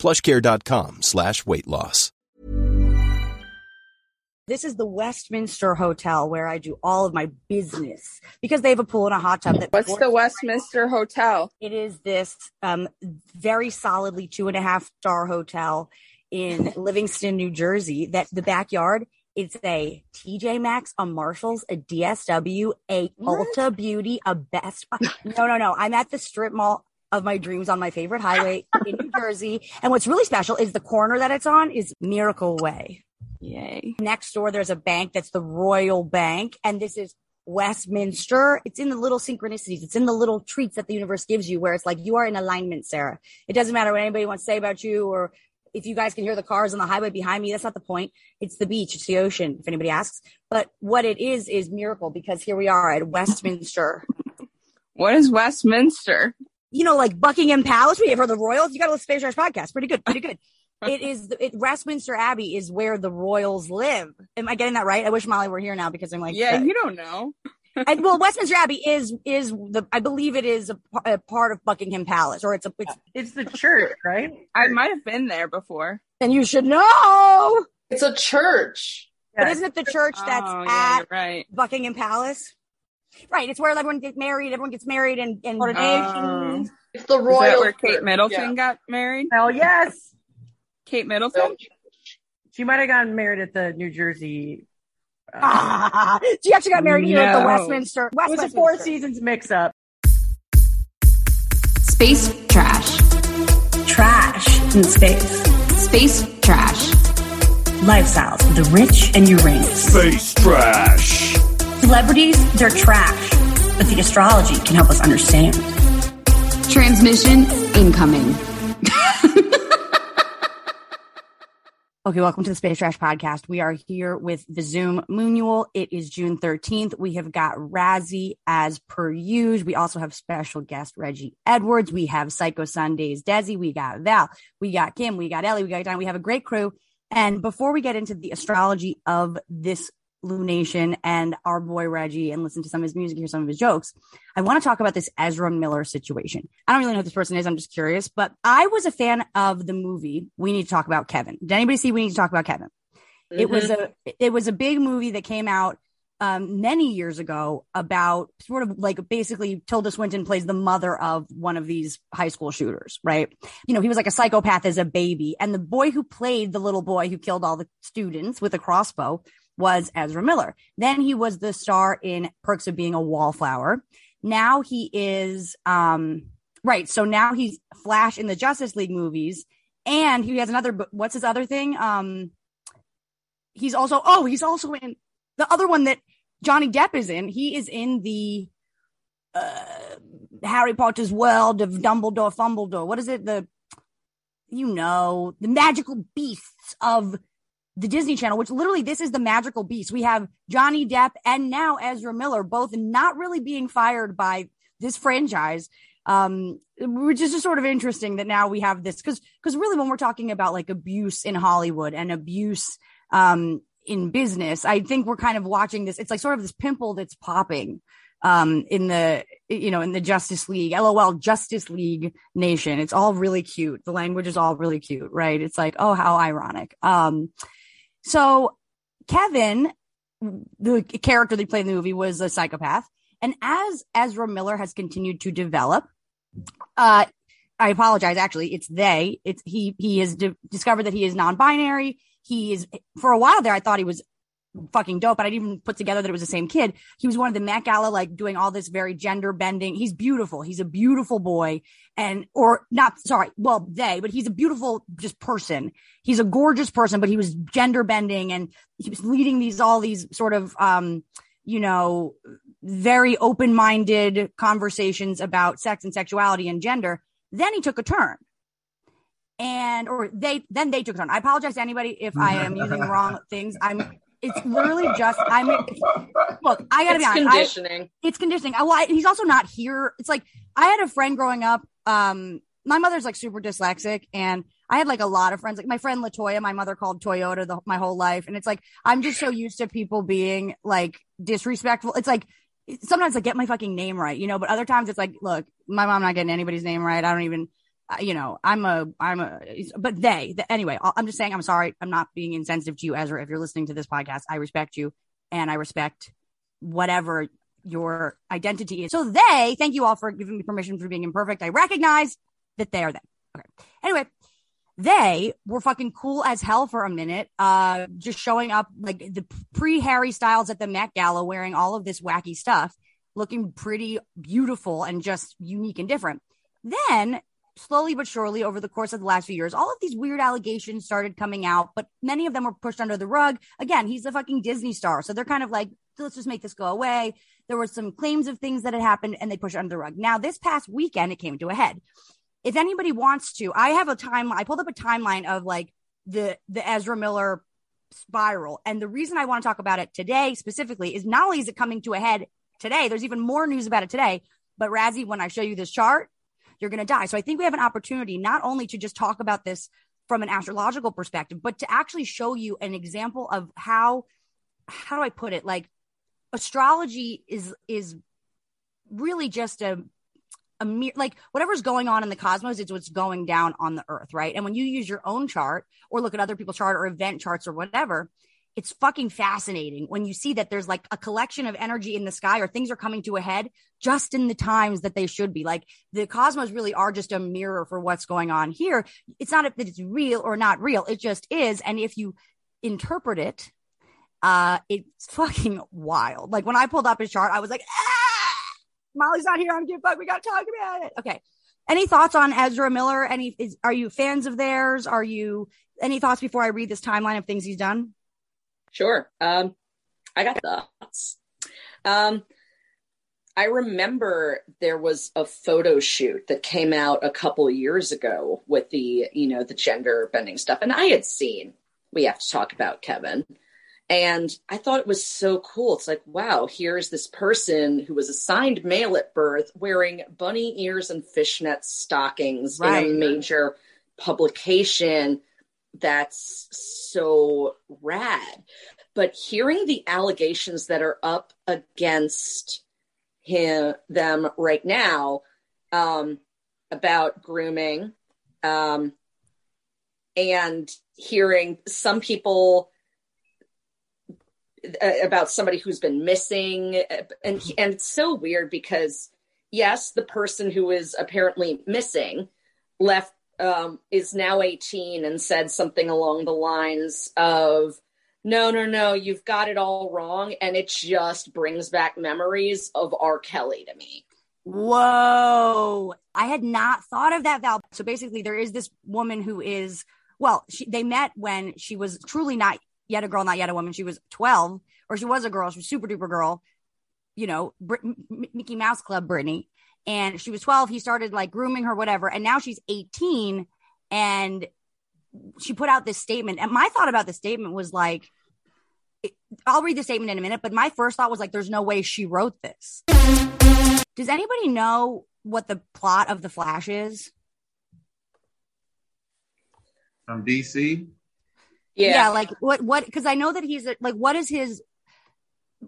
plushcare.com slash weight loss. This is the Westminster Hotel where I do all of my business because they have a pool and a hot tub. That What's the Westminster Hotel? It is this um, very solidly two and a half star hotel in Livingston, New Jersey. That the backyard, it's a TJ Maxx, a Marshalls, a DSW, a What? Ulta Beauty, a Best Buy. No, no, no. I'm at the strip mall of my dreams on my favorite highway in New Jersey. And what's really special is the corner that it's on is Miracle Way. Yay. Next door, there's a bank that's the Royal Bank, and this is Westminster. It's in the little synchronicities. It's in the little treats that the universe gives you where it's like you are in alignment, Sarah. It doesn't matter what anybody wants to say about you or if you guys can hear the cars on the highway behind me. That's not the point. It's the beach. It's the ocean, if anybody asks. But what it is, is miracle because here we are at Westminster. What is Westminster? You know, like Buckingham Palace. We have heard the Royals. You got to listen to Space Trash podcast. Pretty good. Pretty good. it is it, Westminster Abbey is where the royals live. Am I getting that right? I wish Molly were here now because I'm like, Yeah, uh, you don't know. and, well, Westminster Abbey is is the I believe it is a, a part of Buckingham Palace, or it's a it's, It's the church, right? I might have been there before. and you should know. It's a church. But isn't it the church that's oh, yeah, at you're right. Buckingham Palace? Right, it's where everyone gets married. Everyone gets married and and Oh. It's the royal. where Kate Middleton yeah. got married? Hell yes. Kate Middleton? She might have gotten married at the New Jersey. Uh, Ah, she actually got married here at the No. Westminster. it West was a Four Seasons mix up. Space trash. Trash in space. Space trash. Lifestyles of the rich and Uranus. Space trash. Celebrities, they're trash. But the astrology can help us understand. Transmission incoming. Okay, welcome to the Space Trash Podcast. We are here with the Zoom Moonual. It is June 13th. We have got Razzie as per usual. We also have special guest Reggie Edwards. We have Psycho Sundays Desi. We got Val. We got Kim. We got Ellie. We got Don. We have a great crew. And before we get into the astrology of this lunation and our boy Reggie and listen to some of his music, hear some of his jokes, I want to talk about this Ezra Miller situation. I don't really know who this person is. I'm just curious, but I was a fan of the movie. We need to talk about Kevin. Did anybody see We Need to Talk About Kevin? It was a it was a big movie that came out um, many years ago about sort of like basically Tilda Swinton plays the mother of one of these high school shooters, right? You know, he was like a psychopath as a baby, and the boy who played the little boy who killed all the students with a crossbow was Ezra Miller. Then he was the star in Perks of Being a Wallflower. Now he is um right. So now he's Flash in the Justice League movies, and he has another. What's his other thing? Um, he's also oh he's also in the other one that Johnny Depp is in. He is in the uh Harry Potter's world of Dumbledore Fumbledore. What is it? The you know the magical beasts of the Disney Channel, which literally this is the magical beast. We have Johnny Depp and now Ezra Miller, both not really being fired by this franchise. Um, which is just sort of interesting that now we have this because because really when we're talking about like abuse in Hollywood and abuse um in business, I think we're kind of watching this. It's like sort of this pimple that's popping um in the you know in the Justice League, LOL Justice League nation. It's all really cute. The language is all really cute, right? It's like, oh, how ironic. Um so Kevin, the character he played in the movie, was a psychopath. And as Ezra Miller has continued to develop, uh, I apologize. Actually, it's they. It's he. He has di- discovered that he is non-binary. He is for a while there. I thought he was fucking dope, but I didn't even put together that it was the same kid. He was one of the Met Gala, like doing all this very gender bending. He's beautiful. He's a beautiful boy, and or not. Sorry, well they, but he's a beautiful just person. He's a gorgeous person, but he was gender bending, and he was leading these all these sort of um, you know, very open-minded conversations about sex and sexuality and gender. Then he took a turn. and or they then they took it on. I apologize to anybody if I am using the wrong things. I'm. It's literally just I'm. Look, I gotta it's be honest. I- conditioning. it's conditioning. I, well, I, he's also not here. It's like I had a friend growing up. Um, my mother's like super dyslexic, and I had like a lot of friends. Like my friend Latoya, my mother called Toyota the, my whole life, and it's like I'm just so used to people being like disrespectful. It's like sometimes I get my fucking name right, you know, but other times it's like, look, my mom not getting anybody's name right. I don't even. Uh, You know, I'm a, I'm a, but they, the, anyway, I'm just saying, I'm sorry. I'm not being insensitive to you, Ezra. If you're listening to this podcast, I respect you and I respect whatever your identity is. So they, thank you all for giving me permission for being imperfect. I recognize that they are them. Okay. Anyway, they were fucking cool as hell for a minute. Uh, just showing up like the pre Harry Styles at the Met Gala, wearing all of this wacky stuff, looking pretty beautiful and just unique and different. Then slowly but surely over the course of the last few years, all of these weird allegations started coming out, but many of them were pushed under the rug. Again, he's a fucking Disney star. So they're kind of like, let's just make this go away. There were some claims of things that had happened and they pushed under the rug. Now, this past weekend, it came to a head. If anybody wants to, I have a timeline. I pulled up a timeline of like the, the Ezra Miller spiral. And the reason I want to talk about it today specifically is not only is it coming to a head today, there's even more news about it today. But Razzie, when I show you this chart, you're going to die. So I think we have an opportunity not only to just talk about this from an astrological perspective, but to actually show you an example of how, how do I put it? Like astrology is, is really just a, a mere, like whatever's going on in the cosmos is what's going down on the earth, right? And when you use your own chart or look at other people's chart or event charts or whatever, it's fucking fascinating when you see that there's like a collection of energy in the sky or things are coming to a head just in the times that they should be. Like the cosmos really are just a mirror for what's going on here. It's not that it's real or not real. It just is. And if you interpret it, uh, it's fucking wild. Like when I pulled up his chart, I was like, ah, Molly's not here. I'm giving fuck. We got to talk about it. Okay. Any thoughts on Ezra Miller? Any, is, are you fans of theirs? Are you, any thoughts before I read this timeline of things he's done? Sure. Um, I got thoughts. Um, I remember there was a photo shoot that came out a couple years ago with the, you know, the gender bending stuff. And I had seen We Have to Talk About Kevin. And I thought it was so cool. It's like, wow, here's this person who was assigned male at birth wearing bunny ears and fishnet stockings Right. in a major publication. That's so rad. But hearing the allegations that are up against him, them right now um, about grooming, um, and hearing some people uh, about somebody who's been missing uh, and and it's so weird because yes the person who is apparently missing left um, is now 18 and said something along the lines of no no no you've got it all wrong and it just brings back memories of r kelly to me Whoa. I had not thought of that, Val. So basically, there is this woman who is, well, she, they met when she was truly not yet a girl, not yet a woman. She was 12, or she was a girl. She was super duper girl, you know, Mickey Mouse Club Britney. And she was 12. He started like grooming her, whatever. And now she's 18. And she put out this statement. And my thought about the statement was like, it- I'll read the statement in a minute, but my first thought was like, there's no way she wrote this. Does anybody know what the plot of The Flash is? from DC. yeah, like what what because I know that he's a- like what is his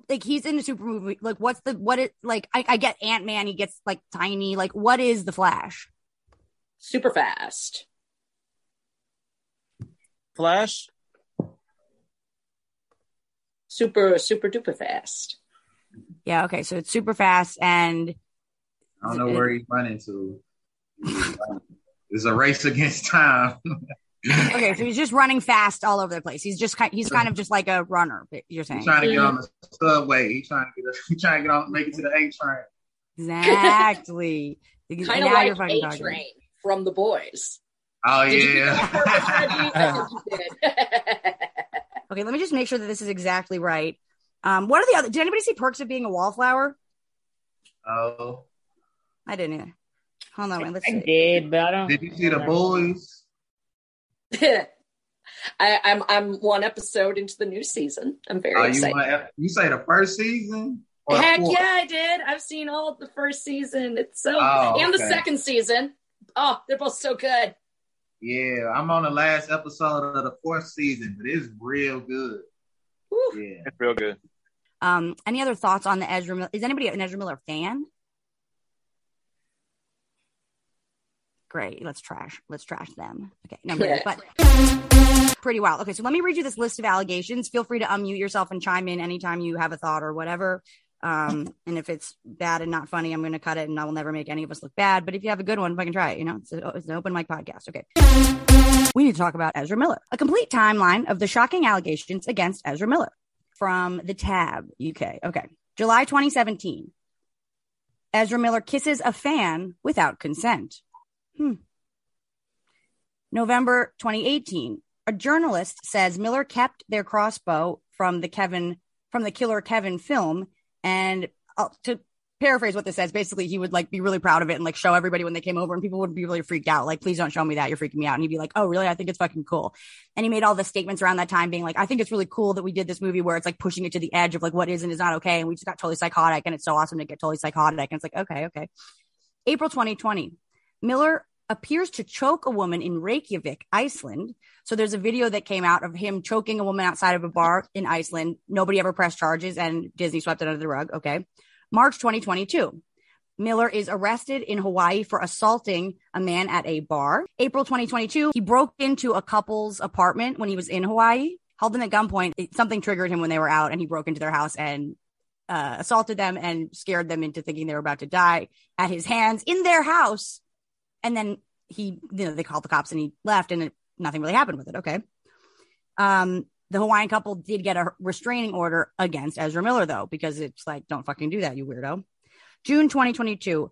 like he's in a super movie like what's the what it like I, I get Ant Man he gets like tiny like what is the Flash? super fast Flash. super super duper fast Yeah, okay, so it's super fast and I don't know where he's running to. It's a race against time. okay, so he's just running fast all over the place. He's just kind he's kind of just like a runner. You're saying He's trying to get on the subway. He's trying to get. He's trying to get on, make it to the A train. exactly. kind Now of you're like fucking a talking. train from the boys Oh Did yeah. get that reference, Reggie? I think you. Okay, let me just make sure that this is exactly right. Um, what are the other? Did anybody see Perks of Being a Wallflower? oh, I didn't either. Hold on, wait, let's I see. did, but I don't. did you see the boys? I, I'm I'm one episode into the new season. I'm very Are you, excited. want- you say the first season? Heck fourth? yeah, I did. I've seen all of the first season. It's so Oh, and the second season. Oh, they're both so good. Yeah, I'm on the last episode of the fourth season, but it's real good. Woo. Yeah. It's real good. Um, any other thoughts on the Ezra Is anybody an Ezra Miller fan? Great. Let's trash. Let's trash them. Okay. No, I'm but pretty wild. Okay. So let me read you this list of allegations. Feel free to unmute yourself and chime in anytime you have a thought or whatever. Um, and if it's bad and not funny, I'm going to cut it and I will never make any of us look bad. But if you have a good one, I fucking try it. You know, it's, a, it's an open mic podcast. Okay. We need to talk about Ezra Miller. A complete timeline of the shocking allegations against Ezra Miller from the tab UK. Okay. July 2017. Ezra Miller kisses a fan without consent. Hmm. November 2018. A journalist says Miller kept their crossbow from the Kevin from the Killer Kevin film. And uh, to paraphrase what this says basically he would like be really proud of it and like show everybody when they came over and people would be really freaked out. Like please don't show me that. You're freaking me out. And he'd be like oh really? I think it's fucking cool. And he made all the statements around that time being like I think it's really cool that we did this movie where it's like pushing it to the edge of like what is and is not okay. And we just got totally psychotic and it's so awesome to get totally psychotic. And it's like okay okay. April 2020 Miller appears to choke a woman in Reykjavik, Iceland. So there's a video that came out of him choking a woman outside of a bar in Iceland. Nobody ever pressed charges and Disney swept it under the rug. Okay. March 2022. Miller is arrested in Hawaii for assaulting a man at a bar. April 2022, he broke into a couple's apartment when he was in Hawaii, held them at gunpoint. Something triggered him when they were out and he broke into their house and uh, assaulted them and scared them into thinking they were about to die at his hands in their house. And then he, you know, they called the cops and he left and it, nothing really happened with it. Okay. Um, the Hawaiian couple did get a restraining order against Ezra Miller though, because it's like, don't fucking do that, you weirdo. June 2022.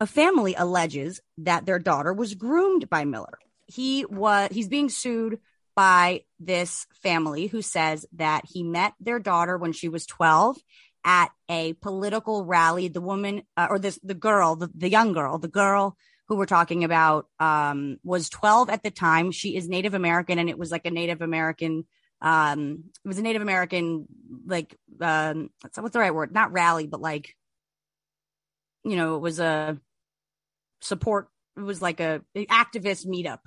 A family alleges that their daughter was groomed by Miller. He was, he's being sued by this family who says that he met their daughter when she was 12 at a political rally. The woman, uh, or this, the girl, the, the young girl, the girl who we're talking about, um, was 12 at the time. She is Native American and it was like a Native American, um, it was a Native American, like, um, what's, the right word? Not rally, but like, you know, it was a support, it was like a activist meetup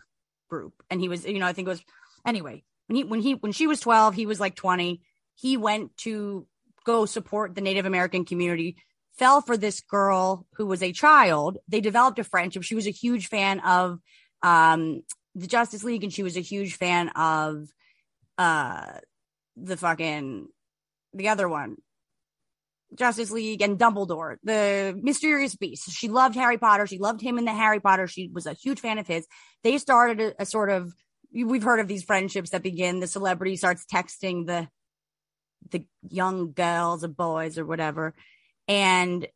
group. And he was, you know, I think it was, anyway, when he, when he, when she was 12, he was like 20. He went to go support the Native American community, fell for this girl who was a child. They developed a friendship. She was a huge fan of um, the Justice League and she was a huge fan of uh, the fucking, the other one, Justice League and Dumbledore, the mysterious beast. She loved Harry Potter. She loved him in the Harry Potter. She was a huge fan of his. They started a, a sort of, we've heard of these friendships that begin. The celebrity starts texting the, the young girls or boys or whatever. And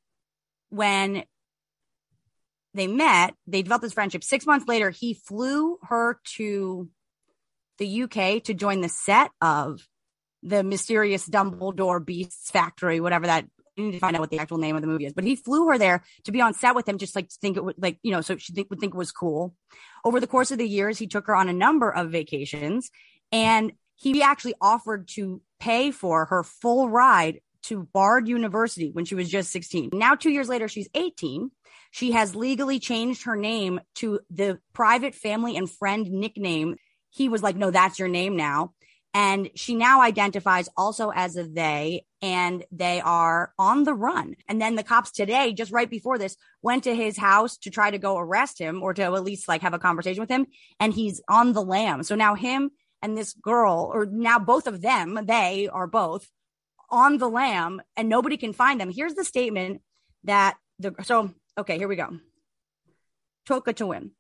when they met, they developed this friendship. Six months later, he flew her to the UK to join the set of the mysterious Dumbledore Beasts Factory, whatever that. I need to find out what the actual name of the movie is, but he flew her there to be on set with him, just like to think it would like, you know, so she think, would think it was cool. Over the course of the years, he took her on a number of vacations and he actually offered to pay for her full ride to Bard University when she was just 16. Now, two years later, she's 18. She has legally changed her name to the private family and friend nickname. He was like, no, that's your name now. And she now identifies also as a they, and they are on the run. And then the cops today, just right before this, went to his house to try to go arrest him or to at least like have a conversation with him. And he's on the lam. So now him and this girl, or now both of them, they are both on the lam and nobody can find them. Here's the statement that the, so, okay, here we go. Toka to win.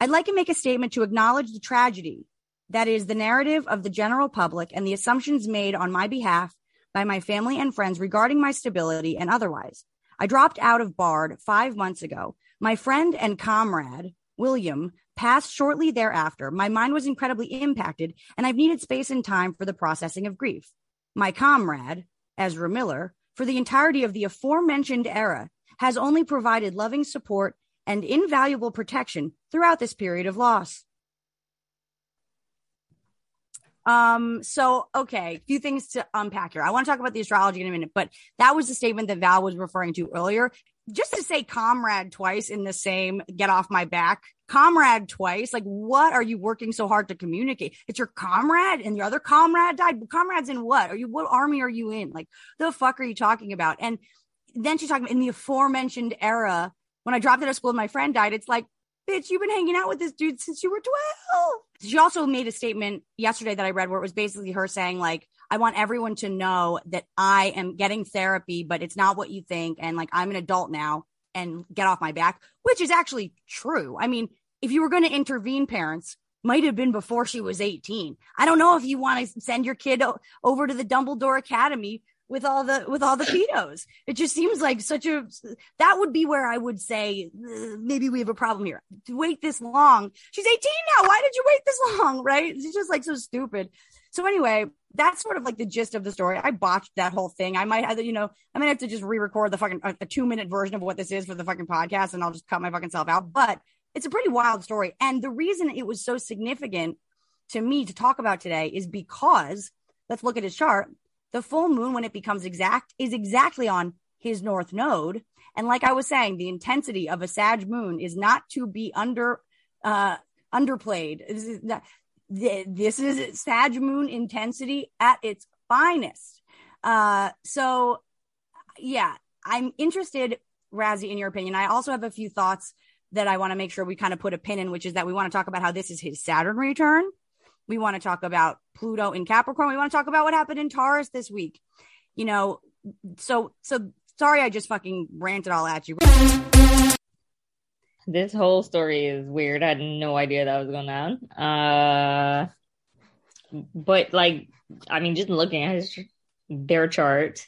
I'd like to make a statement to acknowledge the tragedy that is the narrative of the general public and the assumptions made on my behalf by my family and friends regarding my stability and otherwise. I dropped out of Bard five months ago. My friend and comrade, William, passed shortly thereafter. My mind was incredibly impacted, and I've needed space and time for the processing of grief. My comrade, Ezra Miller, for the entirety of the aforementioned era, has only provided loving support and invaluable protection throughout this period of loss. Um, so okay, a few things to unpack here. I want to talk about the astrology in a minute, but that was the statement that Val was referring to earlier. Just to say comrade twice in the same get off my back, comrade twice. Like, what are you working so hard to communicate? It's your comrade and your other comrade died. Comrades in what? Are you what army are you in? Like, the fuck are you talking about? And then she's talking in the aforementioned era when I dropped out of school and my friend died. It's like, bitch, you've been hanging out with this dude since you were 12. She also made a statement yesterday that I read where it was basically her saying, like, I want everyone to know that I am getting therapy, but it's not what you think. And like, I'm an adult now and get off my back, which is actually true. I mean, if you were going to intervene, parents, might have been before she was 18. I don't know if you want to send your kid o- over to the Dumbledore Academy with all the with all the pedos. It just seems like such a that would be where I would say maybe we have a problem here. To wait this long. She's 18 now. Why did you wait this long? Right? It's just like so stupid. So anyway, that's sort of like the gist of the story. I botched that whole thing. I might have to, you know, I might have to just re-record the fucking a, a two minute version of what this is for the fucking podcast, and I'll just cut my fucking self out. But it's a pretty wild story, and the reason it was so significant to me to talk about today is because let's look at his chart. The full moon, when it becomes exact, is exactly on his north node. And like I was saying, the intensity of a Sag moon is not to be under uh underplayed. This is Sag moon intensity at its finest. Uh so yeah, I'm interested, Razzie, in your opinion. I also have a few thoughts that I want to make sure we kind of put a pin in, which is that we want to talk about how this is his Saturn return. We want to talk about Pluto in Capricorn. We want to talk about what happened in Taurus this week. You know, so so sorry I just fucking ranted all at you. This whole story is weird. I had no idea that was going on. Uh but like I mean just looking at his their chart,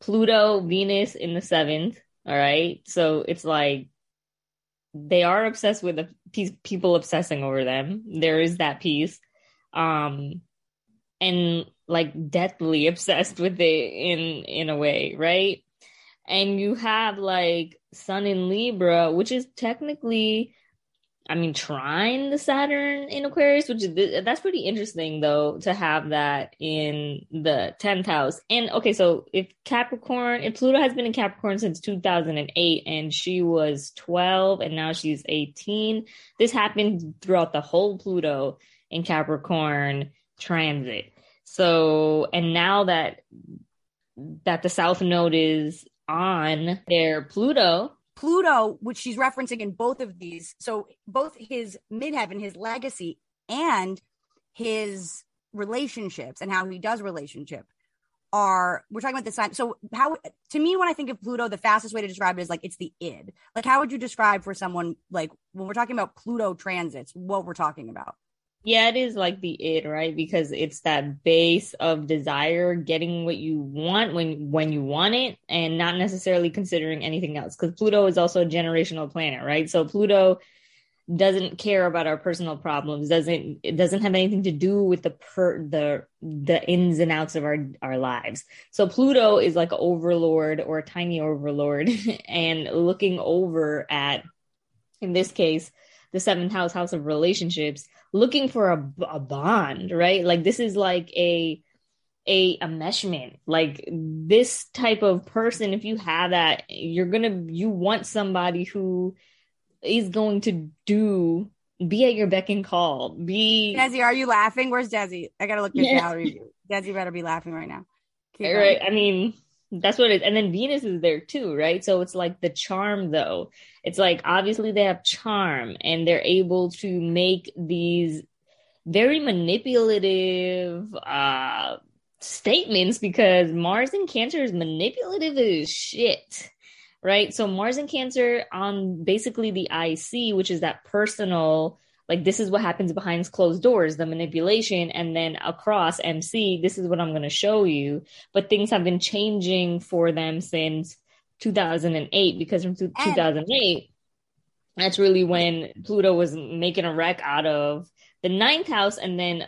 Pluto, Venus in the seventh. All right. So it's like they are obsessed with the people obsessing over them. There is that piece um and like deathly obsessed with it in in a way right and you have like sun in libra which is technically i mean trine the saturn in aquarius which is that's pretty interesting though to have that in the 10th house and okay so if capricorn if pluto has been in capricorn since 2008 and she was 12 and now she's 18 this happened throughout the whole pluto in Capricorn transit. So, and now that that the South Node is on their Pluto, Pluto, which she's referencing in both of these, so both his midheaven, his legacy, and his relationships and how he does relationship are we're talking about the sign. So how to me when I think of Pluto, the fastest way to describe it is like it's the id. Like how would you describe for someone like when we're talking about Pluto transits, what we're talking about? Yeah, it is like the it, right? Because it's that base of desire, getting what you want when when you want it, and not necessarily considering anything else. Because Pluto is also a generational planet, right? So Pluto doesn't care about our personal problems. doesn't It doesn't have anything to do with the per the the ins and outs of our our lives. So Pluto is like an overlord or a tiny overlord, and looking over at, in this case, the seventh house, house of relationships looking for a, a bond, right? Like this is like a a a meshment. Like this type of person, if you have that, you're gonna you want somebody who is going to do be at your beck and call. Be Desi, are you laughing? Where's Desi? I gotta look at yeah. gallery. Desi better be laughing right now. Keep right. Going. I mean, that's what it is. And then Venus is there too, right? So it's like the charm though. It's like obviously they have charm and they're able to make these very manipulative uh statements because Mars in Cancer is manipulative as shit. Right? So Mars in Cancer on basically the IC, which is that personal like this is what happens behind closed doors the manipulation and then across mc this is what i'm going to show you. But things have been changing for them since 2008 because from 2008 that's really when pluto was making a wreck out of the ninth house. And then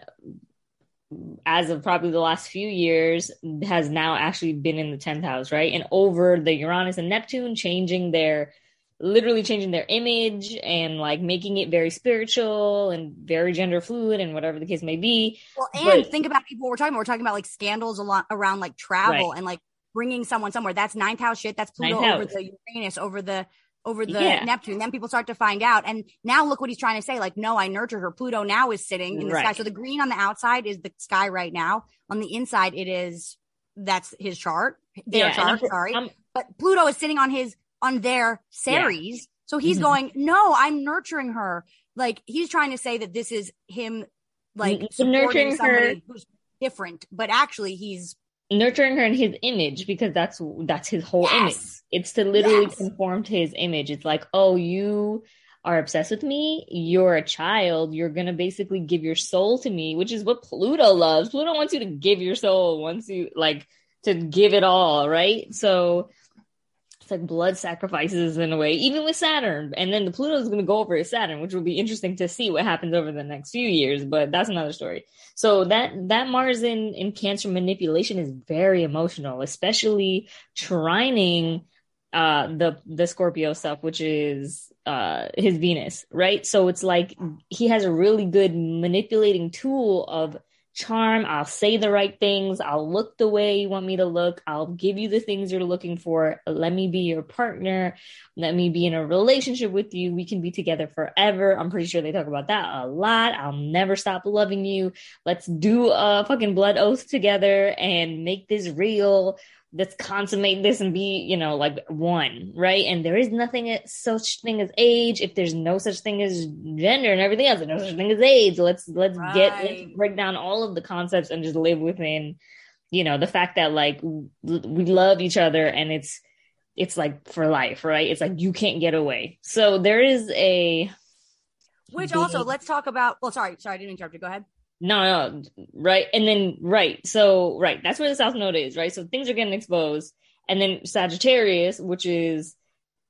as of probably the last few years has now actually been in the 10th house right? And over the uranus and neptune changing their literally changing their image and like making it very spiritual and very gender fluid and whatever the case may be. Well, and But- think about people we're talking about. We're talking about like scandals a lot around like travel Right. and like bringing someone somewhere. That's ninth house shit. That's Pluto Ninth over house. the Uranus, over the over the Yeah. Neptune. Then people start to find out. And now look what he's trying to say. Like, no, I nurtured her. Pluto now is sitting in the sky. So the green on the outside is the sky right now. On the inside, it is that's his chart. Their Yeah, chart, I'm- sorry. I'm- but Pluto is sitting on his on their Ceres. So he's Mhm. going, No, I'm nurturing her. Like he's trying to say that this is him like nurturing her- who's different, but actually he's nurturing her in his image because that's that's his whole image. It's to literally Yes. conform to his image. It's like, oh, you are obsessed with me. You're a child. You're gonna basically give your soul to me, which is what Pluto loves. Pluto wants you to give your soul, wants you like to give it all, right? So like blood sacrifices in a way, even with Saturn. And then the Pluto is going to go over his Saturn, which will be interesting to see what happens over the next few years. But that's another story. So that that Mars in in Cancer manipulation is very emotional, especially trining uh the the Scorpio stuff, which is uh his Venus, right? So it's like he has a really good manipulating tool of charm. I'll say the right things. I'll look the way you want me to look. I'll give you the things you're looking for. Let me be your partner. Let me be in a relationship with you. We can be together forever. I'm pretty sure they talk about that a lot. I'll never stop loving you. Let's do a fucking blood oath together and make this real. Let's consummate this and be, you know, like one, right? And there is nothing such thing as age. If there's no such thing as gender and everything else, there's no such thing as AIDS. Let's let's get let's break down all of the concepts and just live within, you know, the fact that like we love each other and it's it's like for life, right? It's like you can't get away. So there is a which also let's talk about well sorry, sorry, I didn't interrupt you. Go ahead. No, no, right. And then, right. So, right. That's where the South Node is, right? So things are getting exposed. And then Sagittarius, which is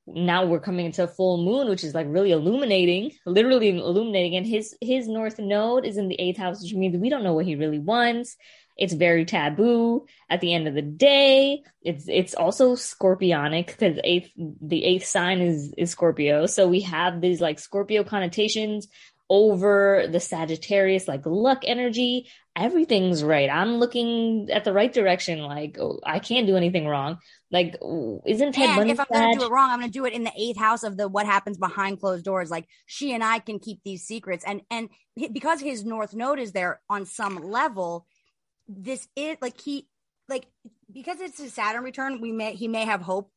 now we're coming into full moon, which is like really illuminating, literally illuminating. And his, his North Node is in the eighth house, which means we don't know what he really wants. It's very taboo at the end of the day. It's, it's also scorpionic because eighth, the eighth sign is, is Scorpio. So we have these like Scorpio connotations over the Sagittarius, like luck energy. Everything's right. I'm looking at the right direction. Like, oh, I can't do anything wrong. Like, isn't Ted and Bundy if I'm going to do it wrong, I'm going to do it in the eighth house of the what happens behind closed doors. Like she and I can keep these secrets, and and because his north node is there on some level, this is like he like because it's his Saturn return. We may he may have hope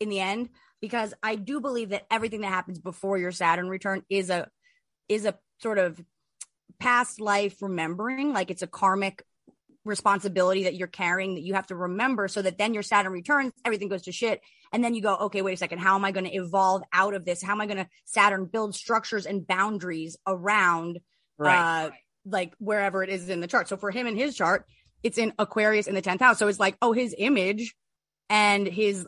in the end because I do believe that everything that happens before your Saturn return is a is a sort of past life remembering, like it's a karmic responsibility that you're carrying that you have to remember so that then your Saturn returns, everything goes to shit. And then you go, okay, wait a second. How am I going to evolve out of this? How am I going to Saturn build structures and boundaries around, Right. uh, like wherever it is in the chart? So for him in his chart, it's in Aquarius in the 10th house. So it's like, oh, his image and his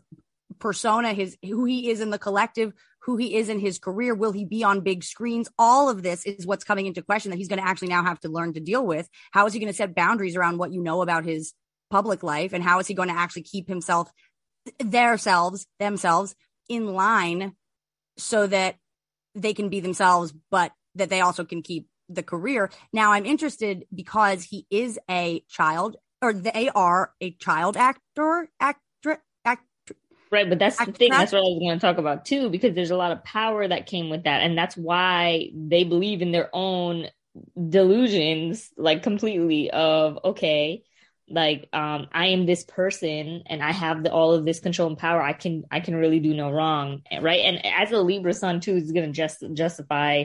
persona, his who he is in the collective, who he is in his career. Will he be on big screens? All of this is what's coming into question that he's going to actually now have to learn to deal with. How is he going to set boundaries around what you know about his public life? And how is he going to actually keep himself, their selves, themselves in line so that they can be themselves, but that they also can keep the career. Now I'm interested because he is a child or they are a child actor, actor, act, Right, but that's the thing. That's what I was going to talk about too, because there's a lot of power that came with that, and that's why they believe in their own delusions, like completely. Of okay, like um, I am this person, and I have the, all of this control and power. I can, I can really do no wrong, right? And as a Libra sun too, is going to just justify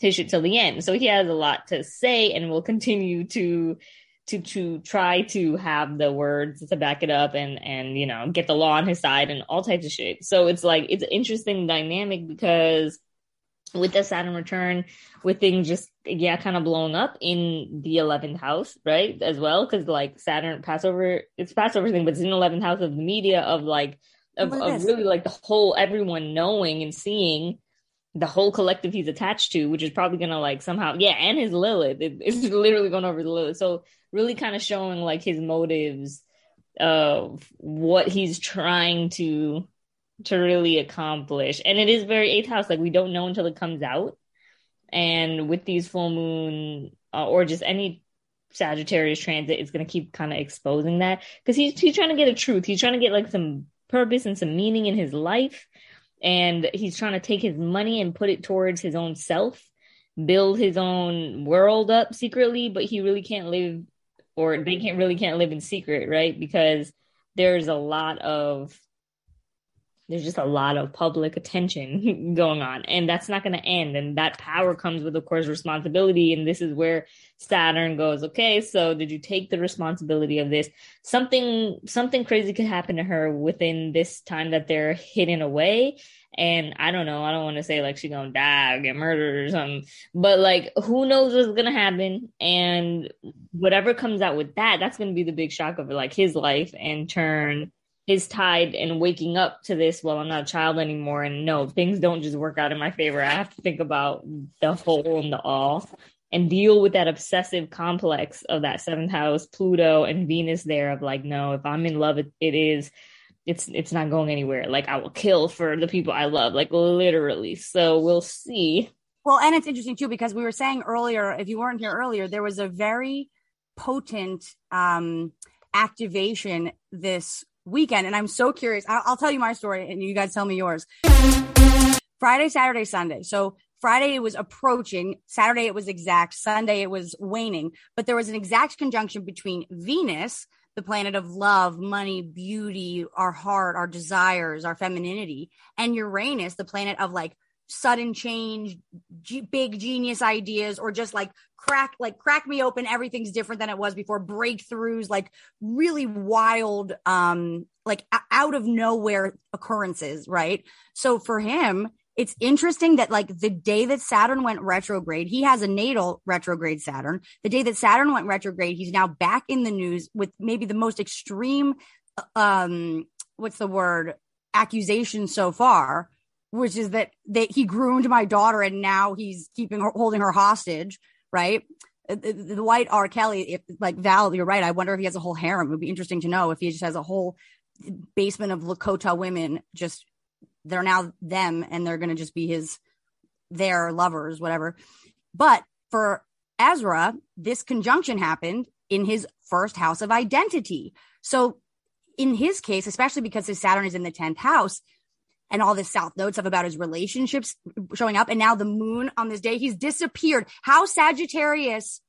shit till the end. So he has a lot to say, and will continue to to to try to have the words to back it up and and you know get the law on his side and all types of shit. So it's like it's an interesting dynamic because with the Saturn return, with things just yeah kind of blowing up in the eleventh house, right? As well because like Saturn Passover, it's Passover thing, but it's in the eleventh house of the media of like of, of really like the whole everyone knowing and seeing the whole collective he's attached to, which is probably gonna like somehow, yeah, and his Lilith. It, it's literally going over the Lilith. So really kind of showing like his motives of what he's trying to to really accomplish. And it is very eighth house. Like we don't know until it comes out. And with these full moon uh, or just any Sagittarius transit, it's to keep kind of exposing that because he's he's trying to get a truth. He's trying to get like some purpose and some meaning in his life, and he's trying to take his money and put it towards his own self, build his own world up secretly. But he really can't live, or they can't really can't live in secret, right? Because there's a lot of there's just a lot of public attention going on and that's not going to end and that power comes with of course responsibility and this is where saturn goes okay so did you take the responsibility of this? Something something crazy could happen to her within this time that they're hidden away and i don't know i don't want to say like she's gonna die or get murdered or something but like who knows what's gonna happen and whatever comes out with that that's gonna be the big shock of like his life and turn his tide and waking up to this well i'm not a child anymore. And no things don't just work out in my favor. I have to think about the whole and the all and deal with that obsessive complex of that seventh house pluto and venus there of like no if i'm in love it, it is it's it's not going anywhere. Like i will kill for the people i love like literally. So we'll see. Well and it's interesting too because we were saying earlier if you weren't here earlier there was a very potent um activation this weekend. And I'm so curious. I'll, I'll tell you my story and you guys tell me yours. Friday, Saturday, Sunday. So Friday it was approaching, Saturday it was exact, Sunday it was waning, but there was an exact conjunction between Venus, the planet of love, money, beauty, our heart, our desires, our femininity, and Uranus, the planet of like sudden change, g- big genius ideas, or just like crack, like crack me open. Everything's different than it was before. Breakthroughs, like really wild, um, like a- out of nowhere occurrences, right? So for him, it's interesting that like the day that Saturn went retrograde, he has a natal retrograde Saturn. The day that Saturn went retrograde, he's now back in the news with maybe the most extreme, um, what's the word, accusation so far which is that that he groomed my daughter and now he's keeping her holding her hostage right? Uh, the, the white r. Kelly if like val you're right. I wonder if he has a whole harem. It would be interesting to know if he just has a whole basement of lakota women just they're now them and they're going to just be his their lovers whatever. But for ezra this conjunction happened in his first house of identity. So in his case especially because his saturn is in the 10th house and all this South Node stuff about his relationships showing up. And now the moon on this day, he's disappeared. How Sagittarius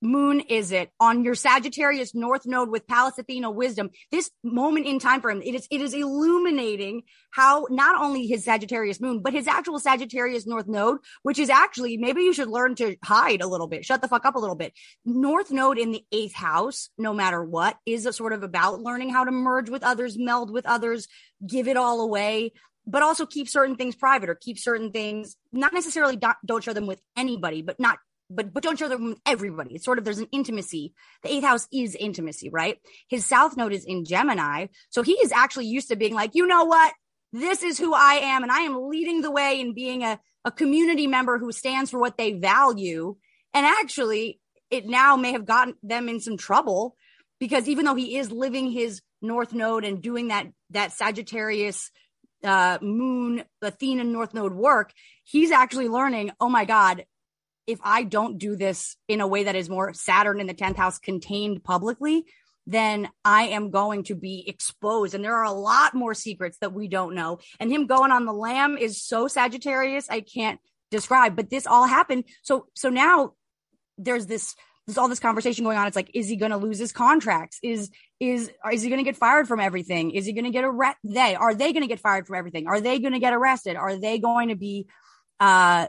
moon is it on your Sagittarius North Node with Pallas Athena wisdom? This moment in time for him, it is, it is illuminating how not only his Sagittarius moon, but his actual Sagittarius North Node, which is actually, maybe you should learn to hide a little bit, shut the fuck up a little bit. North Node in the eighth house, no matter what, is a sort of about learning how to merge with others, meld with others, give it all away but also keep certain things private or keep certain things not necessarily don't, don't share them with anybody but not but but don't share them with everybody. It's sort of there's an intimacy. The eighth house is intimacy right? His south node is in gemini. So he is actually used to being like you know what? This is who i am and i am leading the way in being a, a community member who stands for what they value. And actually it now may have gotten them in some trouble because even though he is living his north node and doing that that sagittarius uh, moon, Athena North Node work, he's actually learning, oh my God, if I don't do this in a way that is more Saturn in the 10th house contained publicly, then I am going to be exposed. And there are a lot more secrets that we don't know. And him going on the lamb is so Sagittarius, I can't describe, but this all happened. So, so now there's this there's all this conversation going on. It's like, is he going to lose his contracts? Is is is he going to get fired from everything? Is he going to get arrested? They are they going to get fired from everything? Are they going to get arrested? Are they going to be uh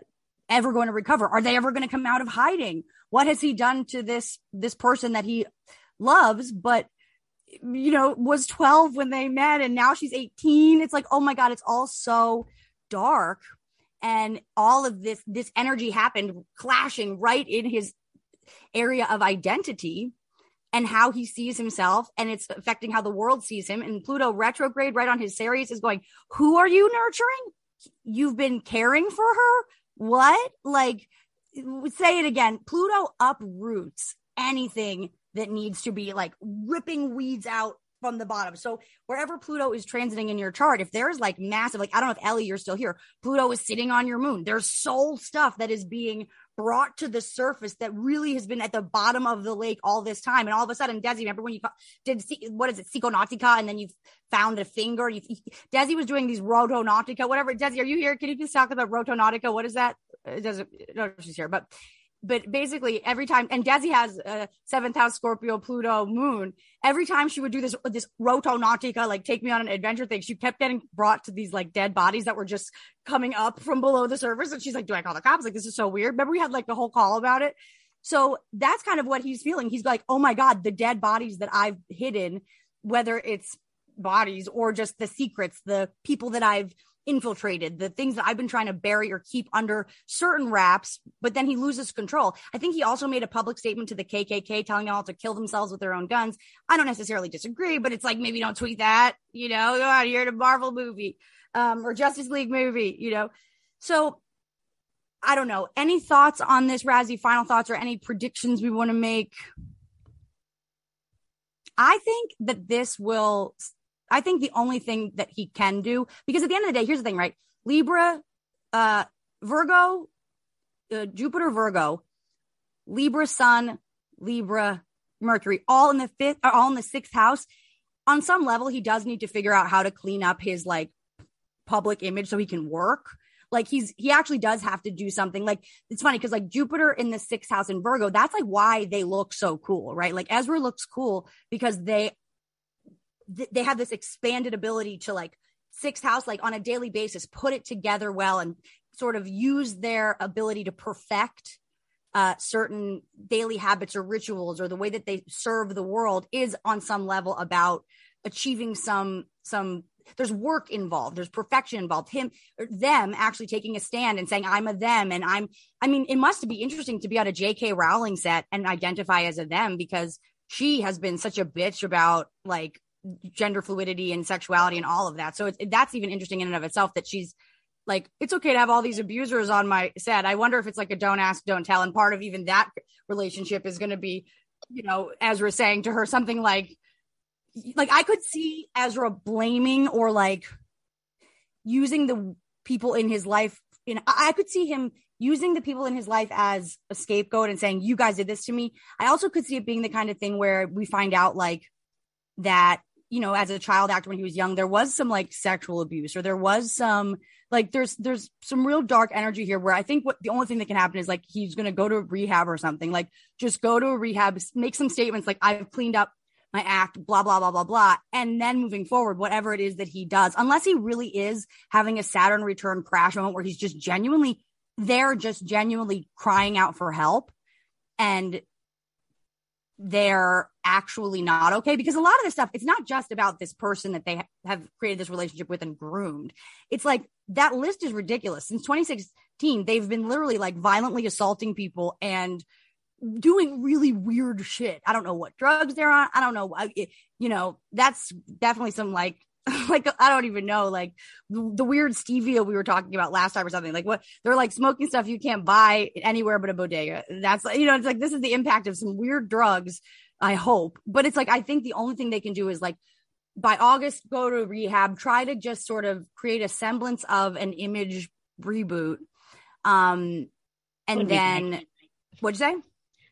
ever going to recover? Are they ever going to come out of hiding? What has he done to this this person that he loves, but you know was 12 when they met, and now she's 18? It's like, oh my god, it's all so dark and all of this this energy happened clashing right in his area of identity and how he sees himself and it's affecting how the world sees him and pluto retrograde right on his Ceres is going who are you nurturing you've been caring for her what like say it again pluto uproots anything that needs to be like ripping weeds out from the bottom. So wherever Pluto is transiting in your chart, if there's like massive, like I don't know if Ellie, you're still here. Pluto is sitting on your moon. There's soul stuff that is being brought to the surface that really has been at the bottom of the lake all this time. And all of a sudden, Desi, remember when you did what is it, Psychonautica, and then you found a finger. You, Desi was doing these Rotonautica, whatever. Desi, are you here? Can you please talk about Rotonautica? What is that? It doesn't. No, she's here, but but basically every time and Desi has a seventh house Scorpio Pluto moon. Every time she would do this this rotonautica like take me on an adventure thing she kept getting brought to these like dead bodies that were just coming up from below the surface. And she's like do I call the cops? Like this is so weird. Remember we had like the whole call about it? So that's kind of what he's feeling. He's like oh my god the dead bodies that I've hidden whether it's bodies or just the secrets the people that I've infiltrated, the things that I've been trying to bury or keep under certain wraps, but then he loses control. I think he also made a public statement to the KKK telling them all to kill themselves with their own guns. I don't necessarily disagree, but it's like maybe don't tweet that, you know, go out here to Marvel movie um, or Justice League movie, you know. So I don't know. Any thoughts on this, Razzie? Final thoughts or any predictions we want to make? I think that this will I think the only thing that he can do, because at the end of the day, here's the thing, right? Libra, uh, Virgo, uh, Jupiter, Virgo, Libra, Sun, Libra, Mercury, all in the fifth, uh, all in the sixth house. On some level, he does need to figure out how to clean up his like public image so he can work. Like he's he actually does have to do something. Like it's funny because like Jupiter in the sixth house in Virgo, that's like why they look so cool, right? Like Ezra looks cool because they th- they have this expanded ability to like sixth house, like on a daily basis, put it together well and sort of use their ability to perfect uh, certain daily habits or rituals or the way that they serve the world is on some level about achieving some some there's work involved there's perfection involved. Him them actually taking a stand and saying i'm a them and i'm i mean it must be interesting to be on a jk rowling set and identify as a them because she has been such a bitch about like gender fluidity and sexuality and all of that. So that's even interesting in and of itself that she's like, it's okay to have all these abusers on my set. I wonder if it's like a don't ask, don't tell. And part of even that relationship is going to be, you know, Ezra saying to her something like, like I could see Ezra blaming or like using the people in his life. In I could see him using the people in his life as a scapegoat and saying, "You guys did this to me." I also could see it being the kind of thing where we find out like that you know, as a child actor when he was young, there was some like sexual abuse or there was some like there's there's some real dark energy here where I think what the only thing that can happen is like he's gonna go to rehab or something. Like just go to a rehab, make some statements like I've cleaned up my act, blah, blah, blah, blah, blah. And then moving forward, whatever it is that he does, unless he really is having a Saturn return crash moment where he's just genuinely there, just genuinely crying out for help. And they're actually not okay because a lot of this stuff it's not just about this person that they ha- have created this relationship with and groomed it's like that list is ridiculous since 2016 they've been literally like violently assaulting people and doing really weird shit i don't know what drugs they're on i don't know I, you know that's definitely some like like I don't even know, like the, the, weird stevia we were talking about last time or something. Like what they're like smoking stuff you can't buy anywhere but a bodega. That's you know, it's like this is the impact of some weird drugs. I hope, but it's like I think the only thing they can do is like by August go to rehab, try to just sort of create a semblance of an image reboot, um, and then nice. what'd you say?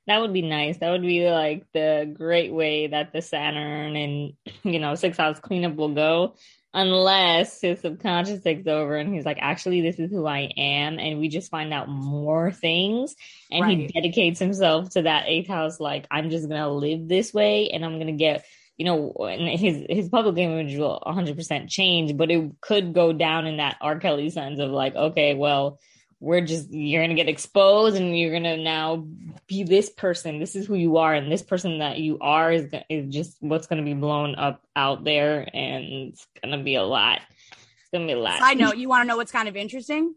That would be nice. That would be like the great way that the Saturn and you know six house cleanup will go, unless his subconscious takes over and he's like, actually, this is who I am, and we just find out more things, and right. he dedicates himself to that eighth house. Like, I'm just gonna live this way, and I'm gonna get you know, his his public image will 100% change, but it could go down in that R. Kelly sense of like, okay, well, we're just you're gonna get exposed and you're gonna now be this person. This is who you are. And this person that you are is, is just what's gonna be blown up out there. And it's gonna be a lot. It's gonna be a lot. I know you want to know what's kind of interesting?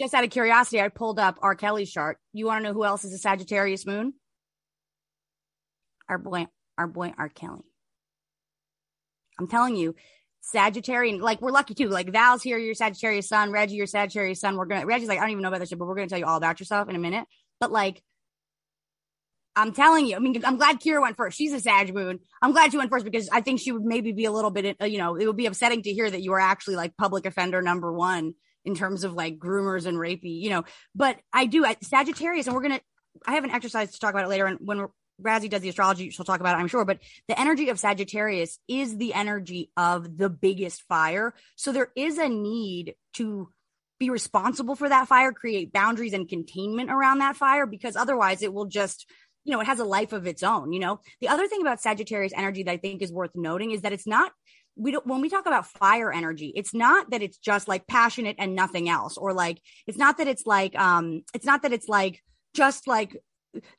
Just out of curiosity i pulled up r. Kelly's chart. You want to know who else is a sagittarius moon? Our boy our boy r. Kelly. I'm telling you Sagittarian, like we're lucky too. Like Val's here, your Sagittarius sun, Reggie, your Sagittarius sun. We're gonna Reggie's like, I don't even know about this shit, but we're gonna tell you all about yourself in a minute. But like I'm telling you. I mean, I'm glad Kira went first. She's a Sag Moon. I'm glad she went first because I think she would maybe be a little bit, uh, you know, it would be upsetting to hear that you are actually like public offender number one in terms of like groomers and rapey, you know. But I do I, Sagittarius, and we're gonna. I have an exercise to talk about it later, and when Razzie does the astrology, she'll talk about it, I'm sure. But the energy of Sagittarius is the energy of the biggest fire, so there is a need to be responsible for that fire, create boundaries and containment around that fire, because otherwise it will just you know, it has a life of its own, you know. The other thing about Sagittarius energy that I think is worth noting is that it's not we don't when we talk about fire energy, it's not that it's just like passionate and nothing else or like it's not that it's like um it's not that it's like just like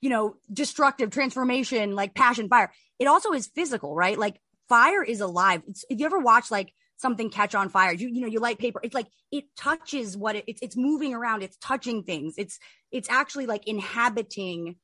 you know, destructive transformation like passion fire. It also is physical, right? Like fire is alive. It's, if you ever watch like something catch on fire, you you know, you light paper, it's like it touches what it, it's it's moving around, it's touching things. It's it's actually like inhabiting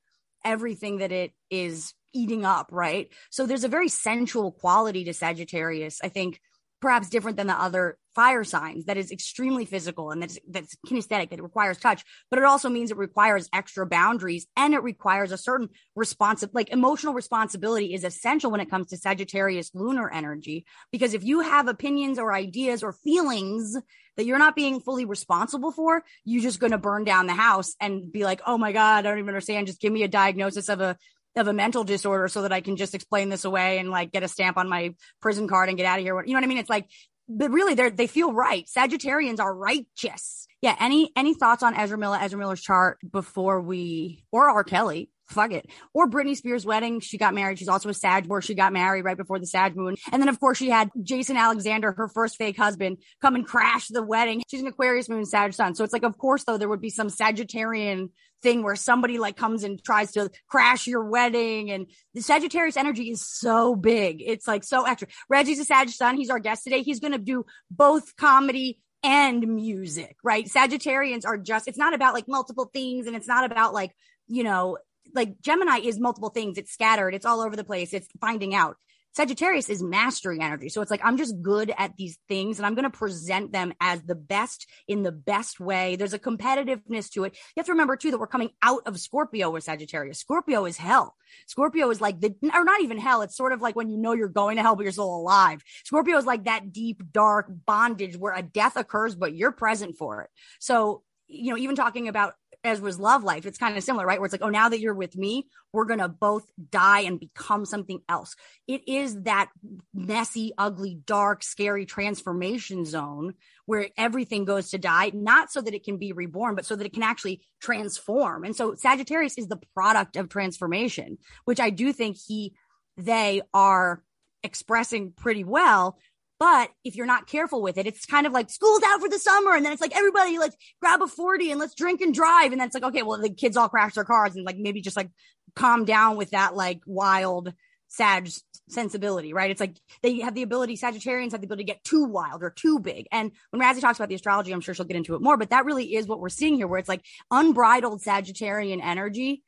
everything that it is eating up, right? So there's a very sensual quality to Sagittarius, I think perhaps different than the other fire signs that is extremely physical and that's that's kinesthetic that it requires touch but it also means it requires extra boundaries and it requires a certain responsive like emotional responsibility is essential when it comes to sagittarius lunar energy because if you have opinions or ideas or feelings that you're not being fully responsible for you're just going to burn down the house and be like oh my god i don't even understand just give me a diagnosis of a of a mental disorder so that I can just explain this away and like get a stamp on my prison card and get out of here. You know what I mean? It's like, but really they're, they feel right. Sagittarians are righteous. Yeah. Any, any thoughts on Ezra Miller, Ezra Miller's chart before we, or R. Kelly? Fuck it. Or Britney Spears' wedding. She got married. She's also a Sag where she got married right before the Sag moon. And then, of course, she had Jason Alexander, her first fake husband, come and crash the wedding. She's an Aquarius moon, Sag sun. So it's like, of course, though, there would be some Sagittarian thing where somebody like comes and tries to crash your wedding. And the Sagittarius energy is so big. It's like so extra. Reggie's a Sag sun. He's our guest today. He's going to do both comedy and music, right? Sagittarians are just, it's not about like multiple things and it's not about like, you know, like Gemini is multiple things. It's scattered. It's all over the place. It's finding out. Sagittarius is mastering energy. So it's like, I'm just good at these things and I'm going to present them as the best in the best way. There's a competitiveness to it. You have to remember too that we're coming out of Scorpio with Sagittarius. Scorpio is hell. Scorpio is like the, or not even hell. It's sort of like when you know you're going to hell, but you're still alive. Scorpio is like that deep, dark bondage where a death occurs, but you're present for it. So, you know, even talking about as was love life, it's kind of similar, right? Where it's like, oh, now that you're with me, we're going to both die and become something else. It is that messy, ugly, dark, scary transformation zone where everything goes to die, not so that it can be reborn, but so that it can actually transform. And so Sagittarius is the product of transformation, which I do think he, they are expressing pretty well but if you're not careful with it, it's kind of like school's out for the summer. And then it's like, everybody, let's grab a 40 and let's drink and drive. And then it's like, okay, well, the kids all crash their cars and like maybe just like calm down with that like wild, Sag sensibility, right? It's like they have the ability, Sagittarians have the ability to get too wild or too big. And when Razzie talks about the astrology, I'm sure she'll get into it more, but that really is what we're seeing here, where it's like unbridled Sagittarian energy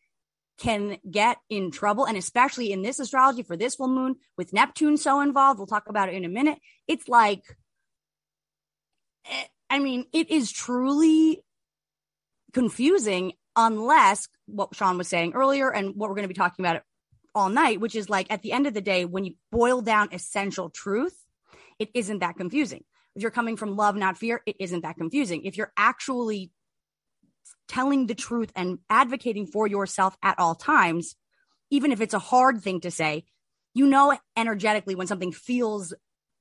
can get in trouble. And especially in this astrology for this full moon with Neptune so involved, we'll talk about it in a minute. It's like, eh, I mean, it is truly confusing unless what Sean was saying earlier and what we're going to be talking about all night, which is like at the end of the day, when you boil down essential truth, it isn't that confusing. If you're coming from love, not fear, it isn't that confusing. If you're actually telling the truth and advocating for yourself at all times, even if it's a hard thing to say, you know energetically when something feels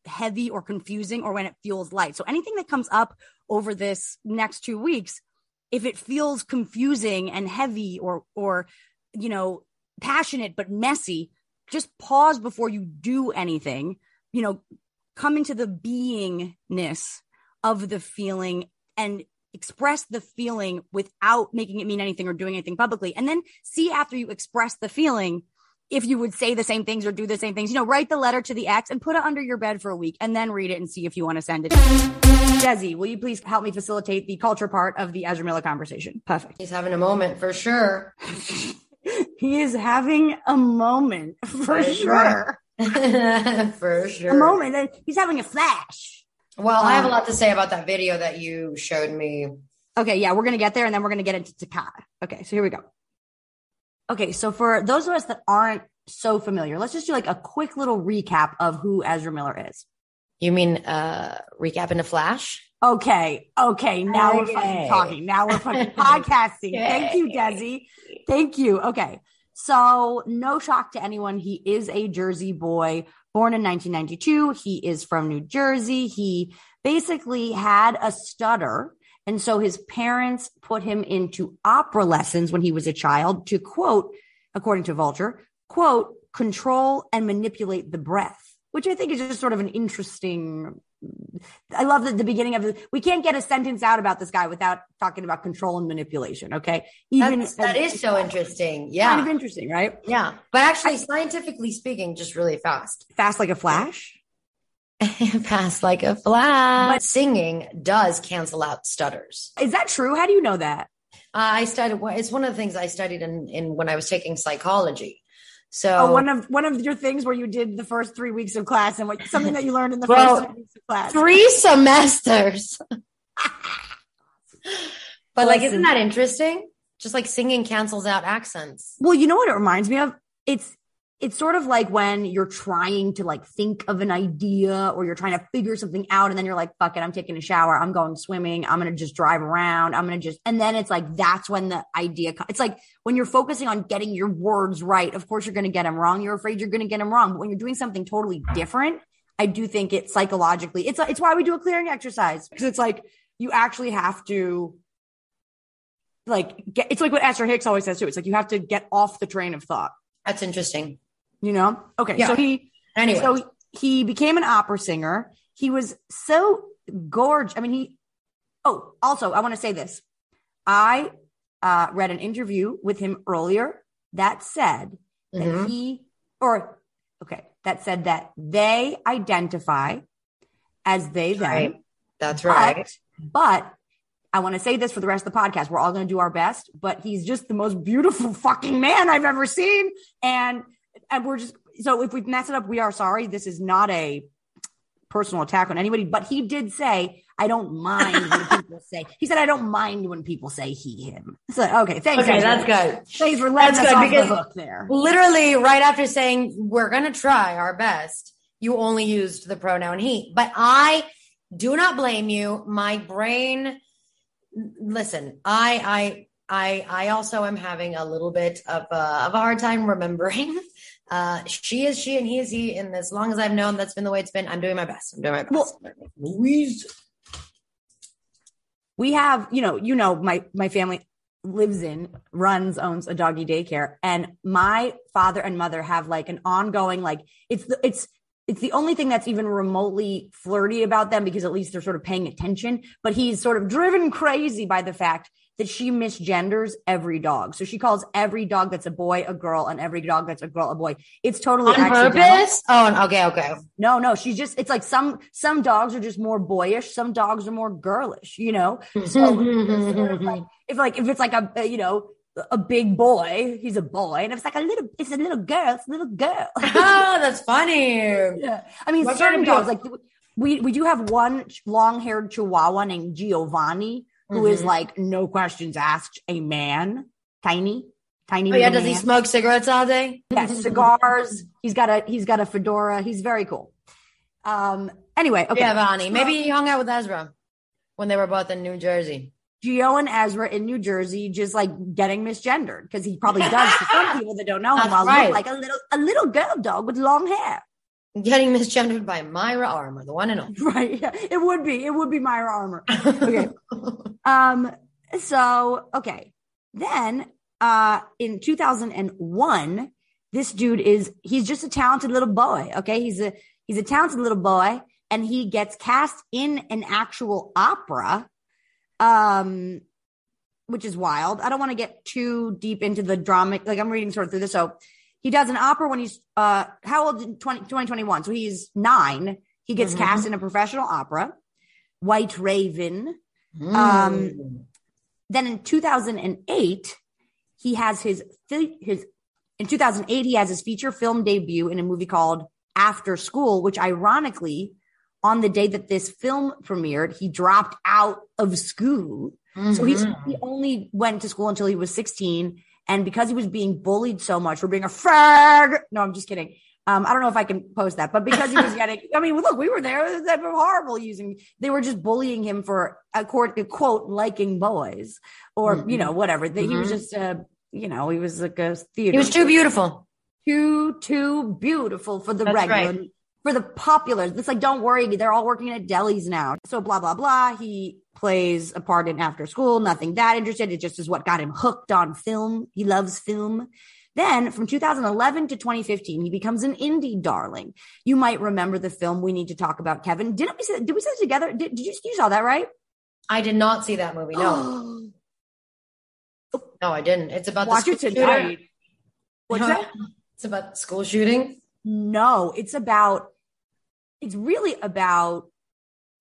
heavy or confusing or when it feels light. So anything that comes up over this next two weeks, if it feels confusing and heavy or, or, you know, passionate but messy, just pause before you do anything, you know, come into the beingness of the feeling and express the feeling without making it mean anything or doing anything publicly. And then see after you express the feeling if you would say the same things or do the same things. You know, write the letter to the ex and put it under your bed for a week and then read it and see if you want to send it. Desi, will you please help me facilitate the culture part of the Ezra Miller conversation? Perfect. He's having a moment for sure. he is having a moment for sure. for sure. A moment. He's having a flash. Well, I have a um, lot to say about that video that you showed me. Okay, yeah, we're gonna get there and then we're gonna get into Takata. Okay, so here we go. Okay, so for those of us that aren't so familiar, let's just do like a quick little recap of who Ezra Miller is. You mean uh recap in a flash? Okay, okay, now we're fucking talking. Now we're fucking podcasting. Thank you, Desi. Thank you. Okay. So, no shock to anyone, he is a Jersey boy, born in 1992. He is from New Jersey. He basically had a stutter. And so his parents put him into opera lessons when he was a child to quote, according to Vulture, quote, control and manipulate the breath, which I think is just sort of an interesting I love that the beginning of the, we can't get a sentence out about this guy without talking about control and manipulation. Okay. That's, that is so interesting. Yeah. Kind of interesting, right? Yeah. But actually, scientifically speaking, just really fast. Fast like a flash. fast like a flash. But singing does cancel out stutters. Is that true? How do you know that? Uh, I studied, it's one of the things I studied in, in when I was taking psychology. Oh, so Oh, one of one of your things where you did the first three weeks of class and what something that you learned in the Well, first three weeks of class. three semesters. but like, isn't that interesting? Just like singing cancels out accents. Well, you know what it reminds me of? It's it's sort of like when you're trying to like think of an idea or you're trying to figure something out and then you're like, fuck it, I'm taking a shower, I'm going swimming, I'm gonna just drive around, I'm gonna just and then it's like that's when the idea co- it's like when you're focusing on getting your words right, of course you're gonna get them wrong. You're afraid you're gonna get them wrong. But when you're doing something totally different, I do think it psychologically, it's it's why we do a clearing exercise. Because it's like you actually have to like get it's like what Esther Hicks always says too. It's like you have to get off the train of thought. That's interesting. You know? Okay. Yeah. So he Anyway. so he became an opera singer. He was so gorgeous. I mean, he oh, also I want to say this. I uh read an interview with him earlier that said that Mhm. he or okay, that said that they identify as they them. Right. That's But- right. But I want to say this for the rest of the podcast. We're all going to do our best, but he's just the most beautiful fucking man I've ever seen. And, and we're just, so if we mess it up, we are sorry. This is not a personal attack on anybody, but he did say, I don't mind when people say, he said, I don't mind when people say he, him. So, okay. Thanks. Okay, that's good. Thanks for letting That's us off the hook there. literally right after saying we're going to try our best, you only used the pronoun he. But I do not blame you. My brain, listen, I, I, I, I also am having a little bit of a, of a hard time remembering. Uh, she is she and he is he. And as long as I've known that's been the way it's been, I'm doing my best. I'm doing my best. Well, Louise. We have, you know, you know, my my family lives in, runs, owns a doggy daycare, and my father and mother have like an ongoing, like it's the it's it's the only thing that's even remotely flirty about them because at least they're sort of paying attention. But he's sort of driven crazy by the fact that she misgenders every dog. So she calls every dog that's a boy a girl and every dog that's a girl a boy. It's totally On accidental. purpose? Oh, okay, okay. No, no, she's just it's like some some dogs are just more boyish, some dogs are more girlish, you know. So like, if like if it's like a, you know a big boy, he's a boy, and if it's like a little it's a little girl, it's a little girl. oh, that's funny. yeah, I mean What certain dogs like we we do have one long haired Chihuahua named Giovanni who is Mhm. like no questions asked a man, tiny, tiny. Oh yeah, does he smoke cigarettes all day? Yes, cigars. He's got a he's got a fedora. He's very cool. Um. Anyway, okay. Yeah. Maybe he hung out with Ezra when they were both in New Jersey. Gio and Ezra in New Jersey just like getting misgendered because he probably does to some people that don't know him. Right. look like a little a little girl dog with long hair. Getting misgendered by Myra Armour, the one and only. Right. Yeah. It would be. It would be Myra Armour. Okay. um. So okay. Then uh in 2001, this dude is he's just a talented little boy. Okay. He's a he's a talented little boy, and he gets cast in an actual opera. Um which is wild. I don't want to get too deep into the drama. Like I'm reading sort of through this. So he does an opera when he's uh how old? 20, 2021. So he's nine. He gets Mhm. cast in a professional opera, White Raven. Mm. Um, then in 2008, he has his his in 2008 he has his feature film debut in a movie called After School, which ironically, on the day that this film premiered, he dropped out of school. So he's, Mhm. he only went to school until he was 16. And because he was being bullied so much for being a fag, no, I'm just kidding. Um, I don't know if I can post that, but because he was getting, I mean, look, we were there. They were horrible using, they were just bullying him for a quote, a quote liking boys or, Mhm. you know, whatever. That He was Mhm. just, uh, you know, he was like a theater. He was too beautiful. too, too beautiful for the That's regular, right. For the popular. It's like, don't worry, they're all working at delis now. So blah, blah, blah. He plays a part in after school, nothing that interested. It just is what got him hooked on film. He loves film. Then from 2011 to 2015, he becomes an indie darling. You might remember the film We Need to Talk About Kevin. Didn't we say, did we say it together? Did, did you, you saw that, right? I did not see that movie. No, no, I didn't. It's about Watch the it school tonight. shooting. What's that? It's about school shooting. No, it's about, it's really about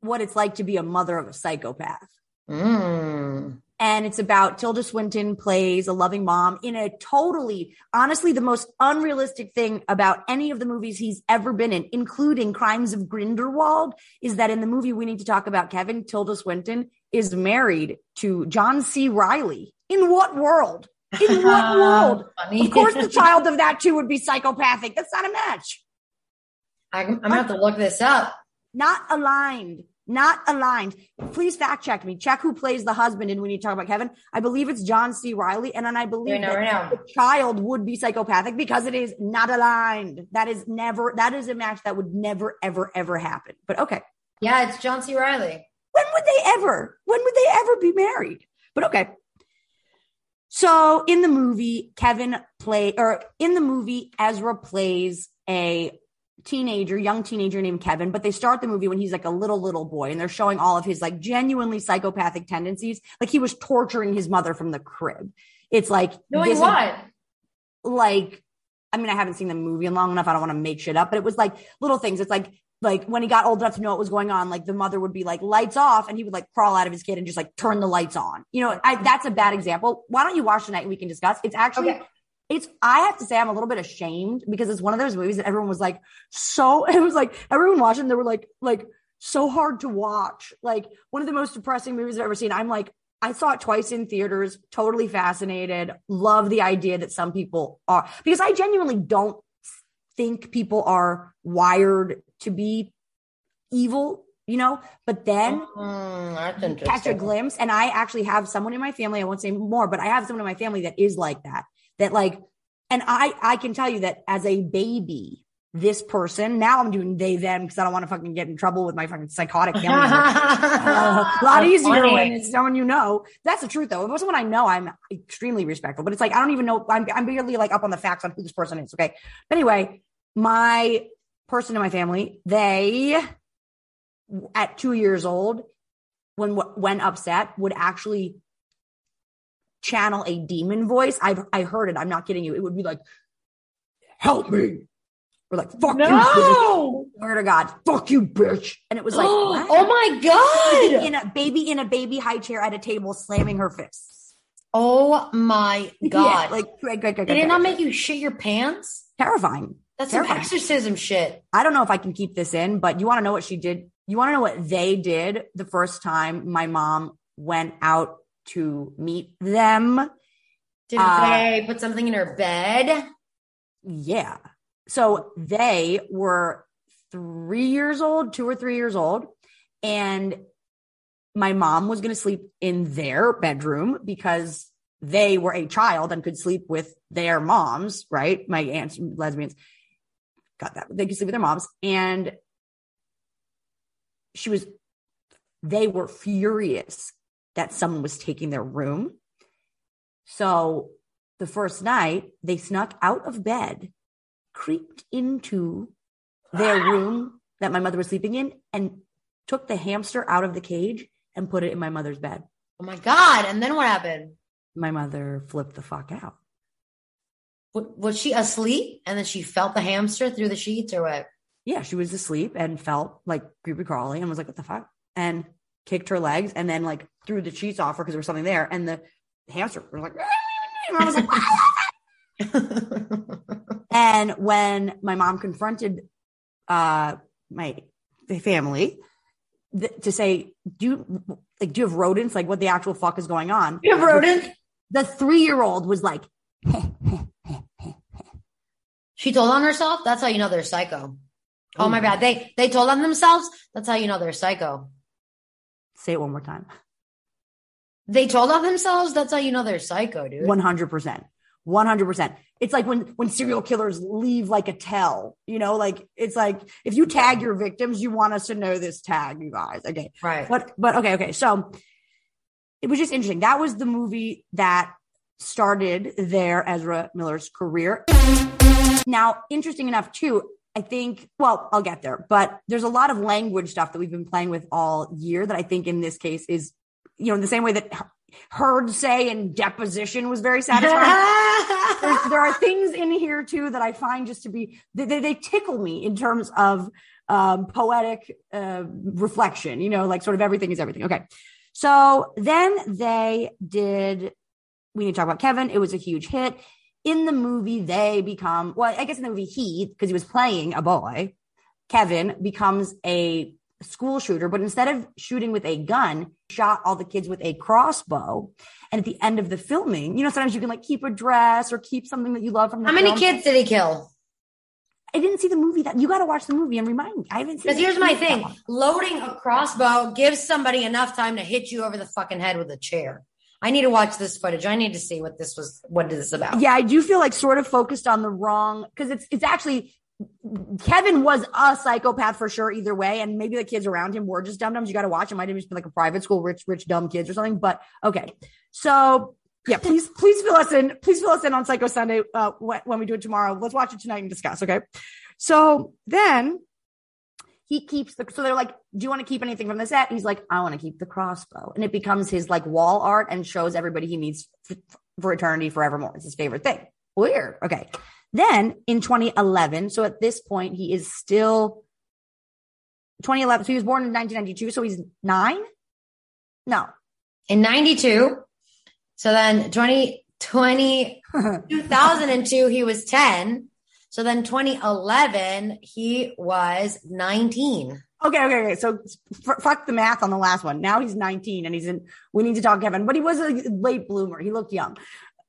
what it's like to be a mother of a psychopath. Mm. And it's about Tilda Swinton plays a loving mom in a totally, honestly, the most unrealistic thing about any of the movies he's ever been in, including Crimes of Grindelwald, is that in the movie we need to talk about Kevin, Tilda Swinton is married to John C. Reilly. In what world? In what world? Of course, the child of that too would be psychopathic. That's not a match. I'm, I'm gonna have to look this up. Not aligned. Not aligned. Please fact check me. Check who plays the husband and when you talk about Kevin. I believe it's John C. Reilly. And then I believe Right now, that right the child would be psychopathic because it is not aligned. That is never, that is a match that would never, ever, ever happen. But okay. Yeah, it's John C. Reilly. When would they ever, when would they ever be married? But okay. So in the movie, Kevin play, or in the movie, Ezra plays a teenager, young teenager named Kevin, but they start the movie when he's like a little, little boy and they're showing all of his like genuinely psychopathic tendencies. Like he was torturing his mother from the crib. It's like, Doing this is- what? like I mean, I haven't seen the movie in long enough. I don't want to make shit up, but it was like little things. It's like like when he got old enough to know what was going on, like the mother would be like lights off and he would like crawl out of his kid and just like turn the lights on. You know, I, that's a bad example. Why don't you watch tonight and we can discuss? It's actually Okay. It's I have to say I'm a little bit ashamed because it's one of those movies that everyone was like so it was like everyone watching they were like like so hard to watch. Like one of the most depressing movies I've ever seen. I'm like I saw it twice in theaters, totally fascinated. Love the idea that some people are because I genuinely don't think people are wired to be evil, you know? But then Mm, catch a glimpse. And I actually have someone in my family, I won't say more, but I have someone in my family that is like that. That like, and I I can tell you that as a baby, this person, now I'm doing they them because I don't want to fucking get in trouble with my fucking psychotic family. Uh, a lot easier funny. when it's someone you know. That's the truth though. If it's someone I know, I'm extremely respectful. But it's like I don't even know. I'm I'm barely like up on the facts on who this person is. Okay. But anyway, my person in my family, they at two years old, when when upset, would actually channel a demon voice. I've I heard it. I'm not kidding you. It would be like, "Help me," We're like, "Fuck you." bitch." No. Swear to God, "Fuck you, bitch," and it was like, what? oh my baby god. in a baby in a baby high chair at a table slamming her fists. Oh my god. Yeah, like great, great, great, Did it not make you shit your pants? terrifying? That's some Terrifying. exorcism shit. I don't know if I can keep this in, but you want to know what she did? You want to know what they did the first time my mom went out to meet them? Did Uh, they put something in her bed? Yeah. So they were three years old, two or three years old. And my mom was going to sleep in their bedroom because they were a child and could sleep with their moms, right? My aunts, lesbians, got that. They could sleep with their moms. And she was, they were furious that someone was taking their room. So the first night, they snuck out of bed, creeped into their room that my mother was sleeping in, and took the hamster out of the cage and put it in my mother's bed. Oh my god. And then what happened? My mother flipped the fuck out. W- Was she asleep and then she felt the hamster through the sheets or what? Yeah, she was asleep and felt like creepy crawly and was like, what the fuck? And kicked her legs and then like threw the sheets off her because there was something there. And the hamster was like, and I was like, and when my mom confronted uh my family th- to say, do you like do you have rodents? Like what the actual fuck is going on? You have rodents? The three year old was like She told on herself. That's how you know they're psycho. Oh my bad. They they told on themselves. That's how you know they're psycho. Say it one more time. They told on themselves. That's how you know they're psycho, dude. One hundred percent. One hundred percent. It's like when when serial killers leave like a tell. You know, like it's like if you tag your victims, you want us to know this tag, you guys. Okay, Right. But but okay, okay. So it was just interesting. That was the movie that started their Ezra Miller's career. Now, interesting enough too. I think, well, I'll get there, but there's a lot of language stuff that we've been playing with all year that I think in this case is, you know, in the same way that hearsay and deposition was very satisfying. There are things in here too that I find just to be, they, they, they tickle me in terms of um, poetic uh, reflection, you know, like sort of everything is everything. Okay. So then they did, we need to talk about Kevin. It was a huge hit in the movie, they become, well, I guess in the movie, he, because he was playing a boy, Kevin becomes a school shooter, but instead of shooting with a gun, shot all the kids with a crossbow. And at the end of the filming, you know, sometimes you can like keep a dress or keep something that you love from the How many film. kids did he kill? I didn't see the movie that you got to watch the movie and remind me. I haven't seen Because here's my thing: loading a crossbow gives somebody enough time to hit you over the fucking head with a chair. I need to watch this footage. I need to see what this was. What this is about? Yeah, I do feel like sort of focused on the wrong because it's it's actually Kevin was a psychopath for sure either way, and maybe the kids around him were just dum dums. You got to watch. It might have just been like a private school, rich, rich, dumb kids or something. But okay, so yeah, please, please fill us in. Please fill us in on Psycho Sunday uh, when, we do it tomorrow. Let's watch it tonight and discuss. Okay, so then he keeps the. So they're like, "Do you want to keep anything from the set?" He's like, "I want to keep the crossbow," and it becomes his like wall art and shows everybody he meets f- for eternity forevermore. It's his favorite thing. Weird. Okay. Then in 2011, so at this point, he is still 2011. So he was born in 1992. So he's nine? No. In 92. So then 20, 20, 2002, he was 10. So then 2011, he was 19. Okay, okay, okay. So f- fuck the math on the last one. Now he's 19 and he's in, we need to talk Kevin, but he was a late bloomer. He looked young.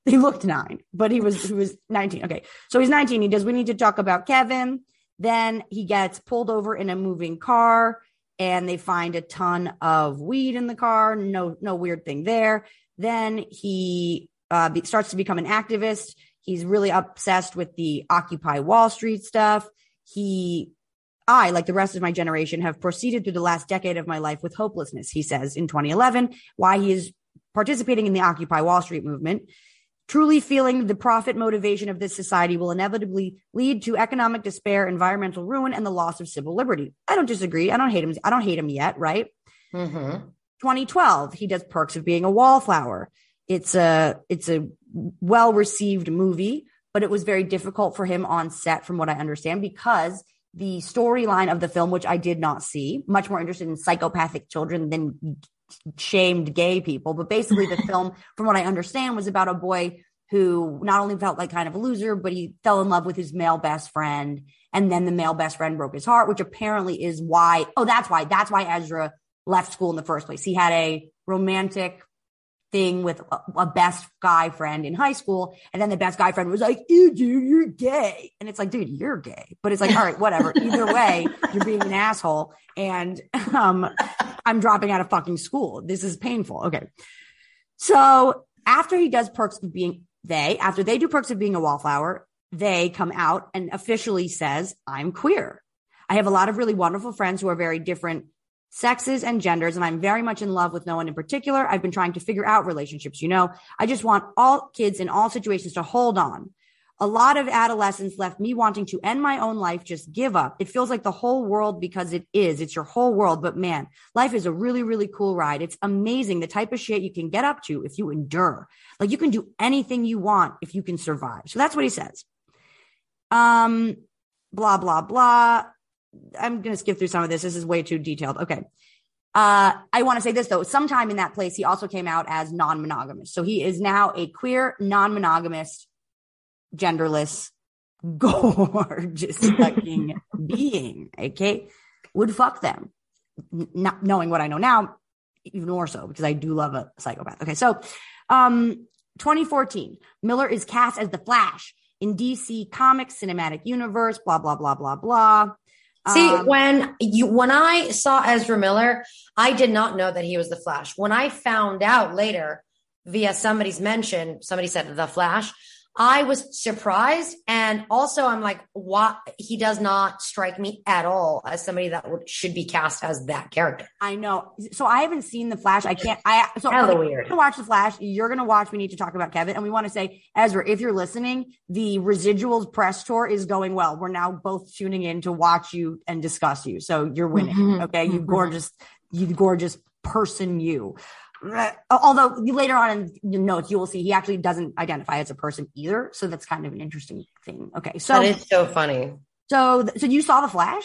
He looked nine, but he was, he was 19. Okay. So he's 19. He does, we need to talk about Kevin. Then he gets pulled over in a moving car and they find a ton of weed in the car. No, no weird thing there. Then he uh, be, starts to become an activist. He's really obsessed with the Occupy Wall Street stuff. He I, like the rest of my generation, have proceeded through the last decade of my life with hopelessness, he says in 2011, why he is participating in the Occupy Wall Street movement. Truly feeling the profit motivation of this society will inevitably lead to economic despair, environmental ruin, and the loss of civil liberty. I don't disagree. I don't hate him. I don't hate him yet, right? Mm-hmm. 2012, he does Perks of Being a Wallflower. It's a it's a well received movie, but it was very difficult for him on set, from what I understand, because the storyline of the film, which I did not see, much more interested in psychopathic children than shamed gay people. But basically, the film, from what I understand, was about a boy who not only felt like kind of a loser, but he fell in love with his male best friend. And then the male best friend broke his heart, which apparently is why, oh, that's why, that's why Ezra left school in the first place. He had a romantic thing with a, a, best guy friend in high school. And then the best guy friend was like, ew, dude, you're gay. And it's like, dude, you're gay. But it's like, all right, whatever. Either way, you're being an asshole. And um, I'm dropping out of fucking school. This is painful. Okay. So after he does perks of being they, after they do perks of being a wallflower, they come out and officially says, I'm queer. I have a lot of really wonderful friends who are very different sexes and genders, and I'm very much in love with no one in particular. I've been trying to figure out relationships. You know, I just want all kids in all situations to hold on. A lot of adolescence left me wanting to end my own life, just give up. It feels like the whole world because it is. It's your whole world. But man, life is a really, really cool ride. It's amazing the type of shit you can get up to if you endure. Like you can do anything you want if you can survive. So that's what he says. Um, blah, blah, blah. I'm going to skip through some of this. This is way too detailed. Okay. Uh, I want to say this though. Sometime in that place, he also came out as non-monogamous. So he is now a queer, non-monogamous, genderless, gorgeous fucking being. Okay. Would fuck them. Not knowing what I know now, even more so because I do love a psychopath. Okay. So, um, 2014, Miller is cast as the Flash in DC Comics Cinematic Universe, blah, blah, blah, blah, blah. See, Um, when you when I saw Ezra Miller, I did not know that he was the Flash. When I found out later via somebody's mention, somebody said the Flash, I was surprised and also I'm like, why? he does not strike me at all as somebody that would should be cast as that character. I know. So I haven't seen the Flash. I can't. I so Hella okay, weird. Gonna watch the Flash. You're gonna watch. We need to talk about Kevin, and we want to say, Ezra, if you're listening, the Residuals press tour is going well. We're now both tuning in to watch you and discuss you. So you're winning. Mhm. Okay, you Mhm. gorgeous, you gorgeous person. You. Uh, although later on in the notes, you will see he actually doesn't identify as a person either. So that's kind of an interesting thing. Okay, so that is so funny. so so you saw the Flash?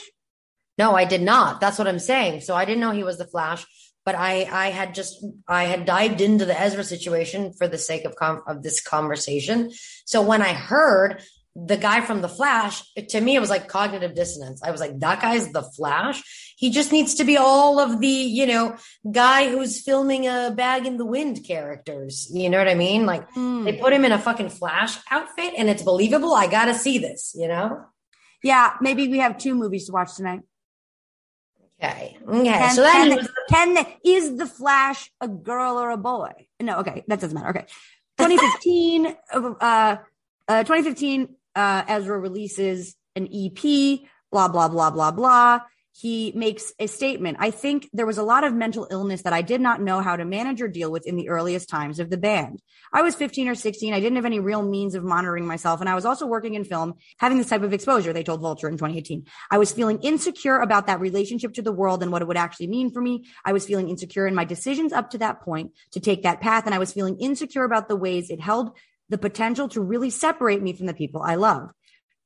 No, I did not. That's what I'm saying. So I didn't know he was the Flash, but I I had just I had dived into the Ezra situation for the sake of com- of this conversation. So when I heard the guy from the Flash, to me it was like cognitive dissonance. I was like, that guy's the Flash. He just needs to be all of the you know guy who's filming a Bag in the Wind characters. You know what I mean? Like Hmm. they put him in a fucking Flash outfit, and it's believable. I got to see this. You know? Yeah, maybe we have two movies to watch tonight. Okay. Okay. Can, so then can, was- can is the Flash a girl or a boy? No, okay, that doesn't matter. Okay, 2015, uh, uh, 2015, uh, Ezra releases an EP. Blah blah blah blah blah. He makes a statement. I think there was a lot of mental illness that I did not know how to manage or deal with in the earliest times of the band. I was 15 or 16. I didn't have any real means of monitoring myself. And I was also working in film, having this type of exposure, they told Vulture in 2018. I was feeling insecure about that relationship to the world and what it would actually mean for me. I was feeling insecure in my decisions up to that point to take that path. And I was feeling insecure about the ways it held the potential to really separate me from the people I love.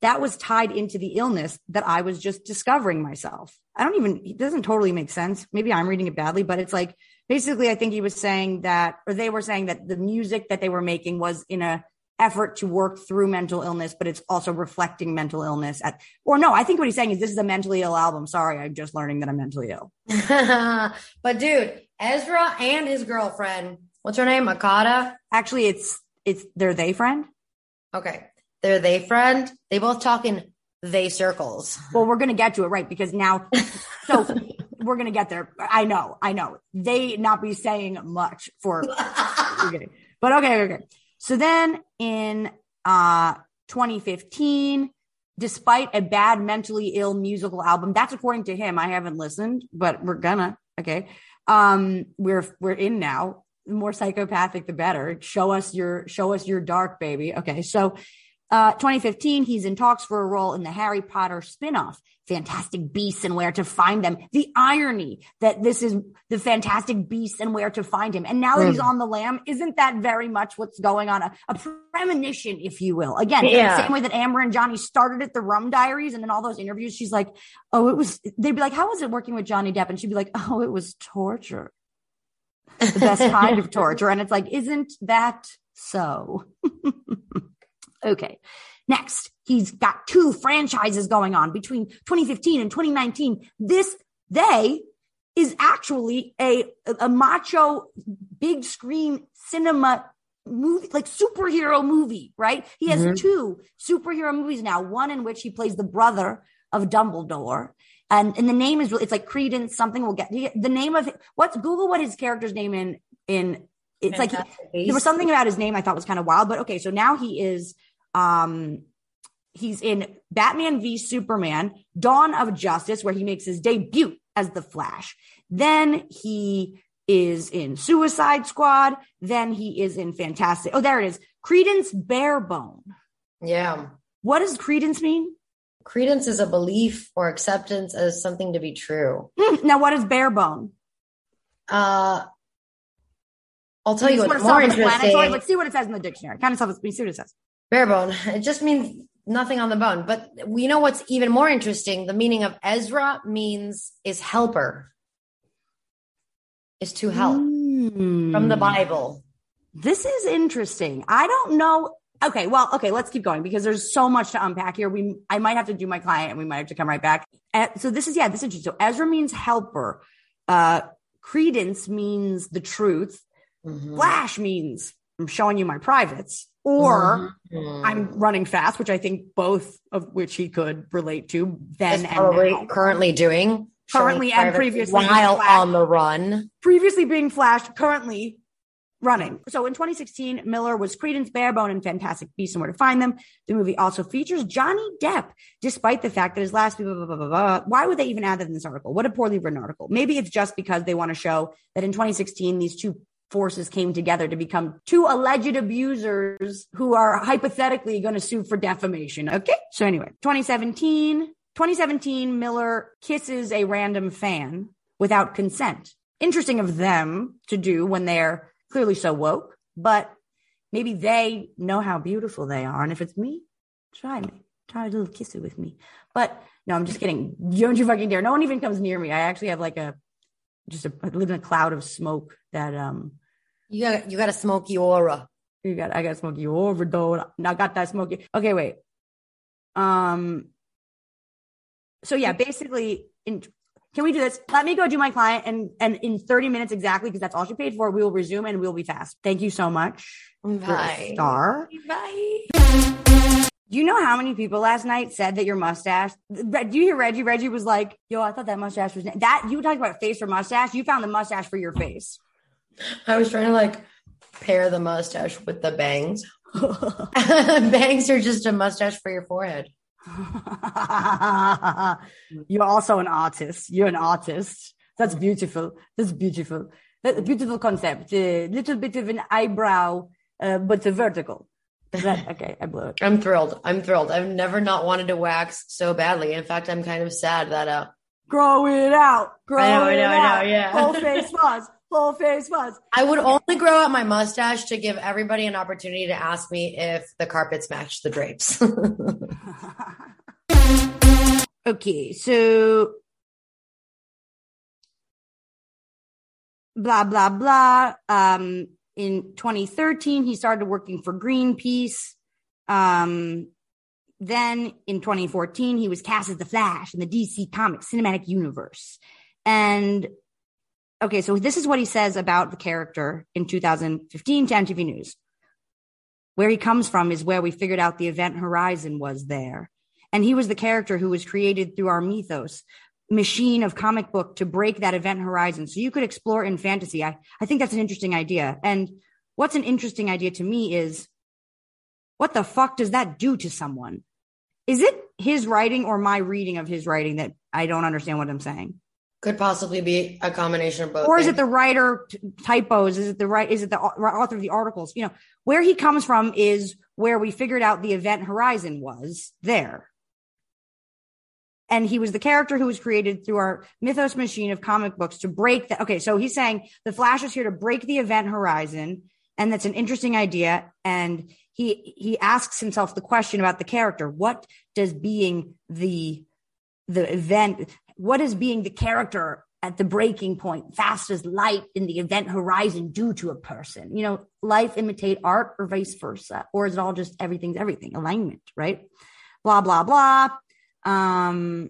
That was tied into the illness that I was just discovering myself. I don't even, it doesn't totally make sense. Maybe I'm reading it badly, but it's like basically, I think he was saying that, or they were saying that the music that they were making was in a effort to work through mental illness, but it's also reflecting mental illness at, or no, I think what he's saying is this is a mentally ill album. Sorry, I'm just learning that I'm mentally ill. but dude, Ezra and his girlfriend, what's her name? Akata. Actually, it's, it's, they're they friend. Okay. They're they friend. They both talk in they circles. Well, we're going to get to it, right? Because now, so we're going to get there. I know, I know. They not be saying much for, but okay, okay. So then in, uh, 2015, despite a bad mentally ill musical album, that's according to him. I haven't listened, but we're gonna, okay. Um, we're, we're in now. The more psychopathic, the better. Show us your, show us your dark, baby. Okay. So, uh, 2015, he's in talks for a role in the Harry Potter spinoff, Fantastic Beasts and Where to Find Them. The irony that this is the Fantastic Beasts and Where to Find Him. And now that he's Mm. on the lam, isn't that very much what's going on? A, a premonition, if you will. Again, Yeah. same way that Amber and Johnny started at the Rum Diaries and in all those interviews, she's like, oh, it was, they'd be like, how was it working with Johnny Depp? And she'd be like, oh, it was torture. The best kind of torture. And it's like, isn't that so? Okay. Next, he's got two franchises going on between 2015 and 2019. This they is actually a a macho big screen cinema movie like superhero movie, right? He has Mhm. two superhero movies now, one in which he plays the brother of Dumbledore. And, and the name is really, it's like Credence, something we'll get. The name of what's Google what his character's name in, in, it's like, he- there was something about his name I thought was kind of wild, but okay. So now he is, um, he's in Batman v Superman, Dawn of Justice, where he makes his debut as the Flash. Then he is in Suicide Squad. Then he is in Fantastic. Oh, there it is. Credence Barebone. Yeah. What does credence mean? Credence is a belief or acceptance as something to be true. Hmm, Now, what is barebone? Uh, I'll tell you what's more interesting. Let's see what it says in the dictionary. Kind of self. We see what it says. Barebone. It just means nothing on the bone. But you know what's even more interesting? The meaning of Ezra means is helper. Is to help from the. Bible. This is interesting. I don't know. Okay, well, okay, let's keep going because there's so much to unpack here. We, I might have to do my client, and we might have to come right back. Uh, so this is yeah, this is interesting. So Ezra means helper. Uh, credence means the truth. Mhm. Flash means I'm showing you my privates, or Mhm. I'm running fast, which I think both of which he could relate to then and now. currently doing Currently and previously while flash- on the run. previously being flashed, currently running. So in 2016, Miller was Credence Barebone and Fantastic Beasts and Where to Find Them. The movie also features Johnny Depp, despite the fact that his last blah, blah, blah. Why would they even add that in this article? What a poorly written article. Maybe it's just because they want to show that in 2016, these two forces came together to become two alleged abusers who are hypothetically going to sue for defamation. Okay. So anyway, 2017, 2017, Miller kisses a random fan without consent. Interesting of them to do when they're clearly so woke, but maybe they know how beautiful they are. And if it's me, try me. Try a little kissy with me. But no, I'm just kidding. Don't you fucking dare. No one even comes near me. I actually have like a just a I live in a cloud of smoke that um You got you got a smoky aura. you got I got smoky over though. I got that smoky. Okay, wait. Um so yeah, basically in can we do this? Let me go do my client and and in 30 minutes exactly, because that's all she paid for, we will resume and we'll be fast. Thank you so much. Bye. Star. Bye. Do you know how many people last night said that your mustache? Do you hear Reggie? Reggie was like, "Yo, I thought that mustache was that." You talked about face or mustache. You found the mustache for your face. I was trying to like pair the mustache with the bangs. bangs are just a mustache for your forehead. You're also an artist. You're an artist. That's beautiful. That's beautiful. That's a beautiful concept. A little bit of an eyebrow, uh, but a vertical. That okay? I blew it. I'm thrilled. I'm thrilled. I've never not wanted to wax so badly. In fact, I'm kind of sad that uh Grow it out. Grow I know, I it know, I know, out. yeah. Whole face fuzz. Whole face fuzz. I would only grow out my mustache to give everybody an opportunity to ask me if the carpets match the drapes. okay, so blah blah blah. Um, in 2013, he started working for Greenpeace. Um, then in 2014, he was cast as the Flash in the DC Comics cinematic universe. And okay, so this is what he says about the character in 2015 to MTV News. Where he comes from is where we figured out the event horizon was there. And he was the character who was created through our mythos machine of comic book to break that event horizon. So you could explore in fantasy. I, I think that's an interesting idea. And what's an interesting idea to me is what the fuck does that do to someone? Is it his writing or my reading of his writing that I don't understand what I'm saying? Could possibly be a combination of both. or is it the writer typos? Is it the right is it the author of the articles? You know where he comes from is where we figured out the event horizon was there. And he was the character who was created through our mythos machine of comic books to break that okay so he's saying the flash is here to break the event horizon and that's an interesting idea. And he he asks himself the question about the character. What does being the the event what is being the character at the breaking point? Fast as light in the event horizon do to a person. You know life imitate art or vice versa or is it all just everything's everything? Alignment right? Blah blah blah. Um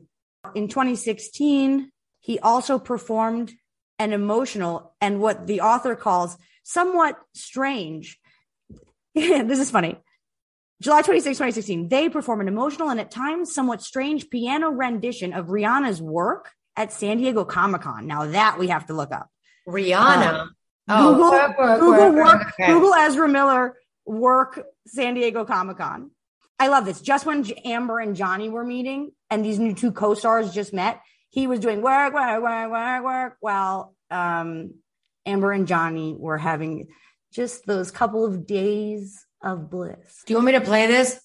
in 2016 he also performed an emotional and what the author calls somewhat strange. This is funny July 26, 2016, they perform an emotional and at times somewhat strange piano rendition of Rihanna's work at San Diego Comic Con. Now that we have to look up. Rihanna? Uh, oh, Google, work, work, Google, work, work, okay. Google Ezra Miller work San Diego Comic Con. I love this. Just when J- Amber and Johnny were meeting and these new two co-stars just met, he was doing work, work, work, work, work, while um, Amber and Johnny were having just those couple of days of bliss. Do you want me to play this?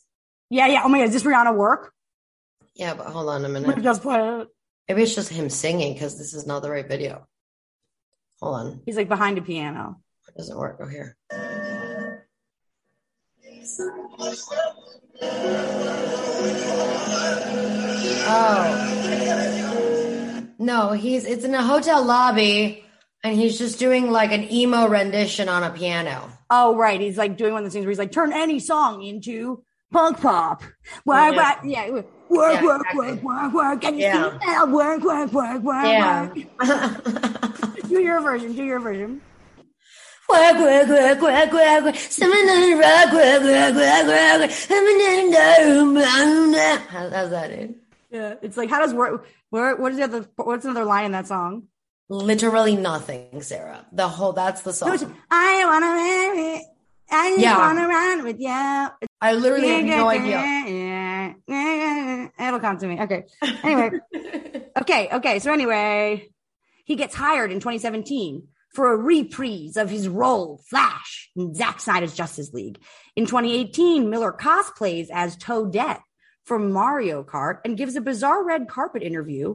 Yeah, yeah. Oh my God, is this Rihanna work? Yeah, but hold on a minute. just play it. Maybe it's just him singing because this is not the right video. Hold on. He's like behind a piano. It doesn't work. Go here. Oh. No, he's it's in a hotel lobby and he's just doing like an emo rendition on a piano. Oh, right. He's like doing one of the things where he's like, turn any song into punk pop. Work, Yeah. work, yeah. Work, work, Yeah, work, exactly. work, work, work. Can you Yeah. see that? Work, work, work, work, Yeah. work. Do your version. Do your version. Work, work, work, work, work, work. Someone on the rock, work, work, work, work, work. Someone in the- How- How's that, dude? Yeah, it's like how does work? Where what is the other? What's another line in that song? Literally nothing, Sarah. The whole that's the song. I wanna marry. I just Yeah. wanna run with you. I literally have no idea. It'll come to me. Okay. Anyway. okay. Okay. So anyway, he gets hired in 2017 for a reprise of his role, Flash, in Zack Snyder's Justice League. In 2018, Miller cosplays as Toadette from Mario Kart and gives a bizarre red carpet interview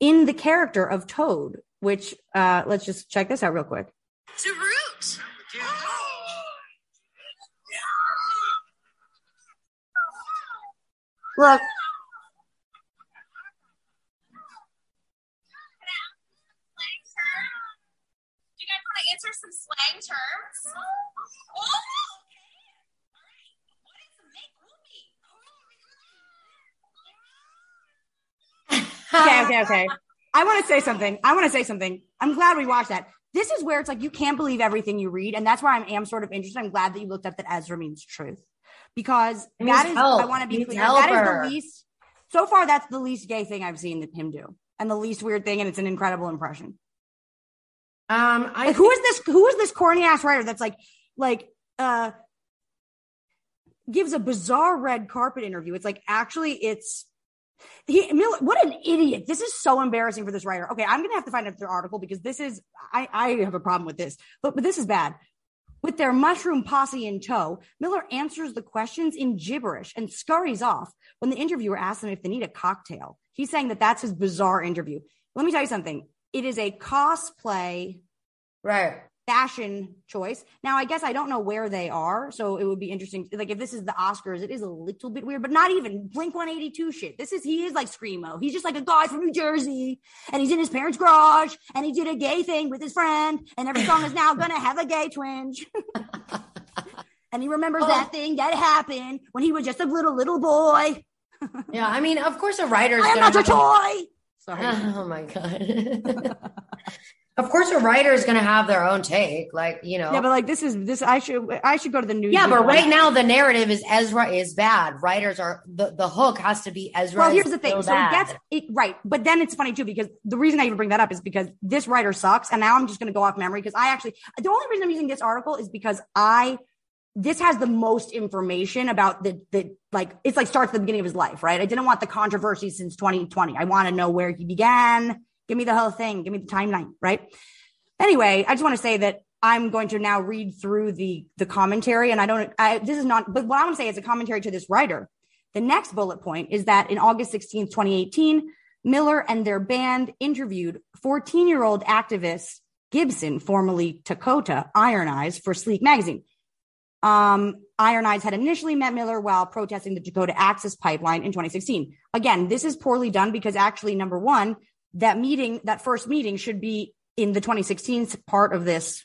in the character of Toad, which uh, let's just check this out real quick. To root. Look. Do you guys want to answer some slang terms? Okay, okay, okay. I want to say something. I want to say something. I'm glad we watched that. This is where it's like you can't believe everything you read, and that's why I am sort of interested. I'm glad that you looked up that Ezra means truth because that is. help. I want to be clear. That is helper. the least. So far, that's the least gay thing I've seen him do, and the least weird thing, and it's an incredible impression. Um, I Like, who is this? Who is this corny ass writer that's like, like, uh, gives a bizarre red carpet interview? It's like actually, it's he. Miller, what an idiot! This is so embarrassing for this writer. Okay, I'm gonna have to find another article because this is I I have a problem with this, but but this is bad. With their mushroom posse in tow, Miller answers the questions in gibberish and scurries off when the interviewer asks him if they need a cocktail. He's saying that that's his bizarre interview. Let me tell you something. It is a cosplay right fashion choice. Now, I guess I don't know where they are, so it would be interesting. Like if this is the Oscars, it is a little bit weird, but not even Blink 182 shit. This is he is like screamo. He's just like a guy from New Jersey, and he's in his parents' garage, and he did a gay thing with his friend, and every song is now gonna have a gay twinge. and he remembers that thing that happened when he was just a little little boy. Yeah, I mean, of course, a writer's. I am not your toy. Sorry. Oh my god. Of course, a writer is going to have their own take, like you know. Yeah, but like this is this. I should I should go to the news. Yeah, but right now the narrative is Ezra is bad. Writers are the the hook has to be Ezra. Well, here's the thing. so So that's it, right. But then it's funny too because the reason I even bring that up is because this writer sucks. And now I'm just going to go off memory because I actually, the only reason I'm using this article is because I, this has the most information about the, the, like, it's like starts at the beginning of his life, right? I didn't want the controversy since 2020. I want to know where he began. Give me the whole thing. Give me the timeline, right? Anyway, I just want to say that I'm going to now read through the the commentary, and I don't. I this is not. But what I want to say is a commentary to this writer. The next bullet point is that in August 16, 2018, Miller and their band interviewed 14 year old activist Gibson, formerly Dakota Iron Eyes, for Sleek magazine. Um, Iron Eyes had initially met Miller while protesting the Dakota Access Pipeline in 2016. Again, this is poorly done because actually, number one, that meeting, that first meeting should be in the 2016 part of this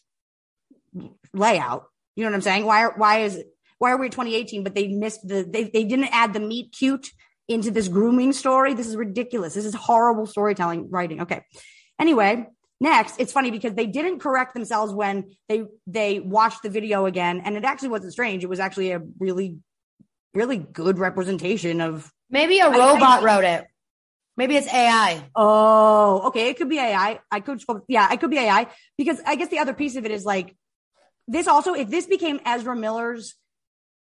layout. You know what I'm saying? Why, why is, why are we 2018, but they missed the, they, they didn't add the meet cute into this grooming story? This is ridiculous. This is horrible storytelling writing. Okay. Anyway, next, it's funny because they didn't correct themselves when they, they watched the video again. And it actually wasn't strange. It was actually a really, really good representation of maybe a robot I- wrote it. Maybe it's AI. Oh, okay. It could be AI. I could, yeah, it could be AI because I guess the other piece of it is like this also, if this became Ezra Miller's,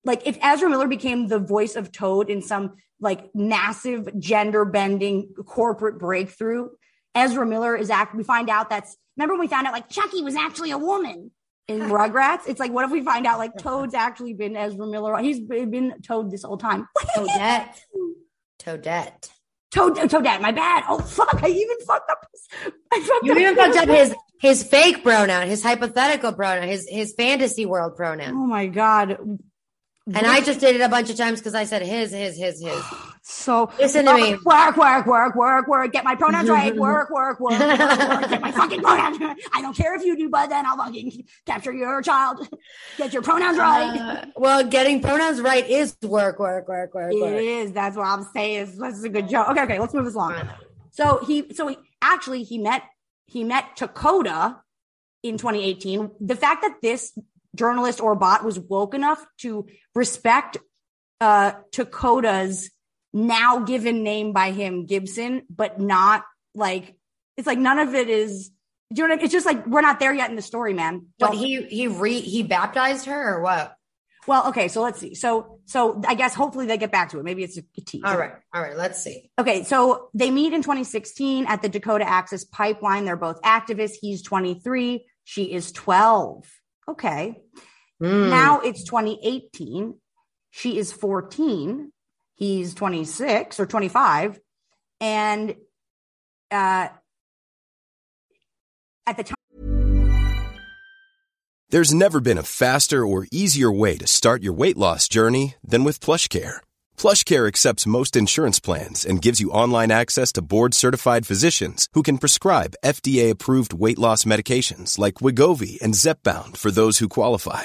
like if Ezra Miller became the voice of Toad in some like massive gender bending corporate breakthrough, Ezra Miller is act, we find out that's, remember when we found out like Chucky was actually a woman in Rugrats? It's like, what if we find out like Toad's actually been Ezra Miller? He's been Toad this whole time. Toadette. Toadette. Toad, Toadette, my bad. Oh fuck, I even fucked up. his- I fucked You up even fucked up his his fake pronoun, his hypothetical pronoun, his his fantasy world pronoun. Oh my god. And I just did it a bunch of times because I said his, his, his, his. So Listen to me. Work, work, work, work, work. Get my pronouns right. Work, work, work, work, work. Get my fucking pronouns. right. I don't care if you do, but then I'll fucking capture your child. Get your pronouns right. Uh, well, getting pronouns right is work, work, work, work, It work. is. That's what I'm saying. This is a good joke. Okay, okay. Let's move this along. So he, so he actually he met he met Dakota in 2018. The fact that this journalist or bot was woke enough to respect uh Dakota's now given name by him, Gibson, but not like it's like none of it is. Do you know what I mean? It's just like we're not there yet in the story, man. But he he re he baptized her or what? well, okay, so let's see. So, so I guess hopefully they get back to it. Maybe it's a tease. All right, all right. Let's see. Okay, so they meet in 2016 at the Dakota Access Pipeline. They're both activists. He's 23, she is 12. Okay. Hmm. Now it's 2018. She is 14. He's 26 or 25. And uh, at the time, There's never been a faster or easier way to start your weight loss journey than with PlushCare. PlushCare accepts most insurance plans and gives you online access to board-certified physicians who can prescribe FDA-approved weight loss medications like Wegovy and Zepbound for those who qualify.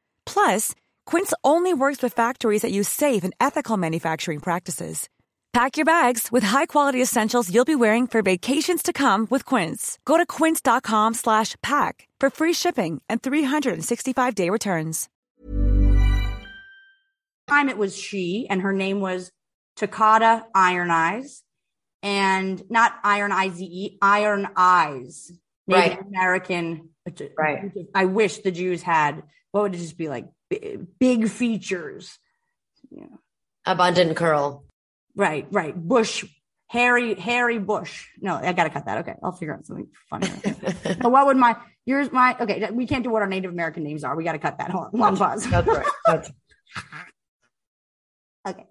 Plus, Quince only works with factories that use safe and ethical manufacturing practices. Pack your bags with high-quality essentials you'll be wearing for vacations to come with Quince. Go to quince.com slash pack for free shipping and 365-day returns. time it was she, and her name was Takata Iron Eyes, and not Iron I Z E, Iron Eyes, Native Right. American. Right. I wish the Jews had. What would it just be like? B- Big features. Abundant curl. Right, right. Bush, hairy, hairy Bush. No, I gotta cut that. Okay, I'll figure out something funny. so what would my yours my okay? We can't do what our Native American names are. We got to cut that. Hold on, long pause. That's right. That's Okay.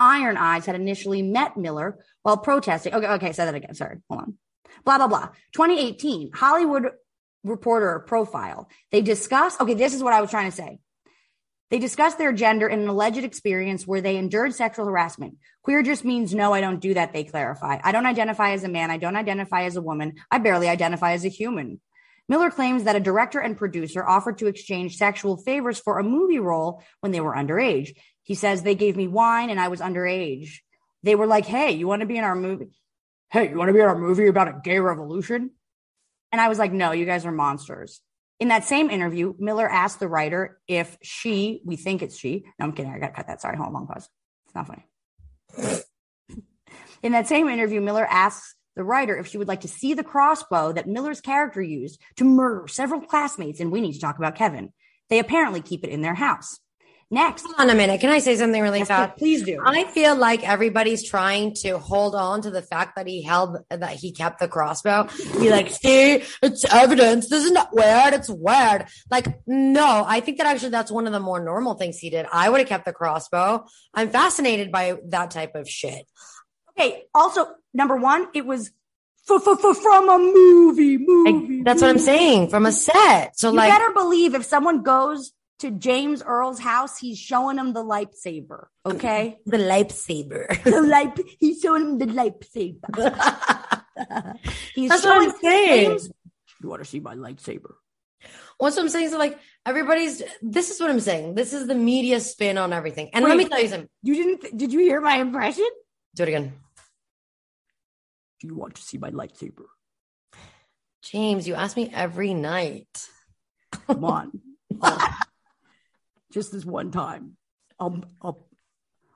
Iron Eyes had initially met Miller while protesting. Okay, okay, say that again. Sorry, hold on. Blah blah blah. 2018 Hollywood Reporter profile. They discuss. Okay, this is what I was trying to say. They discuss their gender in an alleged experience where they endured sexual harassment. Queer just means no, I don't do that, they clarify. I don't identify as a man. I don't identify as a woman. I barely identify as a human. Miller claims that a director and producer offered to exchange sexual favors for a movie role when they were underage. He says they gave me wine and I was underage. They were like, "Hey, you want to be in our movie? Hey, you want to be in our movie about a gay revolution?" And I was like, "No, you guys are monsters." In that same interview, Miller asked the writer if she, we think it's she. No, I'm kidding. I got to cut that. Sorry, hold on, long pause. It's not funny. In that same interview, Miller asks the writer if she would like to see the crossbow that Miller's character used to murder several classmates in We Need to Talk About Kevin. They apparently keep it in their house. Next, Hold on a minute. Can I say something really Yes, fast? please do. I feel like everybody's trying to hold on to the fact that he held that he kept the crossbow. Be like, see, it's evidence. This is not weird. It's weird. Like, no, I think that actually that's one of the more normal things he did. I would have kept the crossbow. I'm fascinated by that type of shit. Okay. Also, number one, it was from a movie. Movie. That's what I'm saying from a set. So like you like, better believe if someone goes to James Earl's house, he's showing him the lightsaber. Okay. the lightsaber. the light. He's showing him the lightsaber. he's That's what showing I'm saying. James. You want to see my lightsaber? What's what I'm saying? So like, everybody's. This is what I'm saying. This is the media spin on everything. And let me tell you something. You didn't? Did you hear my impression? Do it again. Do you want to see my lightsaber? James, you ask me every night. Come on. Just this one time. I'll I'll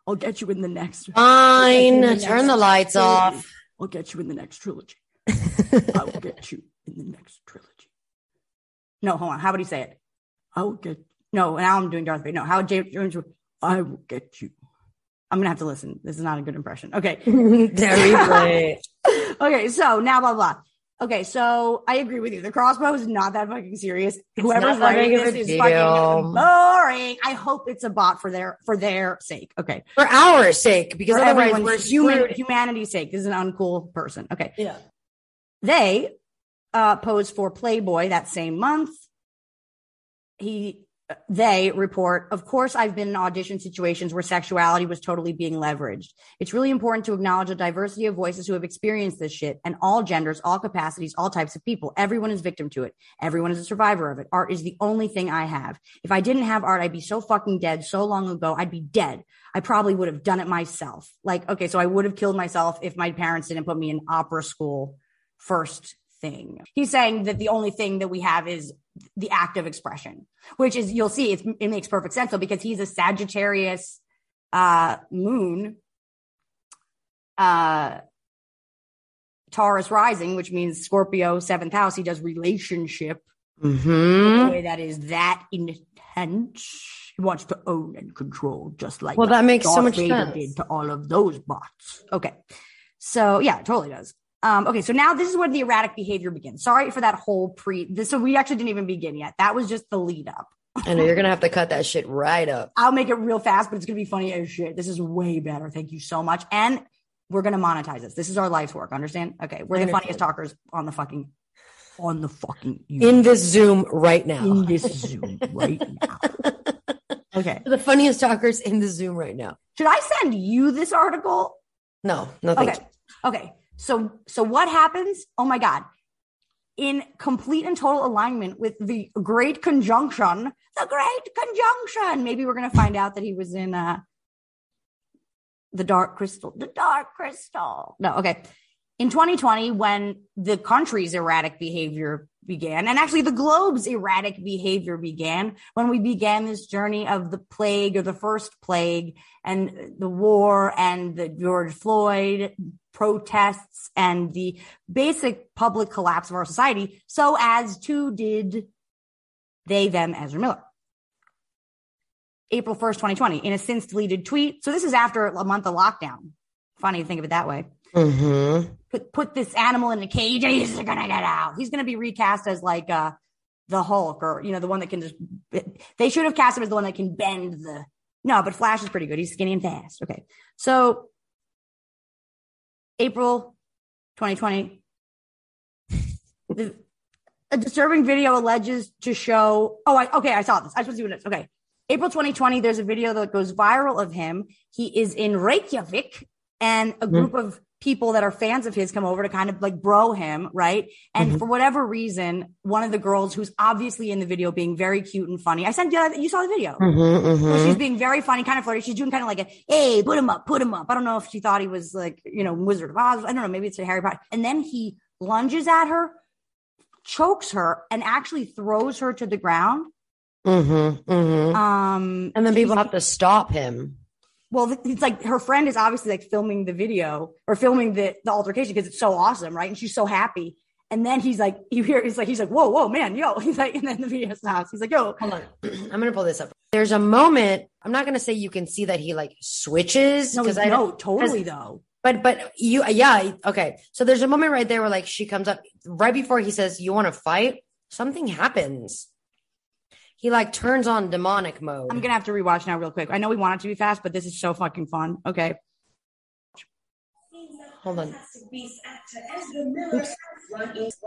I'll get you in the next. Fine. You in Turn the lights trilogy. off. I'll get you in the next trilogy. I will get you in the next trilogy. No, hold on. How would he say it? I will get. No, now I'm doing Darth Vader. No, how would James Jones? I will get you. I'm gonna have to listen. This is not a good impression. Okay. Very okay, so now blah blah. Okay, so I agree with you. The crossbow is not that fucking serious. Whoever's writing this is fucking boring. I hope it's a bot for their for their sake. Okay, For our sake, because for otherwise we're everyone's human humanity's sake. This is an uncool person. Okay, Yeah. they uh, posed for Playboy that same month. He, they report, of course, I've been in audition situations where sexuality was totally being leveraged. It's really important to acknowledge a diversity of voices who have experienced this shit and all genders, all capacities, all types of people. Everyone is victim to it. Everyone is a survivor of it. Art is the only thing I have. If I didn't have art, I'd be so fucking dead so long ago. I'd be dead. I probably would have done it myself. Like, okay, so I would have killed myself if my parents didn't put me in opera school first thing. He's saying that the only thing that we have is the act of expression, which is you'll see it's, it makes perfect sense though because he's a Sagittarius uh, moon, uh, Taurus rising, which means Scorpio seventh house. He does relationship Mm-hmm. in a way that is that intense. He wants to own and control, just like Well, that makes so much Vader sense. did to all of those bots. Okay, so yeah, it totally does. Um, okay, so now this is where the erratic behavior begins. Sorry for that whole pre. This, so we actually didn't even begin yet. That was just the lead up. I know you're gonna have to cut that shit right up. I'll make it real fast, but it's gonna be funny as shit. This is way better. Thank you so much. And we're gonna monetize this. This is our life's work. Understand? Okay, we're the funniest talkers on the fucking on the fucking In this Zoom right now. in this Zoom right now. Okay. the funniest talkers in the Zoom right now. Should I send you this article? No, no, thank Okay. Okay. So so what happens? Oh my god. In complete and total alignment with the great conjunction, the great conjunction. Maybe we're gonna find out that he was in uh the dark crystal. The dark crystal. No, okay. In 2020, when the country's erratic behavior began, and actually the globe's erratic behavior began, when we began this journey of the plague or the first plague and the war and the George Floyd protests and the basic public collapse of our society, so as too did they, them, Ezra Miller. April 1st, 2020, in a since deleted tweet. So this is after a month of lockdown. Funny to think of it that way. Mm-hmm. Put put this animal in a cage and he's gonna get out. He's gonna be recast as like uh the Hulk or you know the one that can just they should have cast him as the one that can bend the no, but Flash is pretty good. He's skinny and fast. Okay. So April 2020. The, a disturbing video alleges to show. Oh, I, okay. I saw this. I just want to see what it is. Okay. April 2020, there's a video that goes viral of him. He is in Reykjavik and a hmm. group of people that are fans of his come over to kind of like bro him, right? And Mhm. for whatever reason, one of the girls who's obviously in the video being very cute and funny. I sent you, you saw the video. Mm-hmm, So she's mm-hmm. being very funny, kind of flirty. She's doing kind of like a, hey, put him up, put him up. I don't know if she thought he was like, you know, Wizard of Oz. I don't know. Maybe it's a Harry Potter. And then he lunges at her, chokes her, and actually throws her to the ground. Mm-hmm. Mm-hmm. Um, and then people have to stop him. Well, it's like her friend is obviously like filming the video or filming the, the altercation because it's so awesome, right? And she's so happy. And then he's like, you hear, he's like, he's like, whoa, whoa, man, yo. He's like, and then the video stops. He's like, yo, Hold on. I'm gonna pull this up. There's a moment. I'm not gonna say you can see that he like switches no, I no, totally though. But but you yeah okay. So there's a moment right there where like she comes up right before he says you want to fight. Something happens. He like turns on demonic mode. I'm gonna have to rewatch now real quick. I know we want it to be fast, but this is so fucking fun. Okay. Hold on.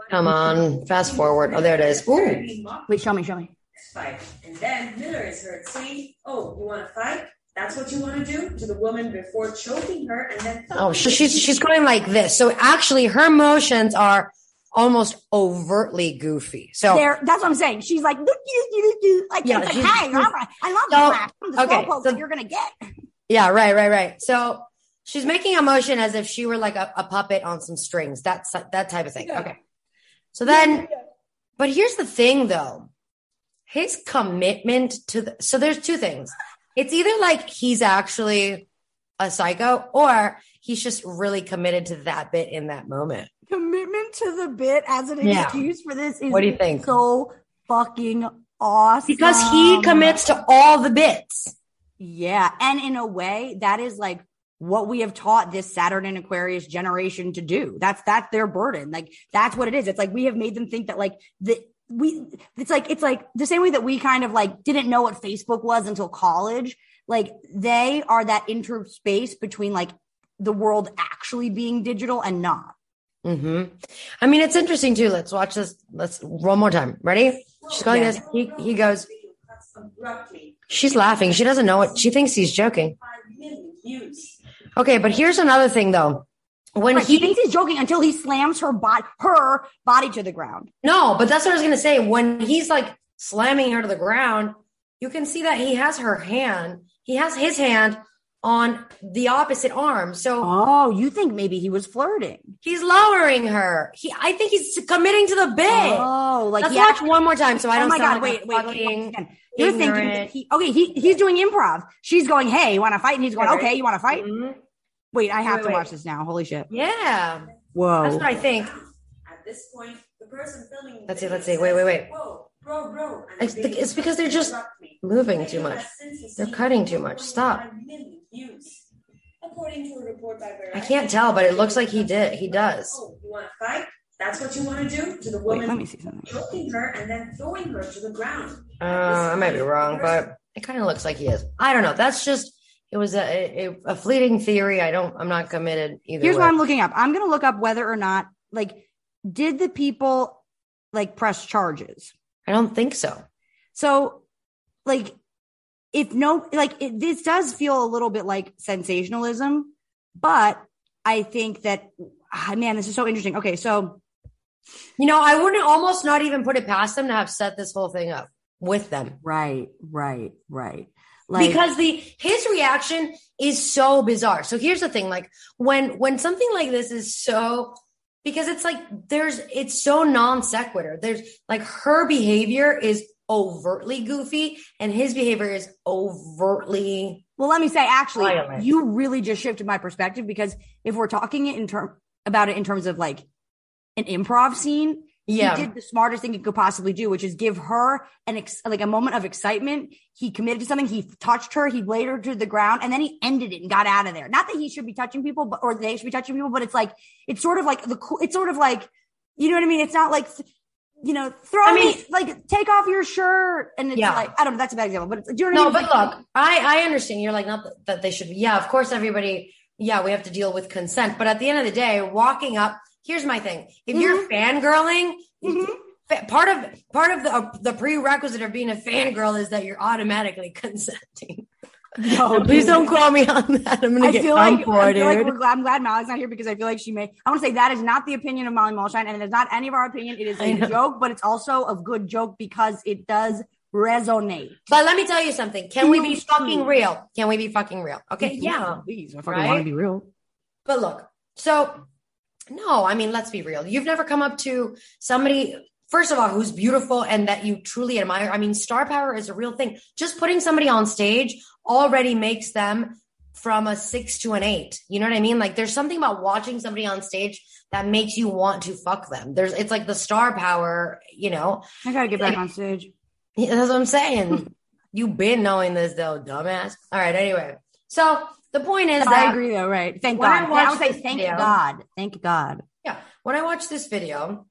Come on, fast forward. Oh, there it is. Ooh. Wait, show me, show me. fight. And then Miller is heard saying, Oh, you want to fight? That's what you want to do to the woman before choking her and then Oh, she's she's going like this. So actually, her motions are almost overtly goofy. So there, that's what I'm saying. She's like, "Look, you, you, you," like, Yeah, like, hey, she's- all right. I love So, the. Okay, so- that you're gonna get. Yeah, right, right, right. So she's making a motion as if she were like a, a puppet on some strings. That's that type of thing. Okay. So then, but here's the thing though. His commitment to the, so there's two things. It's either like he's actually a psycho or he's just really committed to that bit in that moment. Commitment to the bit as an Yeah. excuse for this is What do you think? so fucking awesome. Because he commits to all the bits. Yeah. And in a way, that is like what we have taught this Saturn and Aquarius generation to do. That's that's their burden. Like that's what it is. It's like we have made them think that like the we it's like it's like the same way that we kind of like didn't know what Facebook was until college. Like they are that interspace between like the world actually being digital and not. Hmm I mean, it's interesting too. Let's watch this. Let's one more time. Ready? She's going Yeah. this. He, he goes. She's laughing. She doesn't know it. She thinks he's joking. Five million views. Okay, but here's another thing though. When Right, he he thinks he's joking until he slams her body, her body to the ground. No, but that's what I was gonna say. When he's like slamming her to the ground, you can see that he has her hand. He has his hand on the opposite arm. So Oh, you think maybe he was flirting? he's lowering her. He, I think he's committing to the bit. Oh, like Let's he watch one more time so I oh don't Oh my sound god! like Wait, a wait, wait, fucking wait. You're thinking that he okay? He he's doing improv. She's going, "Hey, you want to fight?" And he's going, "Okay, you want to fight?" Mhm. Wait, I have Wait, to wait. watch this now. Holy shit! Yeah, Whoa! that's what I think. At this point, the person filming. the Let's see, let's see. Wait, wait, wait. Whoa, bro, bro. It's, the it's because they're just moving too much. has since received They're cutting too much. Stop. 1.5 million views. According to a report by I can't tell, but it looks like he did. He does. Oh, you want to fight? That's what you want to do to the Wait, woman, let me see something. choking her and then throwing her to the ground. Uh, I might be wrong, but it kind of looks like he is. I don't know. That's just it was a, a, a fleeting theory. I don't. I'm not committed either. Here's way. what I'm looking up. I'm gonna look up whether or not like did the people like press charges. I don't think so. So, like, if no, like, it, this does feel a little bit like sensationalism, but I think that, ah, man, this is so interesting. Okay, so You know, I wouldn't almost not even put it past them to have set this whole thing up with them. right, right, right, like, because the his reaction is so bizarre. So here's the thing: like when when something like this is so because it's like there's it's so non sequitur. There's like her behavior is overtly goofy, and his behavior is overtly well, let me say, actually, Violent. you really just shifted my perspective because if we're talking it in term about it in terms of like an improv scene, Yeah. he did the smartest thing he could possibly do, which is give her an ex- like a moment of excitement. He committed to something. He touched her. He laid her to the ground, and then he ended it and got out of there. Not that he should be touching people, but or they should be touching people, but it's like it's sort of like the cool. It's sort of like you know what I mean. It's not like you know throw I me like take off your shirt, and it's Yeah. like I don't know. That's a bad example, but it's, do you know no, I but mean? It's look, I I understand. You're like not that, they should. Yeah, of course, everybody. Yeah, we have to deal with consent, but at the end of the day, walking up. Here's my thing: if you're fangirling, fa- part of part of the uh, the prerequisite of being a fangirl is that you're automatically consenting. No, please don't call me on that. I'm gonna I get feel like, I feel like we're glad, I'm glad Molly's not here because I feel like she may. I want to say that is not the opinion of Molly Mulshine, and it is not any of our opinion. It is a joke, but it's also a good joke because it does resonate. But let me tell you something. Can we be fucking real? Can we be fucking real? Okay, yeah. please. I fucking wanna be real. But look, so no, I mean, let's be real. You've never come up to somebody, first of all, who's beautiful and that you truly admire. I mean, star power is a real thing. Just putting somebody on stage already makes them from a six to an eight. You know what I mean? Like there's something about watching somebody on stage that makes you want to fuck them. There's it's like the star power, you know. I gotta get back on stage. Yeah, that's what I'm saying. You've been knowing this though, dumbass. All right, anyway. So the point is I agree, though. Right? Thank when I God. I, would say this thank video- God. Thank God. Yeah. When I watch this video,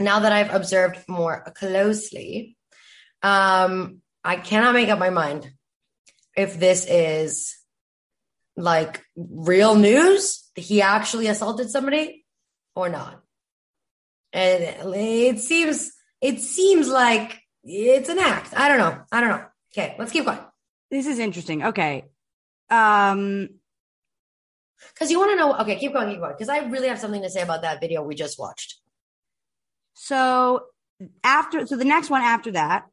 now that I've observed more closely, um, I cannot make up my mind if this is like real news. He actually assaulted somebody or not. And it seems it seems like it's an act. I don't know. I don't know. Okay, let's keep going. This is interesting. Okay. Um. Because you want to know. Okay, keep going, keep going. Because I really have something to say about that video we just watched. So after, so the next one after that,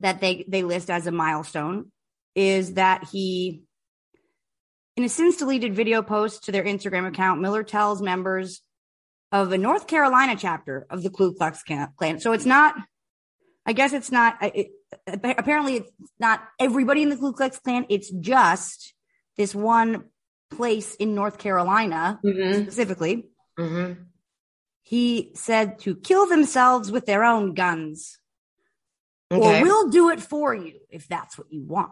that they they list as a milestone, is that he, in a since deleted video post to their Instagram account, Miller tells members of a North Carolina chapter of the Ku Klux Klan. So it's not. I guess it's not. It, apparently, it's not everybody in the Ku Klux Klan. It's just this one place in North Carolina specifically. Mm-hmm. He said to kill themselves with their own guns, Okay. or we'll do it for you if that's what you want.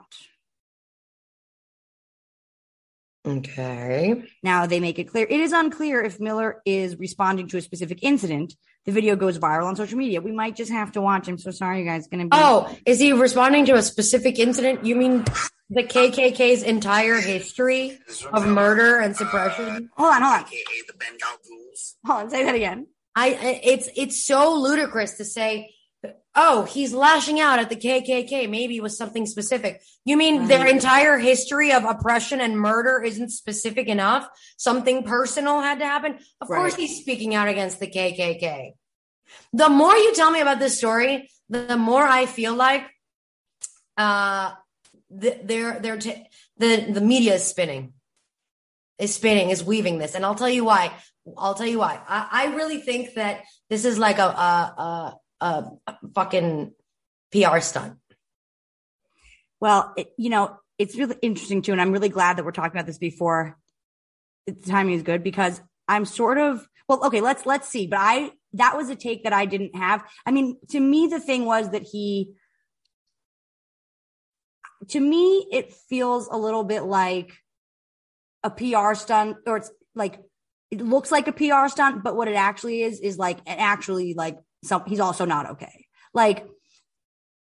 Okay. Now they make it clear it is unclear if Miller is responding to a specific incident. The video goes viral on social media. We might just have to watch. I'm so sorry, you guys. Gonna be Oh, is he responding to a specific incident? You mean the KKK's entire history of murder and suppression. Hold on, hold on. AKA the Bengal ghouls. Hold on, say that again. I I- it's it's so ludicrous to say, oh, he's lashing out at the KKK. Maybe it was something specific. You mean their entire history of oppression and murder isn't specific enough? Something personal had to happen. Of course, he's speaking out against the KKK. The more you tell me about this story, the more I feel like uh, th- they're they're t- the the media is spinning, is spinning, is weaving this, and I'll tell you why. I'll tell you why. I, I really think that this is like a a, a, a fucking PR stunt. Well, it, you know, it's really interesting too, and I'm really glad that we're talking about this before the timing is good because I'm sort of well, okay, let's let's see. But I that was a take that I didn't have. I mean, to me, the thing was that he to me, it feels a little bit like a PR stunt, or it's like it looks like a PR stunt, but what it actually is is like actually like some he's also not okay. Like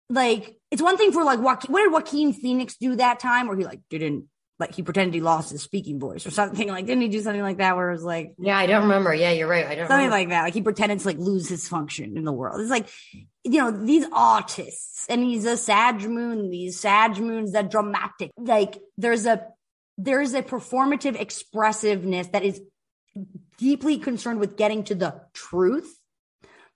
like it's one thing for like what did Joaquin Phoenix do that time where he like didn't like he pretended he lost his speaking voice or something like didn't he do something like that where it was like Yeah, I don't remember. Yeah, you're right. I don't something remember. like that like he pretended to like lose his function in the world it's like you know these artists and he's a uh, Sag moon these Sag moons that dramatic like there's a there's a performative expressiveness that is deeply concerned with getting to the truth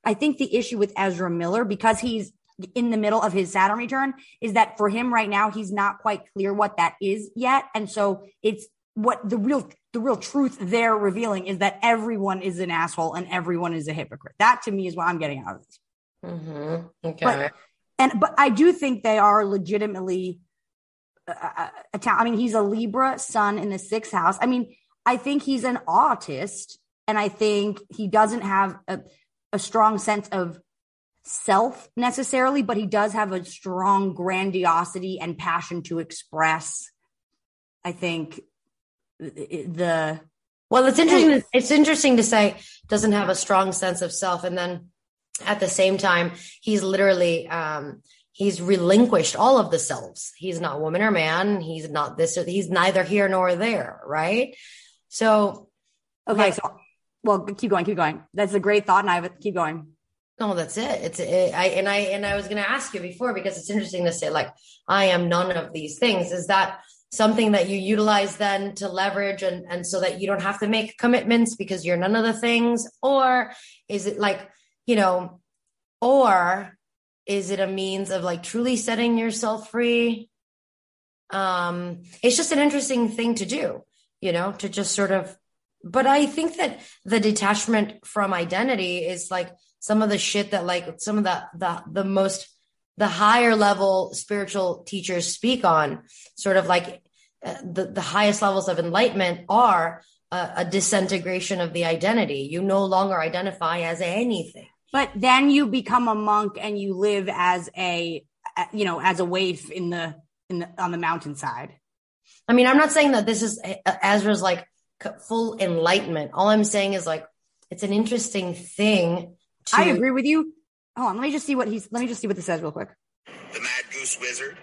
I think the issue with Ezra Miller, because he's in the middle of his Saturn return, is that for him right now, he's not quite clear what that is yet. And so it's what the real the real truth they're revealing is that everyone is an asshole and everyone is a hypocrite. That to me is what I'm getting out of this. Mm-hmm. Okay. But and but I do think they are legitimately uh, uh, I mean, he's a Libra sun in the sixth house. I mean, I think he's an artist, and I think he doesn't have a, a strong sense of self necessarily, but he does have a strong grandiosity and passion to express. I think the, Well, it's interesting. It's interesting to say doesn't have a strong sense of self, and then at the same time, he's literally um, he's relinquished all of the selves. He's not woman or man. He's not this. Or, he's neither here nor there. Right. So okay. like- so well, keep going, keep going. That's a great thought, and I have. Keep going. No, that's it. It's it, I and I and I was going to ask you before because it's interesting to say like I am none of these things. Is that something that you utilize then to leverage and and so that you don't have to make commitments because you're none of the things, or is it like you know, or is it a means of like truly setting yourself free? Um, it's just an interesting thing to do, you know, to just sort of. But I think that the detachment from identity is like some of the shit that like some of the the the most the higher level spiritual teachers speak on sort of like uh, the the highest levels of enlightenment are a, a disintegration of the identity. You no longer identify as anything. But then you become a monk and you live as a, you know, as a waif in the in the on the mountainside. i mean i'm not saying that this is uh, ezra's like full enlightenment. All i'm saying is like it's an interesting thing to I agree with you. Hold on, let me just see what he's. Let me just see what this says real quick. the Mad Goose Wizard.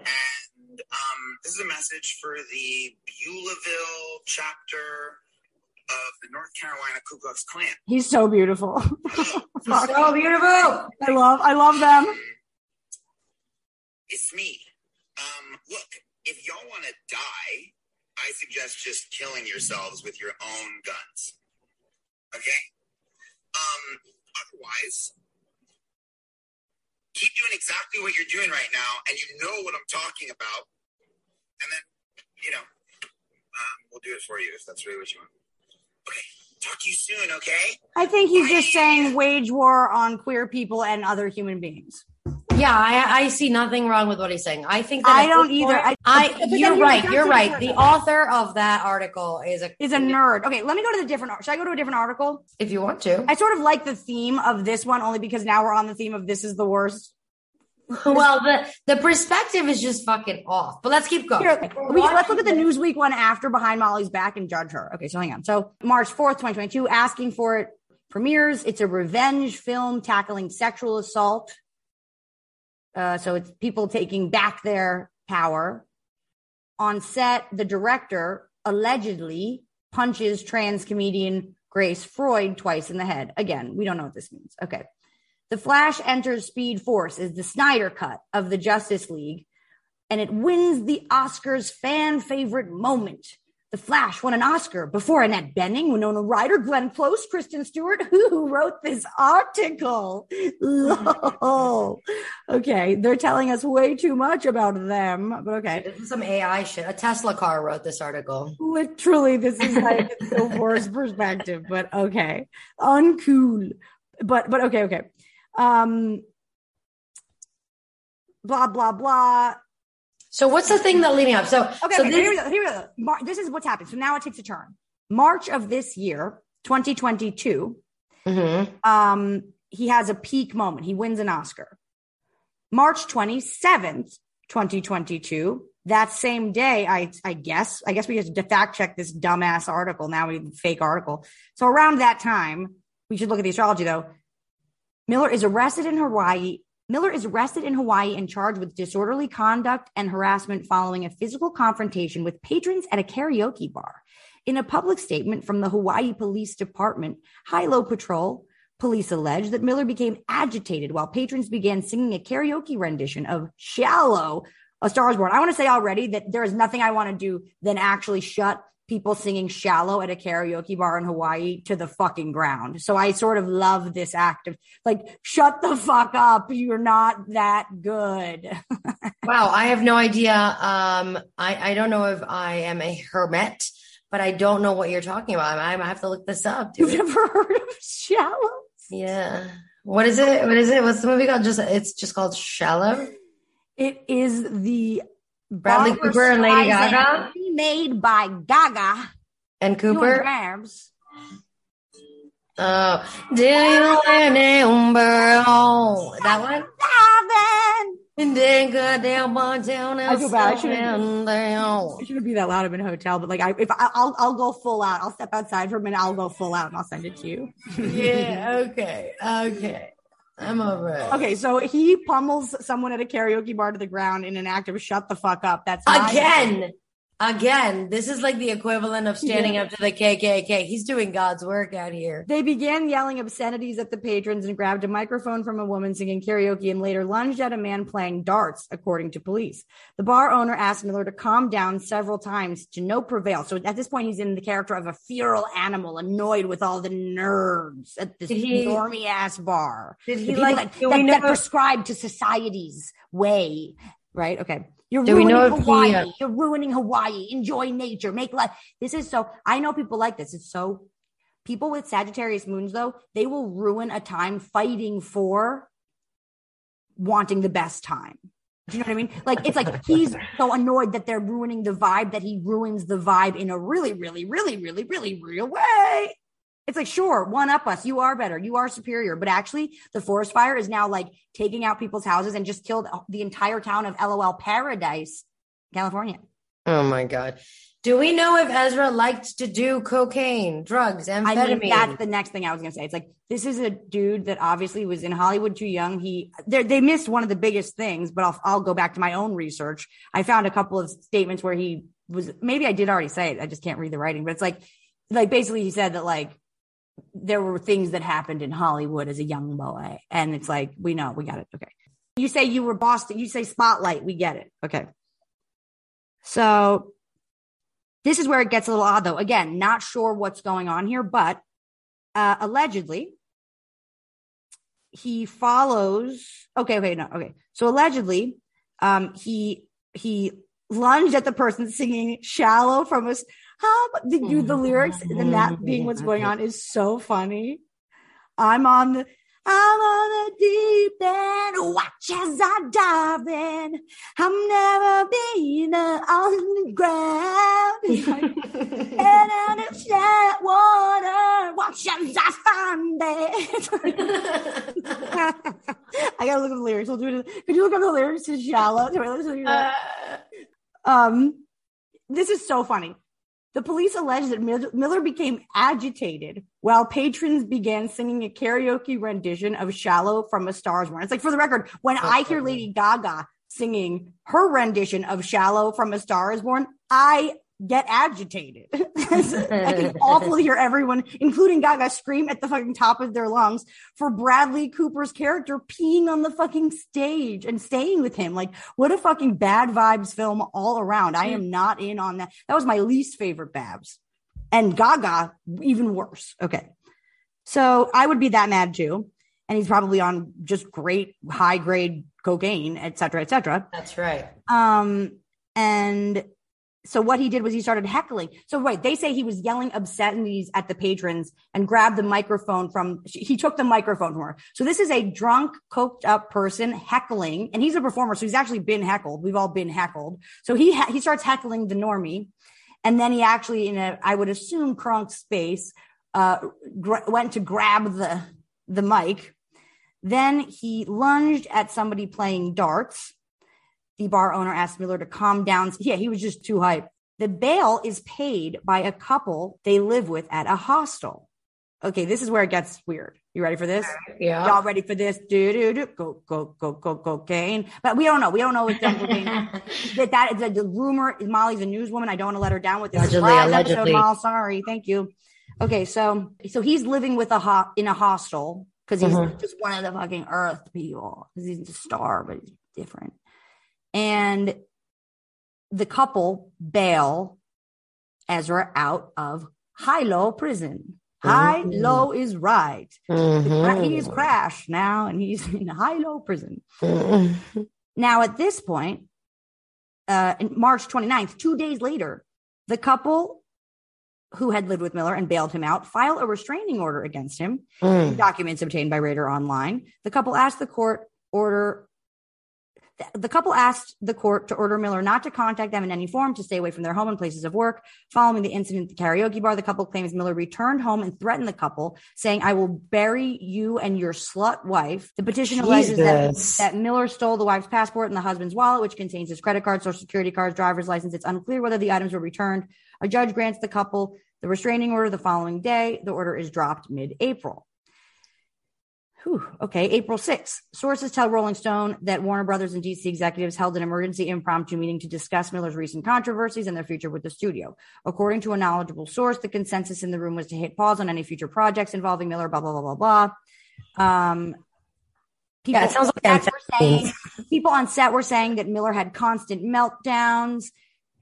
And um, this is a message for the Beulaville chapter of the North Carolina Ku Klux Klan. He's so beautiful. Fuck. so beautiful I love. I love them. It's me. Um, look, if y'all want to die, I suggest just killing yourselves with your own guns. Okay? Um, otherwise, keep doing exactly what you're doing right now, and you know what I'm talking about. And then, you know, um, we'll do it for you if that's really what you want. Okay. Talk to you soon, okay? I think he's just saying wage war on queer people and other human beings. Yeah, I, I see nothing wrong with what he's saying. I think that I don't either. point- I- I, you're right. You're right. The author of that article is a Is a nerd. Okay, let me go to the different. Should I go to a different article? If you want to. I sort of like the theme of this one only because now we're on the theme of this is the worst. well, the the perspective is just fucking off. But let's keep going. Here, we, let's look at the Newsweek one after Behind Molly's Back and judge her. Okay, so hang on. So March 4th, 2022, asking for it premieres. It's a revenge film tackling sexual assault. Uh, so it's people taking back their power. on set, the director allegedly punches trans comedian Grace Freud twice in the head. Again, we don't know what this means. Okay. The Flash enters Speed Force is the Snyder cut of the Justice League, and it wins the Oscars fan favorite moment. The Flash won an Oscar before Annette Bening, Winona Ryder, Glenn Close, Kristen Stewart, who wrote this article. Lol. Okay, they're telling us way too much about them, but okay. This is some AI shit. A Tesla car wrote this article. Literally, this is like the worst perspective, but okay. Uncool. But but okay, okay. Um blah blah blah. So what's the thing that leading up? So Okay, so okay, this- here we go. Here we go. Mar- this is what's happened. So now it takes a turn. March of this year, 2022, Mm-hmm. um, he has a peak moment. He wins an Oscar. March 27th, 2022, that same day, I I guess, I guess we just fact check this dumbass article. Now we fake article. So around that time, we should look at the astrology though. Miller is arrested in Hawaii. Miller is arrested in Hawaii and charged with disorderly conduct and harassment following a physical confrontation with patrons at a karaoke bar. In a public statement from the Hawaii Police Department, Hilo Patrol, police allege that Miller became agitated while patrons began singing a karaoke rendition of Shallow, A Star Born. I want to say already that there is nothing I want to do than actually shut people singing Shallow at a karaoke bar in Hawaii to the fucking ground. So I sort of love this act of like, shut the fuck up. You're not that good. Wow, I have no idea. Um, I, I don't know if I am a hermit, but I don't know what you're talking about. I, I have to look this up. You've never heard of Shallow? Yeah. What is it? What is it? What's the movie called? Just it's just called Shallow. It is the Bradley Barbra Cooper and Lady Streisand Gaga remade by Gaga. and Cooper. grabs. Oh, do you remember oh, that one? And then go down, boy, down, I feel bad. I shouldn't, down. I shouldn't be that loud. I'm in a hotel, but like, I, if I, I'll, I'll go full out. I'll step outside for a minute. I'll go full out and I'll send it to you. Yeah. Okay. Okay. I'm over it. Okay, so he pummels someone at a karaoke bar to the ground in an act of shut the fuck up. That's my- Again. Again, this is like the equivalent of standing Yeah. up to the KKK. He's doing God's work out here. They began yelling obscenities at the patrons and grabbed a microphone from a woman singing karaoke and later lunged at a man playing darts, according to police. The bar owner asked Miller to calm down several times to no prevail. So at this point, he's in the character of a feral animal, annoyed with all the nerds at this he- normie ass bar. Did he people like? that, that, that prescribe to society's way, right? Okay. You're Do ruining know if he, Hawaii. uh, You're ruining Hawaii. Enjoy nature. Make life. This is so. I know people like this. It's so. People with Sagittarius moons, though, they will ruin a time fighting for wanting the best time. Do you know what I mean? Like it's like he's so annoyed that they're ruining the vibe that he ruins the vibe in a really, really, really, really, really real way. It's like, sure, one up us. You are better. You are superior. But actually, the forest fire is now like taking out people's houses and just killed the entire town of LOL Paradise, California. Oh my God. Do we know if Ezra liked to do cocaine, drugs, I amphetamine? mean, that's the next thing I was going to say. It's like, this is a dude that obviously was in Hollywood too young. He, they they missed one of the biggest things, but I'll, I'll go back to my own research. I found a couple of statements where he was, maybe I did already say it. I just can't read the writing, but it's like, like basically he said that like, there were things that happened in Hollywood as a young boy. And it's like, we know, we got it. Okay. You say you were Boston, you say spotlight, we get it. Okay. So this is where it gets a little odd though. Again, not sure what's going on here, but uh, allegedly he follows okay okay no okay so allegedly um he he lunged at the person singing shallow from us how the, dude, the lyrics and that being what's going on is so funny i'm on the I'm on the deep end, watch as I dive in. I'm never being on the ground. He's like, Head out of that water, watch as I find it. I gotta look at the lyrics. I'll do it. Could you look up the lyrics to Shallow? Um, this is so funny. The police allege that Miller became agitated while patrons began singing a karaoke rendition of Shallow from A Star is Born. It's like, for the record, when I hear Lady Gaga singing her rendition of Shallow from A Star is Born, I get agitated. I think awful to hear everyone, including Gaga, scream at the fucking top of their lungs for Bradley Cooper's character peeing on the fucking stage and staying with him. Like, what a fucking bad vibes film all around. I am not in on that. That was my least favorite Babs. And Gaga, even worse. Okay. So I would be that mad too. And he's probably on just great high grade cocaine, et cetera, et cetera. That's right. Um, and so what he did was he started heckling. So right, they say he was yelling obscenities at the patrons and grabbed the microphone from. He took the microphone from her. So this is a drunk, coked up person heckling, and he's a performer, so he's actually been heckled. We've all been heckled. So he he starts heckling the normie, and then he actually, in a I would assume crunk space, uh, went to grab the the mic. Then he lunged at somebody playing darts the bar owner asked Miller to calm down. Yeah, he was just too hyped. The bail is paid by a couple they live with at a hostel. Okay, this is where it gets weird. You ready for this? Yeah. Y'all ready for this? Do do do. Go go go go cocaine. But we don't know. We don't know what's done that that the, the rumor is Molly's a newswoman. I don't want to let her down with this Allegedly, last allegedly. episode. Molly, sorry. Thank you. Okay, so so he's living with a ho- in a hostel because he's Mhm. just one of the fucking Earth people. 'Cause He's a star, but he's different and the couple bail Ezra out of Hilo prison. High Mhm. low is right. Mhm. He's crashed now and he's in Hilo prison. Mm-hmm. Now, at this point, uh, in March 29th, two days later, the couple who had lived with Miller and bailed him out file a restraining order against him. Mm. Documents obtained by Radar Online. The couple asked the court order. The couple asked the court to order Miller not to contact them in any form, to stay away from their home and places of work. Following the incident at the karaoke bar, the couple claims Miller returned home and threatened the couple, saying, I will bury you and your slut wife. The petition alleges that, that Miller stole the wife's passport and the husband's wallet, which contains his credit card, social security cards, driver's license. It's unclear whether the items were returned. A judge grants the couple the restraining order the following day. The order is dropped mid April. Okay, April 6th. Sources tell Rolling Stone that Warner Brothers and DC executives held an emergency impromptu meeting to discuss Miller's recent controversies and their future with the studio. According to a knowledgeable source, the consensus in the room was to hit pause on any future projects involving Miller, blah, blah, blah, blah, blah. Um, people, Yeah, it sounds like on set were saying, people on set were saying that Miller had constant meltdowns,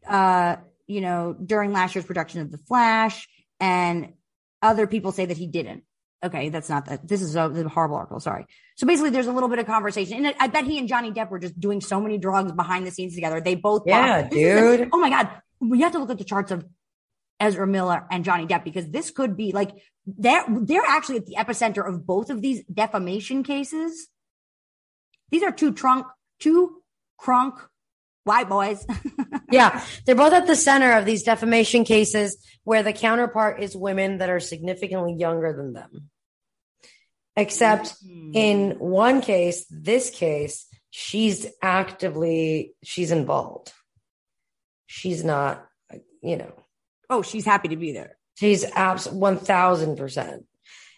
uh, you know, during last year's production of The Flash, and other people say that he didn't. Okay, that's not that. This is a, this is a horrible article. Sorry. So basically, there's a little bit of conversation, and I bet he and Johnny Depp were just doing so many drugs behind the scenes together. They both, Yeah, this is a- dude. oh my god, we have to look at the charts of Ezra Miller and Johnny Depp because this could be like they're they're actually at the epicenter of both of these defamation cases. These are two trunk, two crunk white boys. yeah, they're both at the center of these defamation cases where the counterpart is women that are significantly younger than them. Except in one case, this case, she's actively she's involved. She's not, you know. Oh, she's happy to be there. She's abs one thousand percent.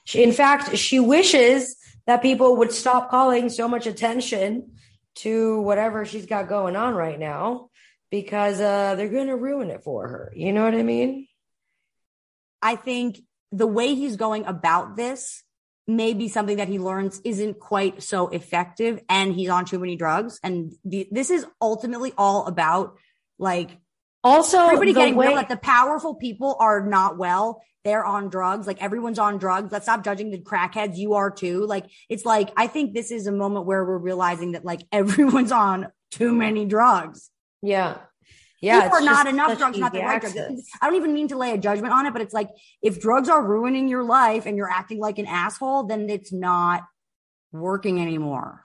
She, in fact, she wishes that people would stop calling so much attention to whatever she's got going on right now because uh, they're going to ruin it for her. You know what I mean? I think the way he's going about this may be something that he learns isn't quite so effective and he's on too many drugs. And the, this is ultimately all about like also everybody getting way- real that the powerful people are not well. They're on drugs. Like everyone's on drugs. Let's stop judging the crackheads. You are too. Like it's like, I think this is a moment where we're realizing that like everyone's on too many drugs. Yeah. Yeah. People are not enough drugs, not the right drugs. I don't even mean to lay a judgment on it, but it's like if drugs are ruining your life and you're acting like an asshole, then it's not working anymore.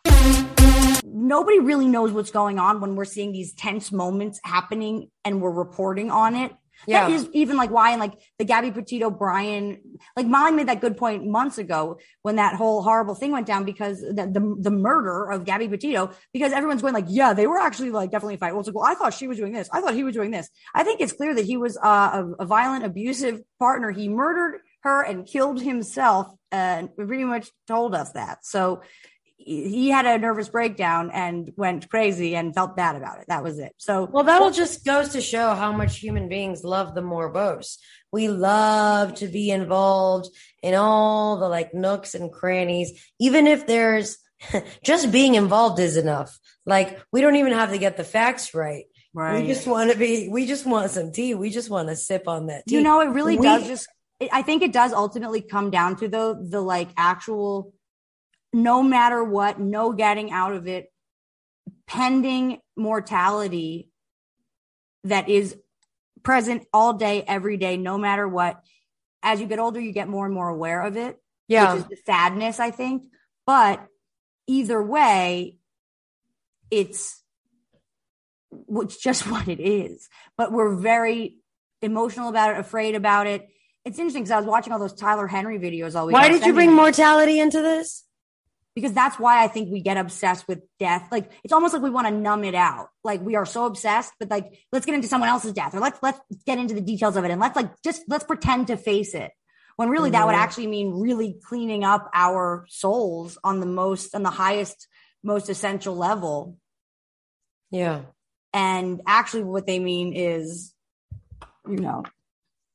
Nobody really knows what's going on when we're seeing these tense moments happening and we're reporting on it. Yeah. That is even like why, and like the Gabby Petito, Brian, like Molly made that good point months ago when that whole horrible thing went down because the, the, the murder of Gabby Petito, because everyone's going like, yeah, they were actually like definitely fighting. Well, like, well, I thought she was doing this. I thought he was doing this. I think it's clear that he was uh, a, a violent, abusive partner. He murdered her and killed himself and pretty much told us that. So he had a nervous breakdown and went crazy and felt bad about it. That was it. So Well, that'll just goes to show how much human beings love the morbose. We love to be involved in all the like nooks and crannies, even if there's just being involved is enough. Like we don't even have to get the facts right. Right. We just want to be. We just want some tea. We just want to sip on that tea. You know, it really We- does just, I think it does ultimately come down to the, the like actual, no matter what, no getting out of it, pending mortality that is present all day, every day, no matter what. As you get older, you get more and more aware of it. Yeah. Which is the sadness, I think. But either way, it's it's just what it is. But we're very emotional about it, afraid about it. It's interesting because I was watching all those Tyler Henry videos all week. Why did you bring mortality into this? Because that's why I think we get obsessed with death. Like it's almost like we want to numb it out. Like we are so obsessed, but like let's get into someone else's death or let's let's get into the details of it and let's like just let's pretend to face it. When really that would Mhm. actually mean really cleaning up our souls on the most on the highest, most essential level. Yeah. And actually what they mean is, you know,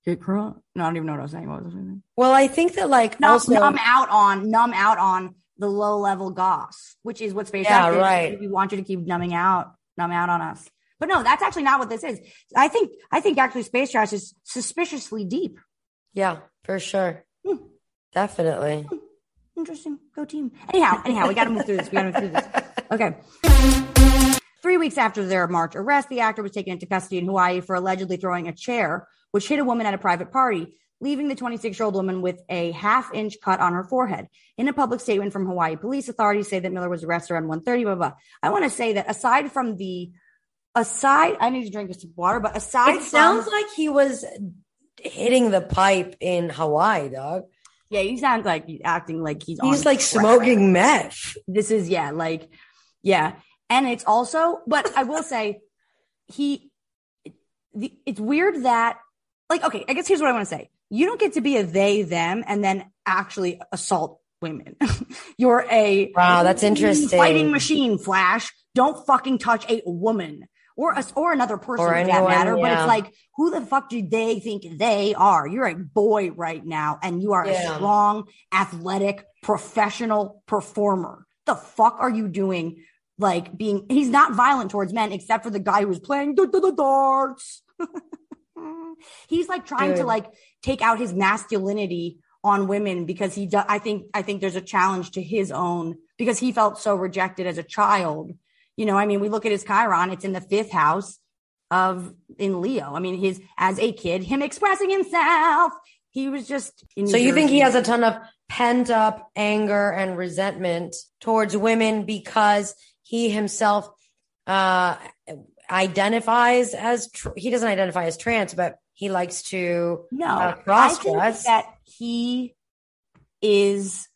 get crunk. No, I don't even know what I was saying. What was I saying? Well, I think that like numb, also numb out on numb out on the low level goss, which is what space Yeah, Trash is. right. We want you to keep numbing out, numb out on us. But no, that's actually not what this is. I think I think actually space trash is suspiciously deep. yeah, for sure, hmm. definitely. Hmm. Interesting. Go team. Anyhow, anyhow, we got to move through this. We got to move through this. Okay. Three weeks after their March arrest, the actor was taken into custody in Hawaii for allegedly throwing a chair, which hit a woman at a private party, leaving the 26 year old woman with a half inch cut on her forehead. In a public statement from Hawaii police, authorities say that Miller was arrested around 1.30, blah, blah. I want to say that aside from the, aside, I need to drink some water, but aside It from, sounds like he was hitting the pipe in Hawaii, dog. yeah, he sounds like he's acting like he's He's like smoking meth. This is yeah, like yeah, and it's also, but I will say, he, the, it's weird that like okay, I guess here's what I want to say: you don't get to be a they them and then actually assault women. You're a Wow, that's interesting. fighting machine. Flash, don't fucking touch a woman. Or us or another person Or for that anyone, matter, but it's like, who the fuck do they think they are? You're a boy right now, and you are a strong, athletic, professional performer. The fuck are you doing? Like being, he's not violent towards men except for the guy who was playing the darts. he's like trying to like take out his masculinity on women because he do, I think I think there's a challenge to his own because he felt so rejected as a child. You know, I mean, we look at his Chiron, it's in the fifth house of in Leo. I mean, his as a kid, him expressing himself, he was just New So you think he has a ton of pent up anger and resentment towards women because he himself uh identifies as tr- he doesn't identify as trans, but he likes to No, uh, I cross think dress. that he is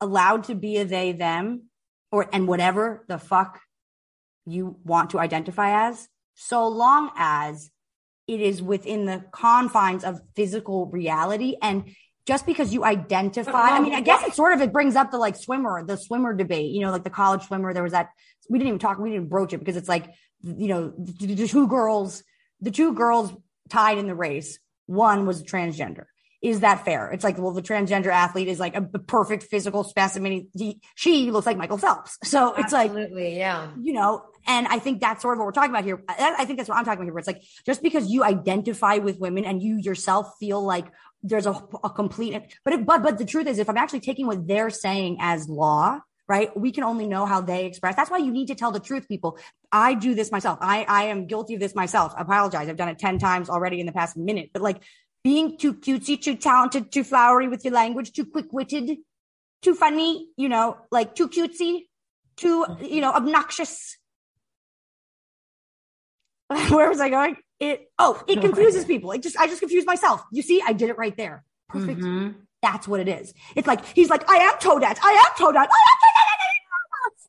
allowed to be a they them or and whatever the fuck you want to identify as, so long as it is within the confines of physical reality and just because you identify, I mean, I guess it sort of it brings up the like swimmer, the swimmer debate. You know, like the college swimmer. There was that we didn't even talk, we didn't broach it because it's like you know the two girls, the two girls tied in the race. One was transgender. Is that fair? It's like, well, the transgender athlete is like a, a perfect physical specimen. He, she looks like Michael Phelps. So it's like, Absolutely, yeah. you know, and I think that's sort of what we're talking about here. I, I think that's what I'm talking about here. Where it's like just because you identify with women and you yourself feel like there's a, a complete, but it, but but the truth is, if I'm actually taking what they're saying as law, right, we can only know how they express. That's why you need to tell the truth, people. I do this myself. I I am guilty of this myself. I apologize. I've done it ten times already in the past minute. But like being too cutesy, too talented, too flowery with your language, too quick witted, too funny, you know, like too cutesy, too you know obnoxious. Where was I going? It oh, it confuses people. It just I just confused myself. You see, I did it right there. Perfect. Mm-hmm. That's what it is. It's like he's like, I am Toadette. I am Toadette. I am Toadette.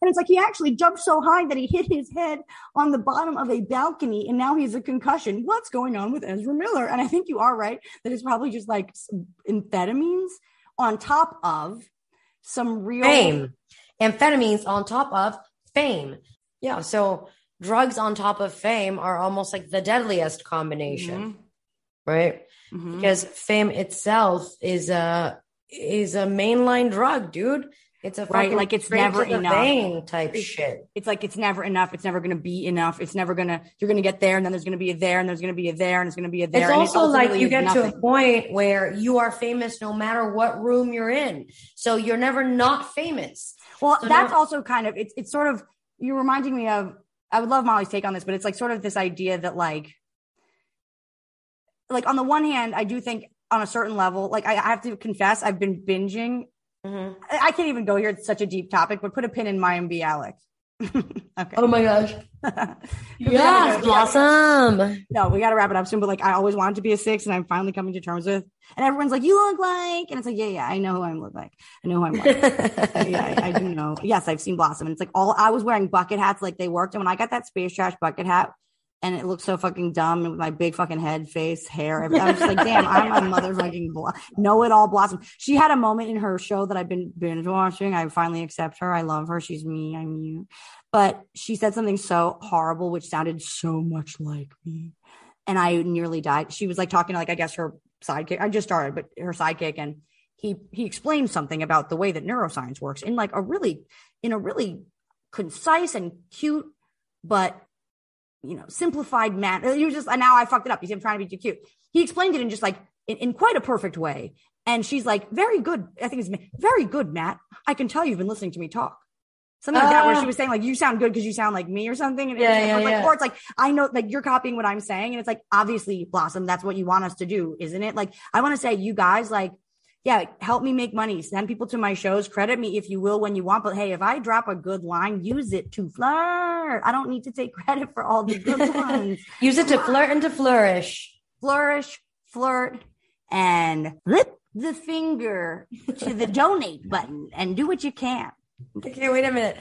And it's like he actually jumped so high that he hit his head on the bottom of a balcony and now he's a concussion. What's going on with Ezra Miller? And I think you are right that it's probably just like amphetamines on top of some real fame. Amphetamines on top of fame. Yeah. So drugs on top of fame are almost like the deadliest combination. Mhm. Right. Mhm. Because fame itself is a is a mainline drug, dude. It's a Right, like it's never enough. type It's- shit. It's like it's never enough. It's never going to be enough. It's never going to. You're going to get there, and then there's going to be a there, and there's going to be a there, and there's going to be a there. It's also like you get to a point where you are famous no matter what room you're in. So you're never not famous. Well, So that's now- also kind of it's it's sort of you're reminding me of I would love Molly's take on this, but it's like sort of this idea that like like on the one hand, I do think on a certain level, like I, I have to confess, I've been binging. Mm-hmm. I, I can't even go here. It's such a deep topic, but put a pin in Mayim Bialik. okay. Oh my gosh. Yes, Yes, Blossom. No, we got to wrap it up soon. But like, I always wanted to be a six, and I'm finally coming to terms with. And everyone's like, "You look like," and it's like, "Yeah, yeah, I know who I look like. I know who I'm like. yeah, I, I do know. Yes, I've seen Blossom, and it's like all I was wearing bucket hats like they worked. And when I got that space trash bucket hat, and it looked so fucking dumb with my big fucking head, face, hair. I was just like, "Damn, I'm a motherfucking blo- know it all Blossom." She had a moment in her show that I've been binge watching. I finally accept her. I love her. She's me. I'm you. But she said something so horrible, which sounded so much like me and I nearly died. She was like talking to like I guess her sidekick. I just started, but her sidekick, and he he explained something about the way that neuroscience works in like a really in a really concise and cute, but you know simplified manner. He was just now I fucked it up. He's trying to be too cute. He explained it in just like in, in quite a perfect way. And she's like, very good. I think it's very good, Matt. I can tell you've been listening to me talk. Something like that, where Ah. she was saying like, you sound good because you sound like me or something. And Yeah, was yeah, like, yeah. or it's like, I know, like you're copying what I'm saying. And it's like, obviously, Blossom, that's what you want us to do, isn't it? Like, I want to say, you guys, like, yeah, help me make money. Send people to my shows. Credit me if you will when you want. But hey, if I drop a good line, use it to flirt. I don't need to take credit for all the good ones. Use it to flirt and to flourish. Flourish, flirt, and flip the finger to the donate button and do what you can. Okay, wait a minute.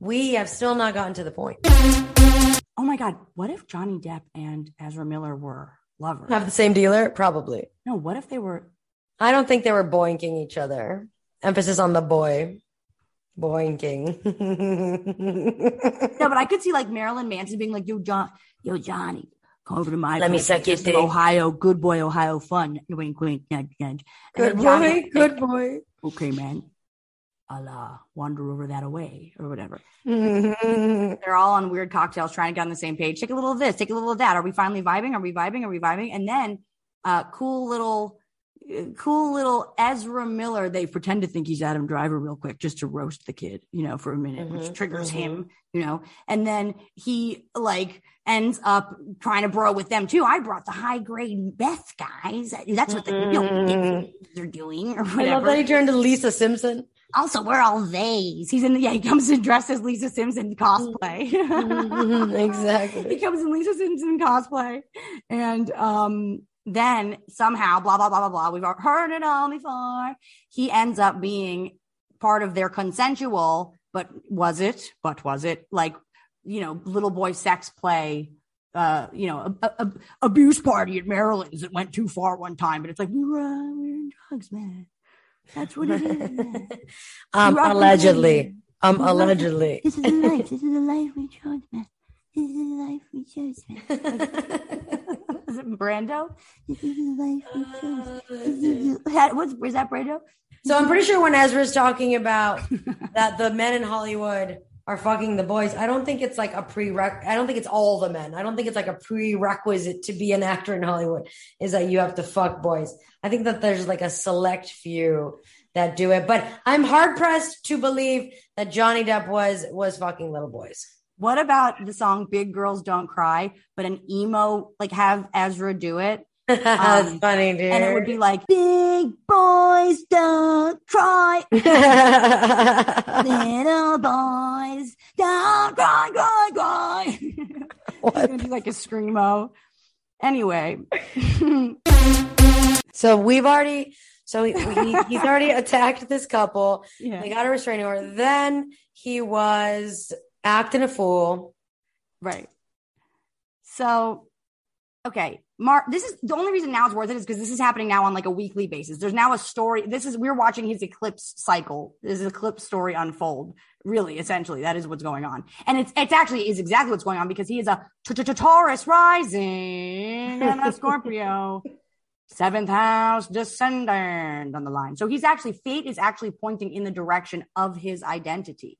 We have still not gotten to the point. Oh my God. What if Johnny Depp and Ezra Miller were lovers? Have the same dealer? Probably. No, what if they were? I don't think they were boinking each other. Emphasis on the boy. Boinking. No, but I could see like Marilyn Manson being like, yo, John, yo, Johnny, come over to my Let me place. suck your Get dick." Ohio, good boy, Ohio fun. Wink, wink, nudge, nudge. Good Johnny- boy, good boy. Okay, man. I'll uh, wander over that away or whatever. They're all on weird cocktails trying to get on the same page. Take a little of this, take a little of that. Are we finally vibing? Are we vibing? Are we vibing? And then uh cool little cool little Ezra Miller, they pretend to think he's Adam Driver real quick just to roast the kid, you know, for a minute, which Mhm, triggers mhm. him, you know. And then he like ends up trying to bro with them too. I brought the high grade best guys. That's what the real Mhm. dicks are doing or I love whatever. that he turned to Lisa Simpson. Also, we're all theys. He's in. The, yeah, he comes in dressed as Lisa Simpson cosplay. Mhm, exactly. he comes in Lisa Simpson cosplay, and um, then somehow, blah blah blah blah blah. We've heard it all before. He ends up being part of their consensual, but was it? But was it like you know, little boy sex play? Uh, you know, a, a, a abuse party at Marilyn's that went too far one time, but it's like we were, uh, we were in drugs, man. That's what it is. Um, You rock the allegedly. Um, allegedly. This is the life. This is the life we chose, man. This is the life we chose, man. is it Brando? This is the life we chose. Uh, this is the- That- that Brando? So I'm pretty sure when Ezra's talking about that the men in Hollywood are fucking the boys, I don't think it's like a prereq. I don't think it's all the men. I don't think it's like a prerequisite to be an actor in Hollywood is that you have to fuck boys. I think that there's like a select few that do it, but I'm hard pressed to believe that Johnny Depp was was fucking little boys. What about the song "Big Girls Don't Cry"? But an emo, like have Ezra do it. That's Um, funny, dude. And it would be like, "Big boys don't cry, little boys don't cry, cry, cry." It's gonna be like a screamo. Anyway, So we've already, so he, he, he's already attacked this couple. Yeah. They got a restraining order. Then he was acting a fool. Right. So, okay. Mar, this is the only reason now it's worth it is because this is happening now on like a weekly basis. There's now a story. This is we're watching his eclipse cycle. This is eclipse story unfold. Really, essentially, that is what's going on, and it's it's actually is exactly what's going on because he is a Taurus rising and a Scorpio, seventh house descendant on the line. So he's actually fate is actually pointing in the direction of his identity,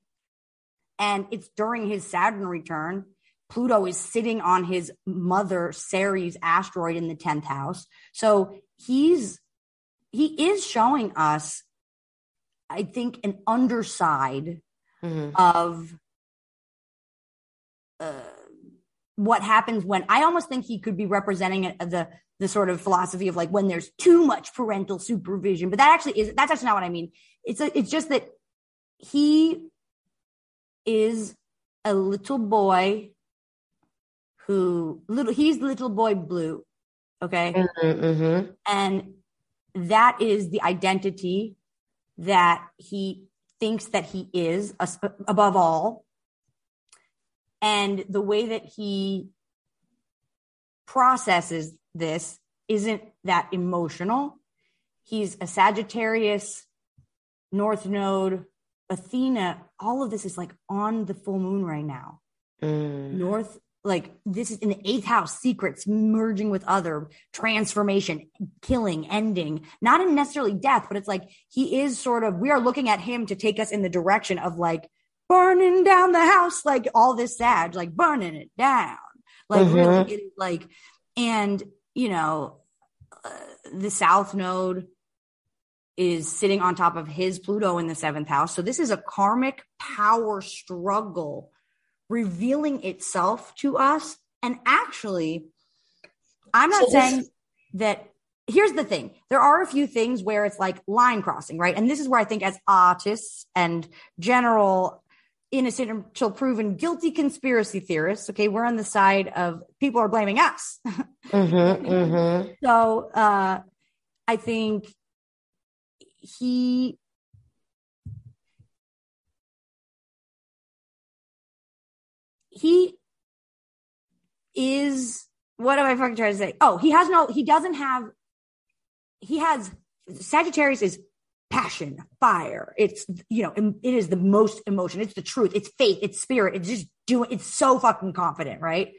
and it's during his Saturn return Pluto is sitting on his mother Ceres asteroid in the 10th house. So he's he is showing us I think an underside Mm-hmm. of uh, what happens when I almost think he could be representing it, the the sort of philosophy of like when there's too much parental supervision, but that actually is that's actually not what I mean. It's a, it's just that he is a little boy who little he's little boy blue, okay, Mm-hmm. and that is the identity that he thinks that he is above all. And the way that he processes this isn't that emotional. He's a sagittarius north node athena all of this is like on the full moon right now Mm. north like this is in the eighth house secrets merging with other transformation killing ending not in necessarily death but it's like he is sort of we are looking at him to take us in the direction of like burning down the house like all this sag like burning it down like Mhm. really it, like and you know uh, the south node is sitting on top of his pluto in the seventh house so this is a karmic power struggle revealing itself to us. And actually, I'm not So this- saying that. Here's the thing there are a few things where it's like line crossing, right? And this is where I think, as artists and general innocent until proven guilty conspiracy theorists, okay, we're on the side of people are blaming us. Mm-hmm. Mm-hmm. So uh, I think he he is what am I fucking trying to say? Oh, he has no he doesn't have he has Sagittarius is passion, fire. It's you know, it is the most emotion. It's the truth. It's faith. It's spirit. It's just doing. It's so fucking confident, right?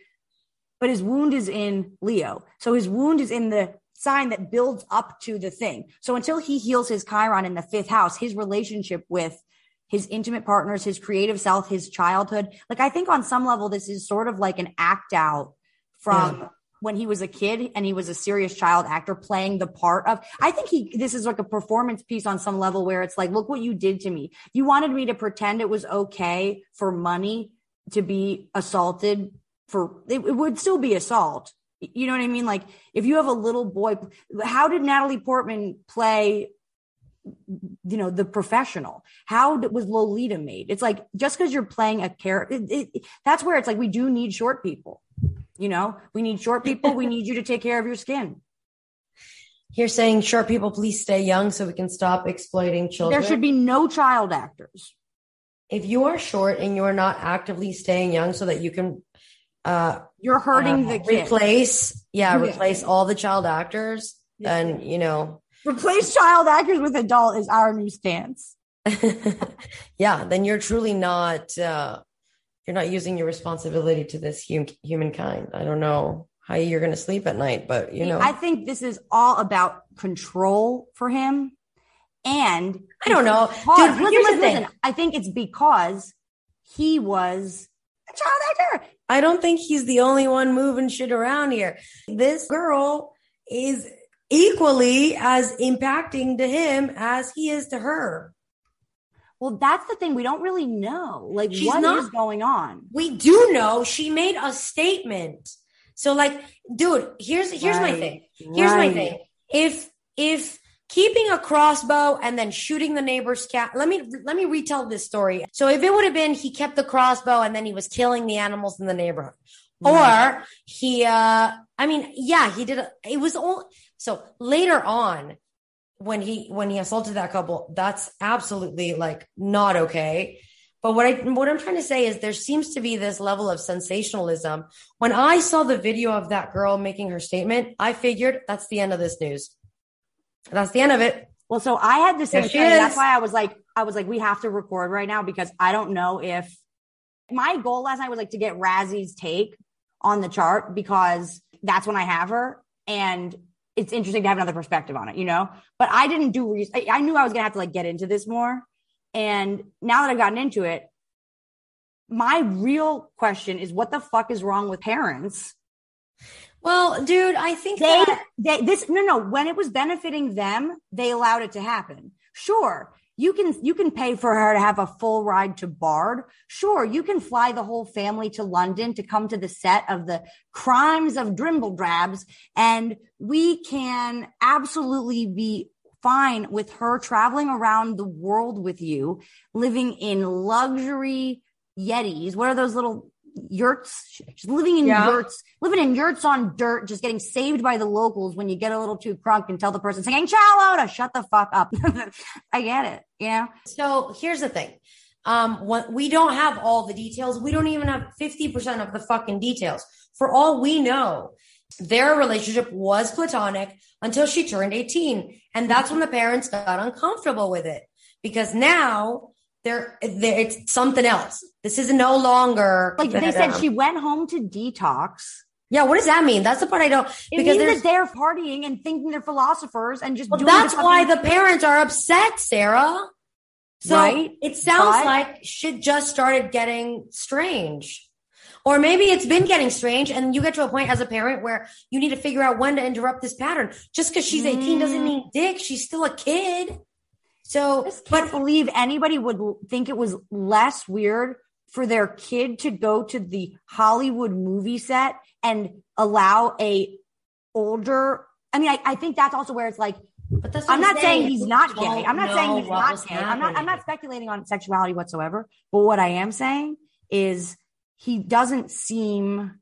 But his wound is in Leo, so his wound is in the sign that builds up to the thing. So until he heals his Chiron in the fifth house, his relationship with his intimate partners, his creative self, his childhood, like I think on some level, this is sort of like an act out from Yeah. when he was a kid and he was a serious child actor playing the part of i think he this is like a performance piece on some level where it's like look what you did to me you wanted me to pretend it was okay for money to be assaulted for it, it would still be assault you know what i mean? Like if you have a little boy how did natalie portman play you know the professional? How was lolita made? It's like just because you're playing a character that's where it's like we do need short people you know? We need short people. We need you to take care of your skin. You're saying short people, please stay young so we can stop exploiting children. there should be no child actors. If you are short and you're not actively staying young so that you can uh you're hurting uh, the kid. replace yeah, Yeah. replace all the child actors and you know replace child actors with adult is our new stance yeah then you're truly not uh you're not using your responsibility to this hum- humankind i don't know how you're going to sleep at night but you know i think this is all about control for him and I don't know. because- Dude, listen, the listen, thing. listen. i think it's because he was child actor I don't think he's the only one moving shit around here. This girl is equally as impacting to him as he is to her. Well, that's the thing. We don't really know. Like, She's what is not- going on? We do know she made a statement. So like, dude, here's here's my thing. Here's my thing. If if keeping a crossbow and then shooting the neighbor's cat, let me let me retell this story. So if it would have been he kept the crossbow and then he was killing the animals in the neighborhood, Right. or he, uh I mean, yeah, he did. A, it was all so later on when he when he assaulted that couple. That's absolutely like not okay. But what I what I'm trying to say is there seems to be this level of sensationalism. When I saw the video of that girl making her statement, I figured that's the end of this news. That's the end of it. Well, so I had the same thing. That's why I was like, I was like, we have to record right now because I don't know if my goal last night was like to get Razy's take on the chart because that's when I have her and it's interesting to have another perspective on it, you know? But I didn't do, re- I, I knew I was going to have to like get into this more. And now that I've gotten into it, my real question is what the fuck is wrong with parents? Well, dude, I think they, that they this no no when it was benefiting them, they allowed it to happen. Sure, you can you can pay for her to have a full ride to Bard. Sure, you can fly the whole family to London to come to the set of the Crimes of Drimbledrabs, and we can absolutely be fine with her traveling around the world with you, living in luxury Yetis. What are those little yurts? Just living in Yeah. yurts, living in yurts on dirt, just getting saved by the locals when you get a little too crunk and tell the person singing shallow to shut the fuck up. I get it. You know? So here's the thing. Um, what we don't have all the details. We don't even have 50% of the fucking details. For all we know, their relationship was platonic until she turned 18. And that's when the parents got uncomfortable with it because now they're, they're it's something else. This is no longer Like they said, she went home to detox. Yeah, what does that mean? That's the part I don't. It because means that they're partying and thinking they're philosophers and just Well, doing that's the why the parents are upset, Sara. So Right? it sounds But- like shit just started getting strange. Or maybe it's been getting strange and you get to a point as a parent where you need to figure out when to interrupt this pattern. Just because she's 18 doesn't mm. mean dick. She's still a kid. So, but believe anybody would think it was less weird for their kid to go to the Hollywood movie set and allow a older. I mean, I, I think that's also where it's like. But that's I'm not saying saying. he's not gay. I'm not saying he's not gay. I'm not. I'm not speculating on sexuality whatsoever. But what I am saying is he doesn't seem.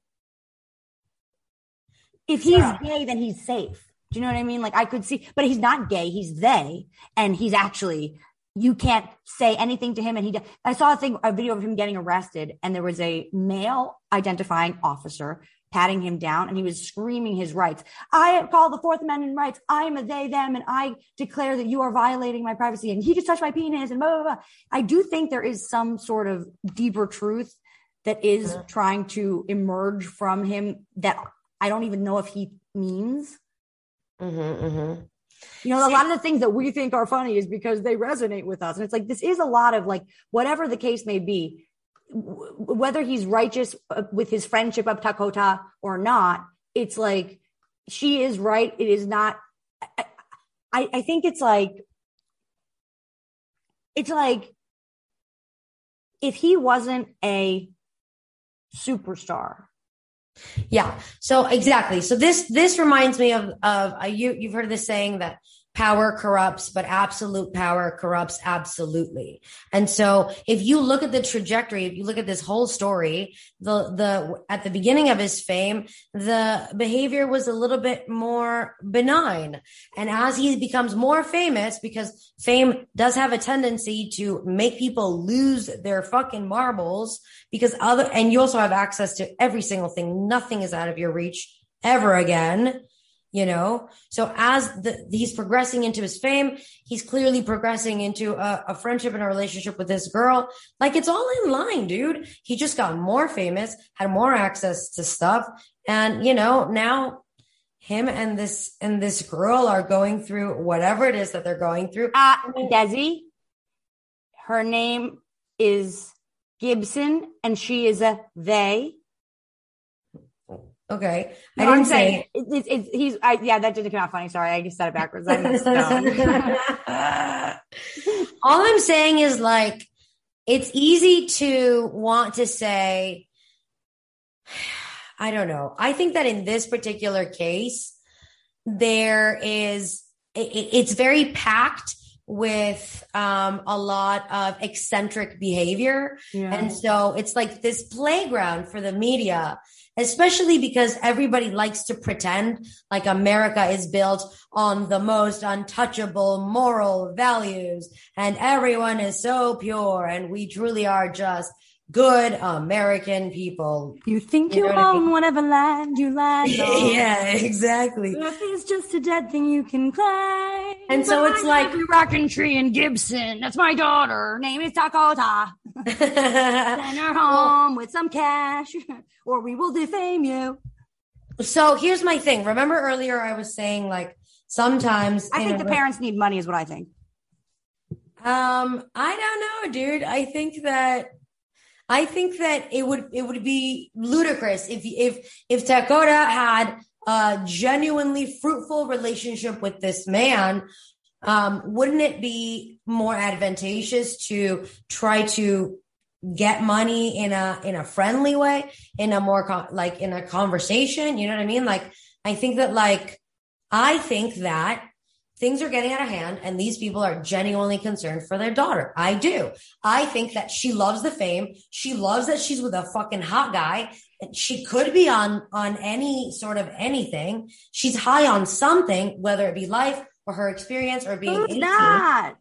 If he's Yeah. gay, then he's safe. Do you know what I mean? Like I could see, but he's not gay. He's they, and he's actually. You can't say anything to him, and he. I saw a thing, a video of him getting arrested, and there was a male identifying officer patting him down, and he was screaming his rights. I call the Fourth Amendment rights. I am a they them, and I declare that you are violating my privacy, and he just touched my penis, and blah blah blah. I do think there is some sort of deeper truth that is trying to emerge from him that I don't even know if he means. Mm-hmm, mm-hmm. You know, a lot of the things that we think are funny is because they resonate with us. And it's like, this is a lot of like, whatever the case may be, w- whether he's righteous uh, with his friendship of Takota or not, it's like, she is right. It is not, I, I, I think it's like, it's like, if he wasn't a superstar, Yeah. So exactly. So this this reminds me of of uh, you you've heard of this saying that power corrupts, but absolute power corrupts absolutely. And so if you look at the trajectory, if you look at this whole story, the the at the beginning of his fame, the behavior was a little bit more benign. And as he becomes more famous, because fame does have a tendency to make people lose their fucking marbles, because other and you also have access to every single thing. Nothing is out of your reach ever again you know? So as the, he's progressing into his fame he's clearly progressing into a, a friendship and a relationship with this girl. Like it's all in line dude. He just got more famous had more access to stuff. And you know now him and this and this girl are going through whatever it is that they're going through. Uh, Desi, her name is Gibson and she is a they. Okay No, i didn't I'm say saying it, he's I, yeah that didn't come out funny. Sorry, I just said it backwards. All I'm saying is like it's easy to want to say I don't know. I think that in this particular case there is it, it- it's very packed with um, a lot of eccentric behavior. Yeah. And so it's like this playground for the media, especially because everybody likes to pretend like America is built on the most untouchable moral values and everyone is so pure and we truly are just good American people. You think You you, know what I own whatever land you land on. yeah, exactly. If it's just a dead thing you can claim. And so it's like- rocking tree in Gibson. That's my daughter. Her name is Dakota. Send her home with some cash, or we will defame you. So here's my thing. Remember earlier I was saying like sometimes I think the re- parents need money, is what I think. Um, I don't know, dude. I think that I think that it would it would be ludicrous if if if Dakota had a genuinely fruitful relationship with this man. Um, wouldn't it be more advantageous to try to get money in a in a friendly way, in a more con- like in a conversation? You know what I mean? Like I think that like I think that things are getting out of hand and these people are genuinely concerned for their daughter. I do. I think that she loves the fame. She loves that she's with a fucking hot guy. She could be on on any sort of anything. She's high on something, whether it be life or her experience or being Who's 18. not?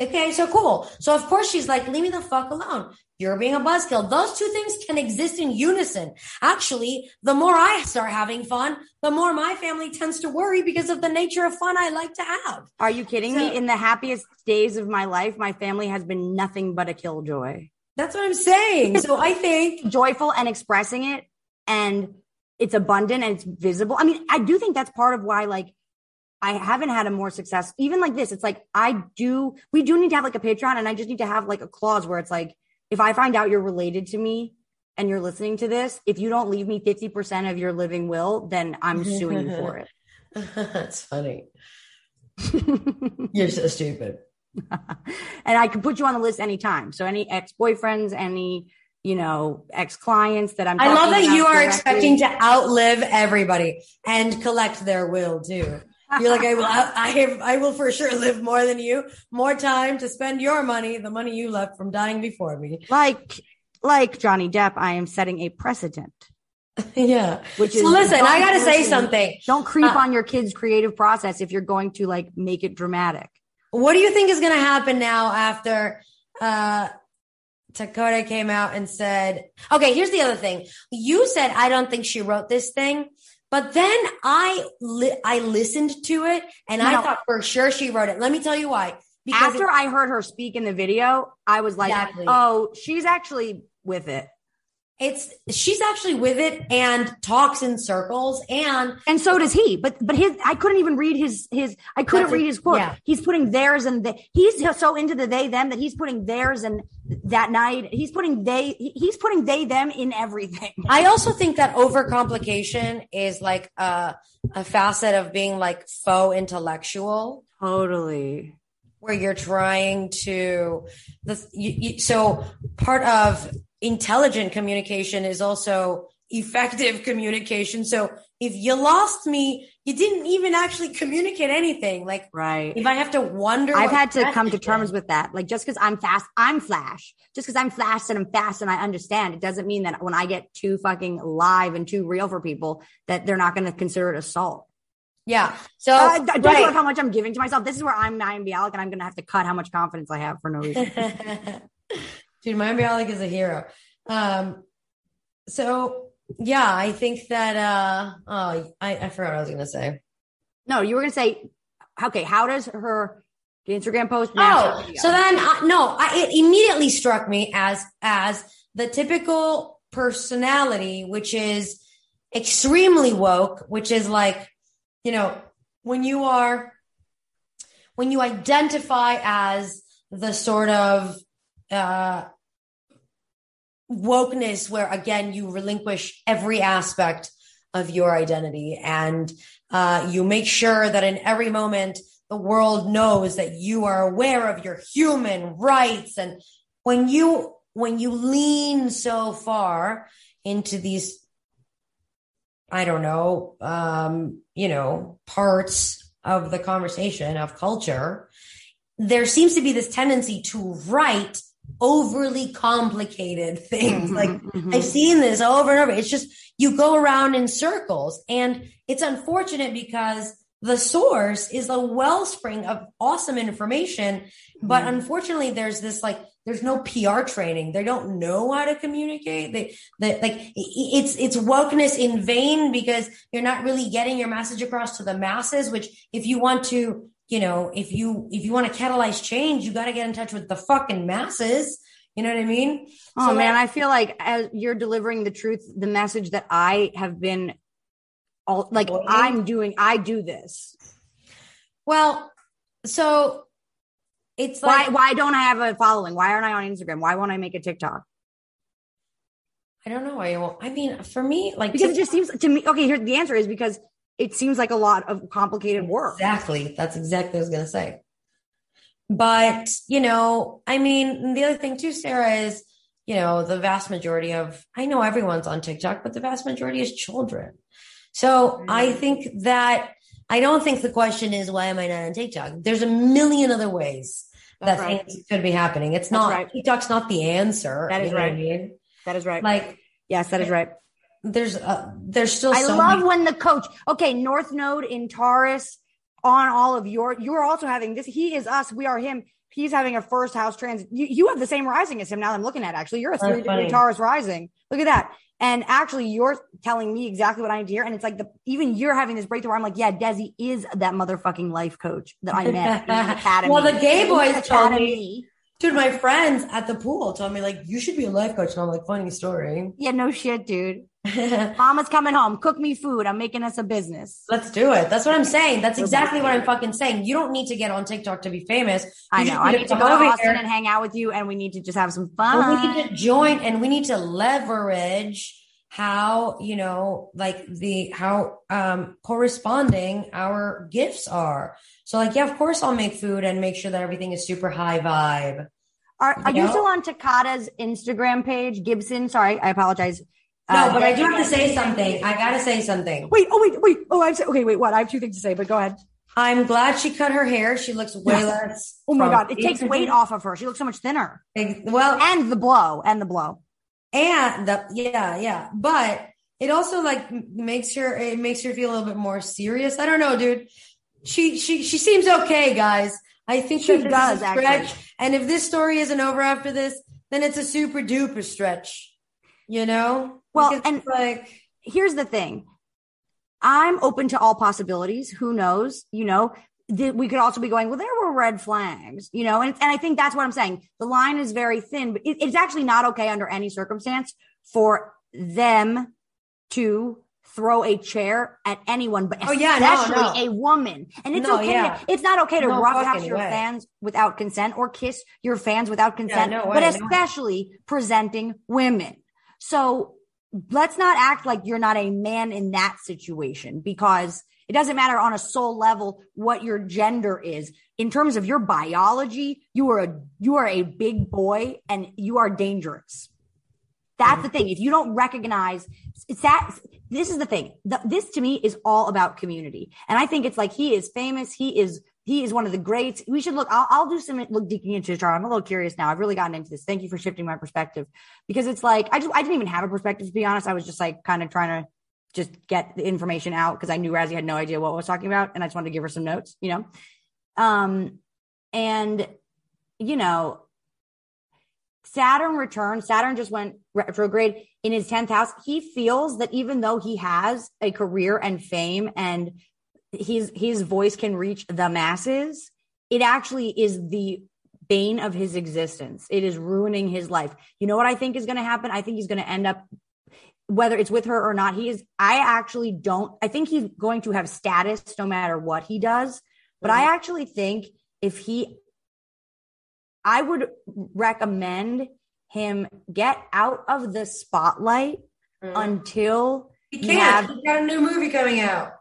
Okay, so cool. So of course she's like, leave me the fuck alone. You're being a buzzkill. Those two things can exist in unison. Actually, the more I start having fun, the more my family tends to worry because of the nature of fun I like to have. Are you kidding So- me? In the happiest days of my life, my family has been nothing but a killjoy. That's what I'm saying. So I think joyful and expressing it, and it's abundant and it's visible. I mean, I do think that's part of why, like, I haven't had a more success. Even like this, it's like I do. We do need to have like a Patreon, and I just need to have like a clause where it's like, if I find out you're related to me and you're listening to this, if you don't leave me fifty percent of your living will, then I'm suing you for it. That's funny. You're so stupid. and I can put you on the list anytime. So any ex boyfriends, any you know ex clients that I'm. I love that you are directly. expecting to outlive everybody and collect their will too. You're like, I will, I, I have, I will for sure live more than you, more time to spend your money, the money you left from dying before me. like like Johnny Depp, I am setting a precedent. yeah. Which So is listen, I gotta say something. Don't creep Uh, on your kid's creative process if you're going to like make it dramatic. What do you think is going to happen now after uh, Dakota came out and said, okay, here's the other thing. You said, I don't think she wrote this thing. But then I li- I listened to it and I thought for sure she wrote it. Let me tell you why. Because After it- I heard her speak in the video, I was like, Exactly. "Oh, she's actually with it." It's she's actually with it and talks in circles and And so does he. But but his I couldn't even read his his I couldn't read his quote. yeah. He's putting theirs and the, he's so into the they them that he's putting theirs and that night he's putting they he's putting they them in everything. I also think that overcomplication is like a, a facet of being like faux intellectual. Totally. Where you're trying to, the, you, you, so part of intelligent communication is also effective communication. So if you lost me, you didn't even actually communicate anything. Like, right. If I have to wonder, I've had to come to terms with that. Like just because I'm fast, I'm flash. Just because I'm fast and I'm fast and I understand, it doesn't mean that when I get too fucking live and too real for people, that they're not going to consider it assault. Yeah. So Uh, don't right. how much I'm giving to myself? This is where I'm Mayim Bialik and I'm going to have to cut how much confidence I have for no reason. Dude, Mayim Bialik is a hero. Um, so yeah, I think that, uh, oh, I, I forgot what I was going to say. no, you were going to say, okay, how does her Instagram post Oh, video? so then, uh, no, I, it immediately struck me as, as the typical personality, which is extremely woke, which is like, you know, when you are, when you identify as the sort of, uh, wokeness where again you relinquish every aspect of your identity. And uh, you make sure that in every moment the world knows that you are aware of your human rights. And when you when you lean so far into these i don't know um you know parts of the conversation of culture there seems to be this tendency to write overly complicated things. Mhm, Like mhm. I've seen this over and over. It's just you go around in circles and it's unfortunate because the source is a wellspring of awesome information. But unfortunately, there's this like, there's no PR training. They don't know how to communicate. They, they like it's, it's wokeness in vain because you're not really getting your message across to the masses, which if you want to, you know, if you, if you want to catalyze change, you got to get in touch with the fucking masses. You know what I mean? Oh So, man, like- I feel like as you're delivering the truth, the message that I have been all like I'm doing, I do this. Well, so it's Why like why don't I have a following? Why aren't I on Instagram? Why won't I make a TikTok? I don't know why you won't. I mean, for me, like Because it just seems to me okay, here the answer is because it seems like a lot of complicated work. Exactly. That's exactly what I was going to say. But, you know, I mean, the other thing too, Sara, is, you know, the vast majority of, I know everyone's on TikTok, but the vast majority is children. So I mm-hmm. think that, I don't think the question is, why am I not on TikTok? There's a million other ways That's that right. things could be happening. It's That's not, right. TikTok's not the answer. That is what I right. mean? That is right. Like, yes, that is right. There's, uh, there's still I so love many- when the coach, okay, North Node in Taurus on all of your, you're also having this. He is us. We are him. He's having a first house trans. You, you have the same rising as him now that I'm looking at. Actually, you're a three degree. Taurus rising. Look at that. And actually, you're telling me exactly what I need to hear. And it's like the even you're having this breakthrough. Where I'm like, yeah, Desi is that motherfucking life coach that I met in the academy. well, the gay boys told me, dude, my friends at the pool told me, like, you should be a life coach. And I'm like, funny story. Yeah, no shit, dude. Mama's coming home. Cook me food. I'm making us a business. Let's do it. That's what I'm saying. That's exactly what I'm fucking saying. You don't need to get on TikTok to be famous. I know. just I need to come go to Austin here and hang out with you, and we need to just have some fun. we need to join and we need to leverage how, you know, like the, how, um, corresponding our gifts are. So like, yeah, of course I'll make food and make sure that everything is super high vibe. Are, are You you still on Takata's Instagram page, Gibson? Sorry, I apologize. No, Uh, but I do have to say something. I gotta say something. Wait, oh wait, wait. Oh, I'm so, okay. Wait, what? I have two things to say, but go ahead. I'm glad she cut her hair. She looks way Yes. less. Oh my god, it takes weight off of her. She looks so much thinner. Well, and the blow, and the blow. and the yeah yeah but it also like makes her it makes her feel a little bit more serious i don't know dude she she she seems okay guys i think She does, stretch actually. and if this story isn't over after this then it's a super duper stretch you know Well, Because and like here's the thing. I'm open to all possibilities. Who knows? You know, th- we could also be going, well, there were red flags, you know, and, and I think that's what I'm saying. The line is very thin, but it, it's actually not okay under any circumstance for them to throw a chair at anyone, but Oh, yeah, especially no. a woman. And it's No, okay. yeah. To, it's not okay to No roughhouse your way. fans without consent or kiss your fans without consent, no but no way. especially presenting women. So let's not act like you're not a man in that situation because it doesn't matter on a soul level what your gender is. In terms of your biology, you are a you are a big boy and you are dangerous. That's the thing. If you don't recognize it's that this is the thing. The, this to me is all about community. And I think it's like he is famous. He is he is one of the greats. We should look. I'll, I'll do some look digging into his chart. I'm a little curious now. I've really gotten into this. Thank you for shifting my perspective because it's like I just I didn't even have a perspective to be honest. I was just like kind of trying to just get the information out because I knew Razy had no idea what I was talking about, and I just wanted to give her some notes. You know, um, and you know, Saturn returned. Saturn just went retrograde in his 10th house. He feels that even though he has a career and fame and his his voice can reach the masses, it actually is the bane of his existence. It is ruining his life. You know what I think is going to happen? I think he's going to end up whether it's with her or not. He is I actually don't I think he's going to have status no matter what he does, but I mm-hmm. actually think if he I would recommend him get out of the spotlight mm. until he can't have- he's got a new movie coming out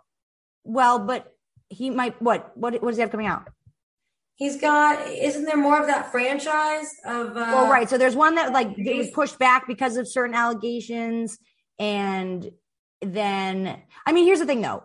well, but he might what what what does he have coming out? he's got isn't there more of that franchise of uh well, right. So there's one that like it was pushed back because of certain allegations, and then I mean, here's the thing though.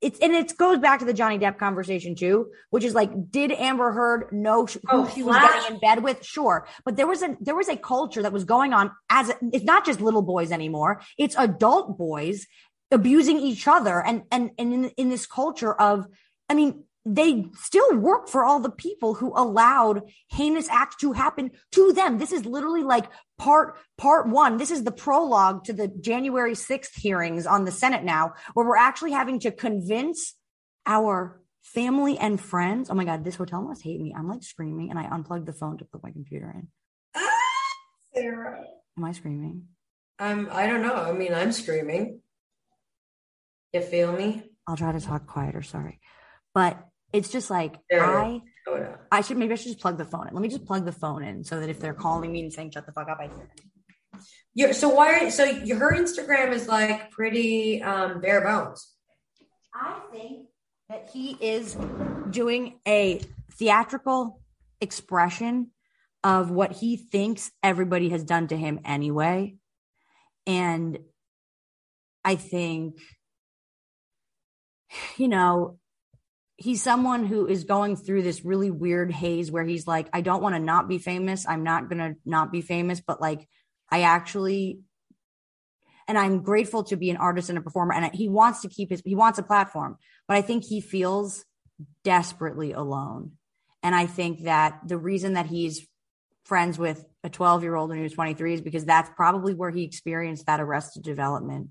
it's and it goes back to the Johnny Depp conversation too, which is like, did Amber Heard know who Oh, she was Flash. getting in bed with? Sure, but there was a there was a culture that was going on as it's not just little boys anymore; it's adult boys abusing each other, and and and in in this culture of, I mean. They still work for all the people who allowed heinous acts to happen to them. This is literally like part part one. This is the prologue to the January 6th hearings on the Senate now, where we're actually having to convince our family and friends. Oh my God, this hotel must hate me. I'm like screaming and I unplugged the phone to put my computer in. Sara. Am I screaming? I'm. I don't know. I mean, I'm screaming. You feel me? I'll try to talk quieter. Sorry. But it's just like There I. Oh, yeah. I should maybe I should just plug the phone in. Let me just plug the phone in so that if they're calling me and saying shut the fuck up, I hear them. You're, so why? Are, so you- her Instagram is like pretty um, bare bones. I think that he is doing a theatrical expression of what he thinks everybody has done to him anyway. And I think, you know, he's someone who is going through this really weird haze where he's like, I don't want to not be famous. I'm not going to not be famous, but like, I actually and I'm grateful to be an artist and a performer. And he wants to keep his, he wants a platform, but I think he feels desperately alone. And I think that the reason that he's friends with a 12 year old when he was 23 is because that's probably where he experienced that arrested development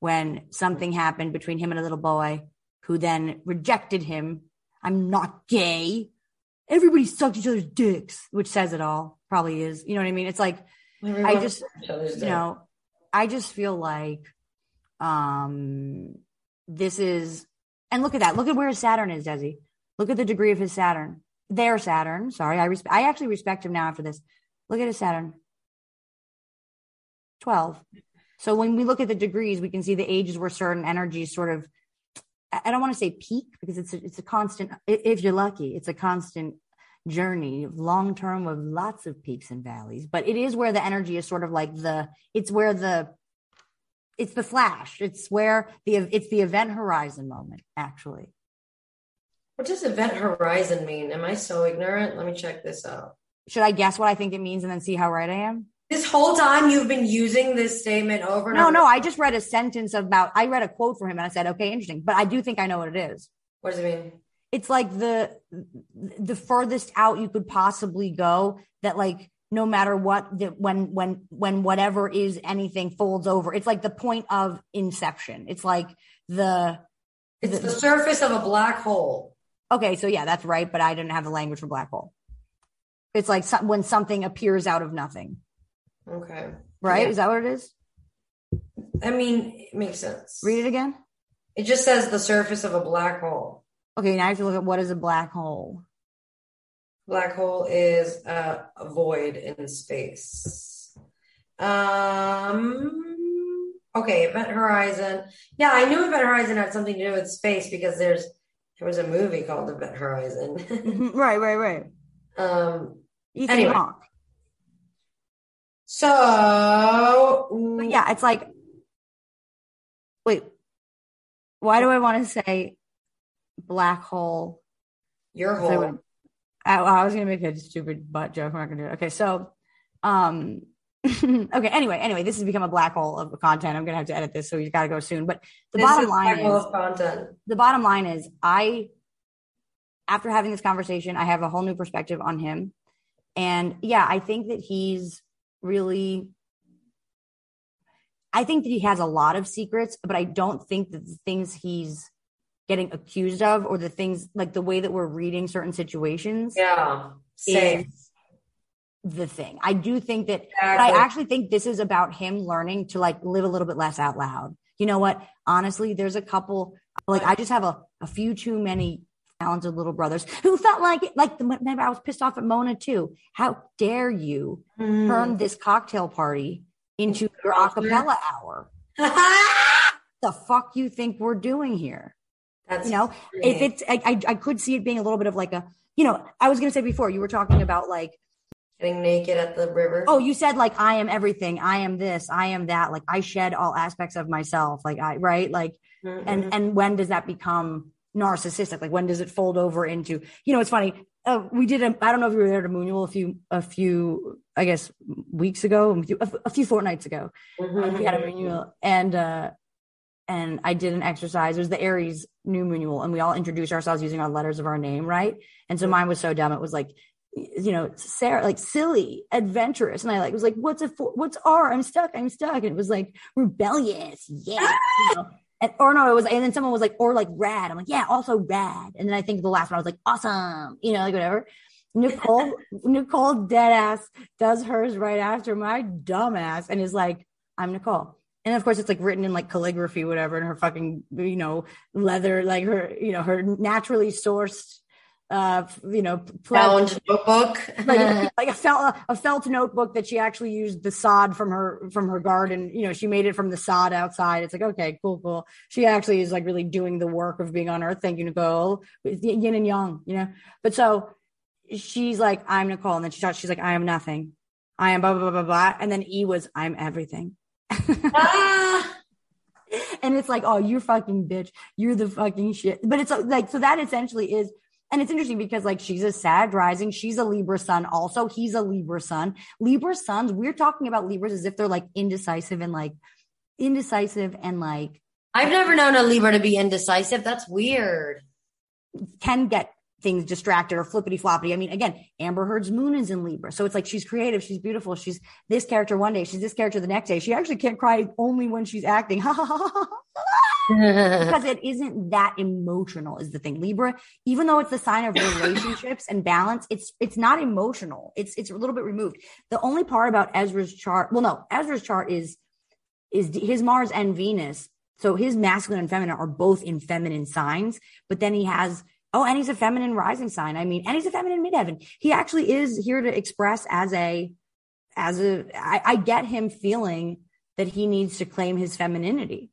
when something happened between him and a little boy who then rejected him. I'm not gay. Everybody sucked each other's dicks, which says it all. Probably is. You know what I mean? It's like, I just, sucked each other's you know, I just feel like um this is and look at that. Look at where his Saturn is, Desi. Look at the degree of his Saturn. Their Saturn. Sorry, I respect I actually respect him now after this. Look at his Saturn. 12. So when we look at the degrees, we can see the ages where certain energies sort of I don't want to say peak because it's a, it's a constant if you're lucky, it's a constant journey long term of lots of peaks and valleys but it is where the energy is sort of like the it's where the it's the flash it's where the it's the event horizon moment actually What does event horizon mean? Am I so ignorant? Let me check this out. should i guess what i think it means and then see how right i am This whole time you've been using this statement over and no over. no no, i just read a sentence about i read a quote from him and i said okay interesting but i do think i know what it is What does it mean? it's like the the furthest out you could possibly go that like no matter what that when when when whatever is anything folds over it's like the point of inception it's like the It's the surface of a black hole. okay so yeah that's right but i didn't have the language for black hole it's like some, when something appears out of nothing Okay. right Yeah. is that what it is I mean, it makes sense. read it again It just says the surface of a black hole. okay now i have to look at what is a black hole Black hole is uh, a void in space. Um. Okay, Event Horizon. Yeah, I knew Event Horizon had something to do with space because there's there was a movie called Event Horizon. right right right um. Ethan Anyway. Hawke. So But yeah, it's like, wait, why do I want to say black hole? Your hole. I, I was gonna make a stupid butt joke. I'm not gonna do it. Okay, so, um, okay. Anyway, anyway, this has become a black hole of content. I'm gonna have to edit this, so you got to go soon. But the This bottom line is, the bottom line is, I, after having this conversation, I have a whole new perspective on him, and yeah, I think that he's really I think that he has a lot of secrets, but I don't think that the things he's getting accused of or the things like the way that we're reading certain situations Yeah. Same. is the thing. I do think that but I actually think this is about him learning to like live a little bit less out loud. You know what? Honestly, there's a couple like I just have a, a few too many talented little brothers who felt like like the remember I was pissed off at Mona too. How dare you Mm. turn this cocktail party into your acapella hour? the fuck you think we're doing here? That's you know, if it's, I, I, I could see it being a little bit of like a, you know, I was going to say before you were talking about like Getting naked at the river. Oh, you said like I am everything. I am this. I am that. Like I shed all aspects of myself. Like I right. Like Mm-hmm. and and when does that become narcissistic? Like when does it fold over into? You know, it's funny. Uh, we did a. I don't know if you were there to Moonual a few a few I guess weeks ago, a few, a few fortnights ago. Mhm. We had a Moonual and uh and I did an exercise. It was the Aries new Moonual, and we all introduced ourselves using our letters of our name, right? And so mine was so dumb. It was like, you know, Sara, like silly, adventurous, and I like was like, what's a for, what's R? I'm stuck. I'm stuck. And it was like rebellious, yeah. you know? And, or no, it was, and then someone was like, or like rad. I'm like, yeah, also rad. And then I think the last one I was like, awesome, you know, like whatever. Nicole, Nicole dead ass does hers right after my dumb ass and is like, I'm Nicole. And of course, it's like written in like calligraphy, whatever, and her fucking, you know, leather, like her, you know, her naturally sourced, uh, you know, Bound notebook. like, like a felt a felt notebook that she actually used the sod from her from her garden. You know, she made it from the sod outside. It's like okay, cool, cool. She actually is like really doing the work of being on Earth. Thank you, Nicole. Yin and Yang, you know. But so she's like, I'm Nicole, and then she talks. She's like, I am nothing. I am blah blah blah blah blah. And then E was, I'm everything. ah! and it's like, oh, you're fucking bitch. You're the fucking shit. But it's like, so that essentially is, and it's interesting because like she's a Sag rising. She's a Libra sun. Also, he's a Libra sun. Libra sons, we're talking about Libras as if they're like indecisive and like indecisive and like I've never known a Libra to be indecisive. That's weird. can get things distracted or flippity floppity. I mean, again, Amber Heard's moon is in Libra. So it's like she's creative, she's beautiful, she's this character one day, she's this character the next day. She actually can't cry only when she's acting. because it isn't that emotional is the thing. Libra, even though it's the sign of relationships and balance, it's it's not emotional. It's it's a little bit removed. The only part about Ezra's chart, well, no, Ezra's chart is is his Mars and Venus. So his masculine and feminine are both in feminine signs, but then he has oh, and he's a feminine rising sign. I mean, and he's a feminine midheaven. He actually is here to express as a as a I, I get him feeling that he needs to claim his femininity.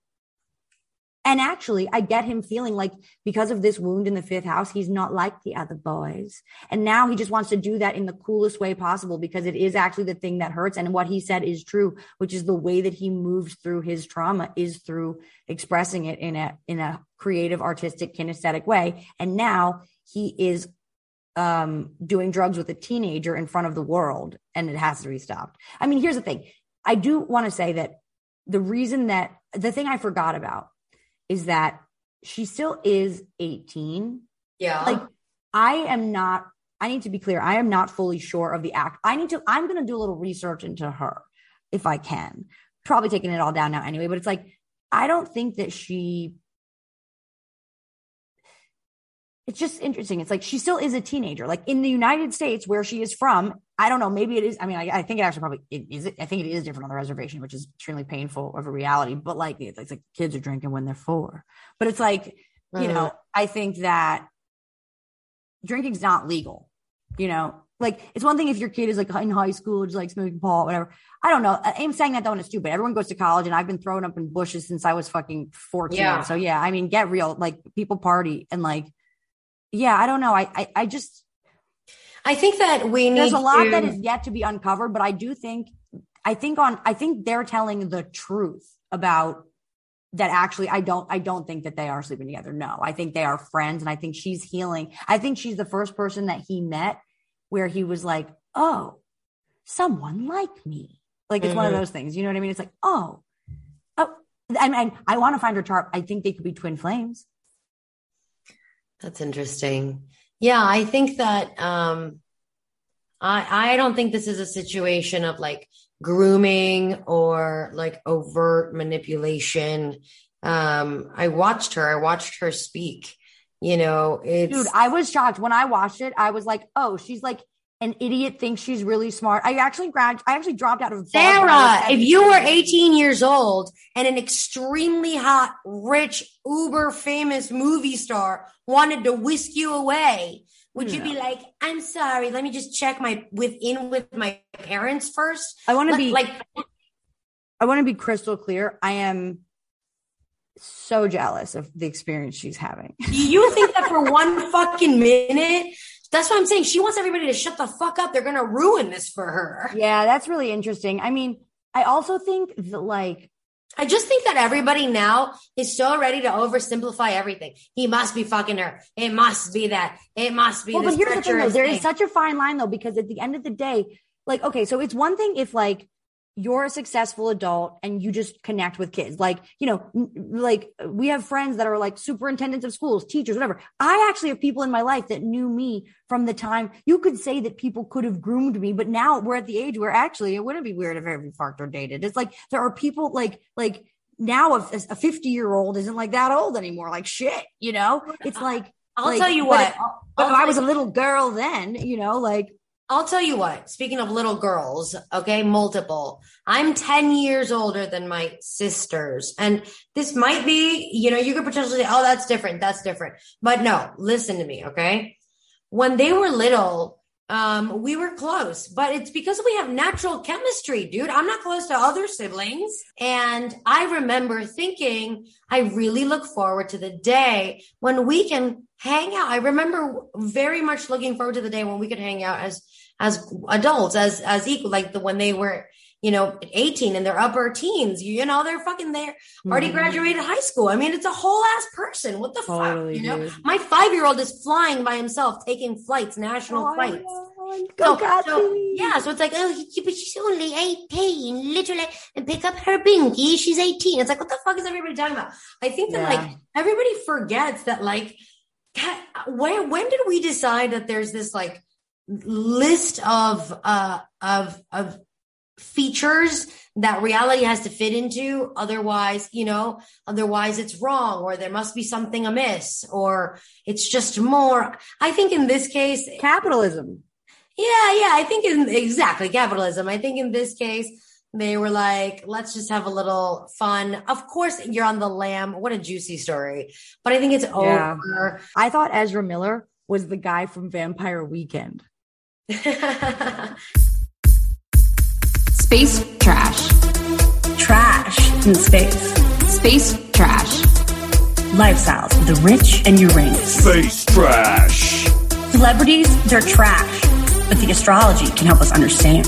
And actually, I get him feeling like because of this wound in the fifth house, he's not like the other boys. And now he just wants to do that in the coolest way possible because it is actually the thing that hurts. And what he said is true, which is the way that he moves through his trauma is through expressing it in a, in a creative, artistic, kinesthetic way. And now he is um, doing drugs with a teenager in front of the world and it has to be stopped. I mean, here's the thing. I do want to say that the reason that the thing I forgot about is that she still is 18. Yeah. Like I am not, I need to be clear. I am not fully sure of the act. I need to, I'm going to do a little research into her if I can. Probably taking it all down now anyway, but it's like, I don't think that she, it's just interesting. It's like she still is a teenager. Like in the United States where she is from, I don't know, maybe it is. I mean, I, I think it actually probably it is. I think it is different on the reservation, which is extremely painful of a reality. But like, it's, it's like kids are drinking when they're four. But it's like, you know, I think that drinking's not legal. You know, like it's one thing if your kid is like in high school, just like smoking pot, whatever. I don't know. I- I'm saying that though, and it's stupid. Everyone goes to college, and I've been thrown up in bushes since I was fucking 14. Yeah. So yeah, I mean, get real. Like people party and like, yeah, I don't know. I I, I just I think that we need there's a lot to- that is yet to be uncovered, but I do think I think on I think they're telling the truth about that actually I don't I don't think that they are sleeping together. No, I think they are friends and I think she's healing. I think she's the first person that he met where he was like, "Oh, someone like me." Like it's one of Mhm. those things. You know what I mean? It's like, "Oh, oh, and, and I want to find her chart. I think they could be twin flames. That's interesting. Yeah, I think that um I I don't think this is a situation of like grooming or like overt manipulation. Um I watched her, I watched her speak. You know, it's Dude, I was shocked when I watched it. I was like, "Oh, she's like an idiot. Thinks she's really smart." I actually grad. I actually dropped out of Sara, if you were 18 years old and an extremely hot, rich, uber famous movie star wanted to whisk you away, would you be like, I'm sorry, let me just check my within with my parents first? I want to be like I want to be crystal clear. I am so jealous of the experience she's having. Do you think that for one fucking minute That's what I'm saying. She wants everybody to shut the fuck up. They're gonna ruin this for her. Yeah, that's really interesting. I mean, I also think that like I just think that everybody now is so ready to oversimplify everything. He must be fucking her. It must be that. It must be. Well, but here's the thing, though. There thing. is such a fine line, though, because at the end of the day, like, okay, so it's one thing if like you're a successful adult and you just connect with kids, like, you know, like we have friends that are like superintendents of schools, teachers, whatever. I actually have people in my life that knew me from the time you could say that people could have groomed me, but now we're at the age where actually it wouldn't be weird if every fucked or dated. It's like there are people like, like, now a, a 50 year old isn't like that old anymore. Like shit, you know, it's like, I'll like, tell you what. But if I was a little girl then, you know, like I'll tell you what, speaking of little girls, okay, multiple. I'm 10 years older than my sisters. And this might be, you know, you could potentially say, oh, that's different. That's different. But no, listen to me, okay? When they were little, um, we were close, but it's because we have natural chemistry, dude. I'm not close to other siblings. And I remember thinking, I really look forward to the day when we can hang out. I remember very much looking forward to the day when we could hang out as, as adults, as, as equal, like the, when they were, you know, 18 and their upper teens, you, you know, they're fucking there, already Mhm. graduated high school. I mean, it's a whole ass person. What the Totally, fuck, you know? dude. My five year old is flying by himself, taking flights, national Oh, flights. Go, So, so, yeah, so it's like, oh, he- but she's only 18, literally, and pick up her binky, she's 18. It's like, what the fuck is everybody talking about? I think that, Yeah. like, everybody forgets that, like, when, when did we decide that there's this, like, list of, uh, of, of features that reality has to fit into? Otherwise, you know, otherwise it's wrong, or there must be something amiss, or it's just more. I think in this case, capitalism. Yeah, yeah. I think in exactly capitalism. I think in this case, they were like, let's just have a little fun. Of course, you're on the lam. What a juicy story. But I think it's Yeah. over. I thought Ezra Miller was the guy from Vampire Weekend. Space trash. Trash in space. Space trash. Lifestyles of the rich and Uranus. Space trash. Celebrities, they're trash. But the astrology can help us understand.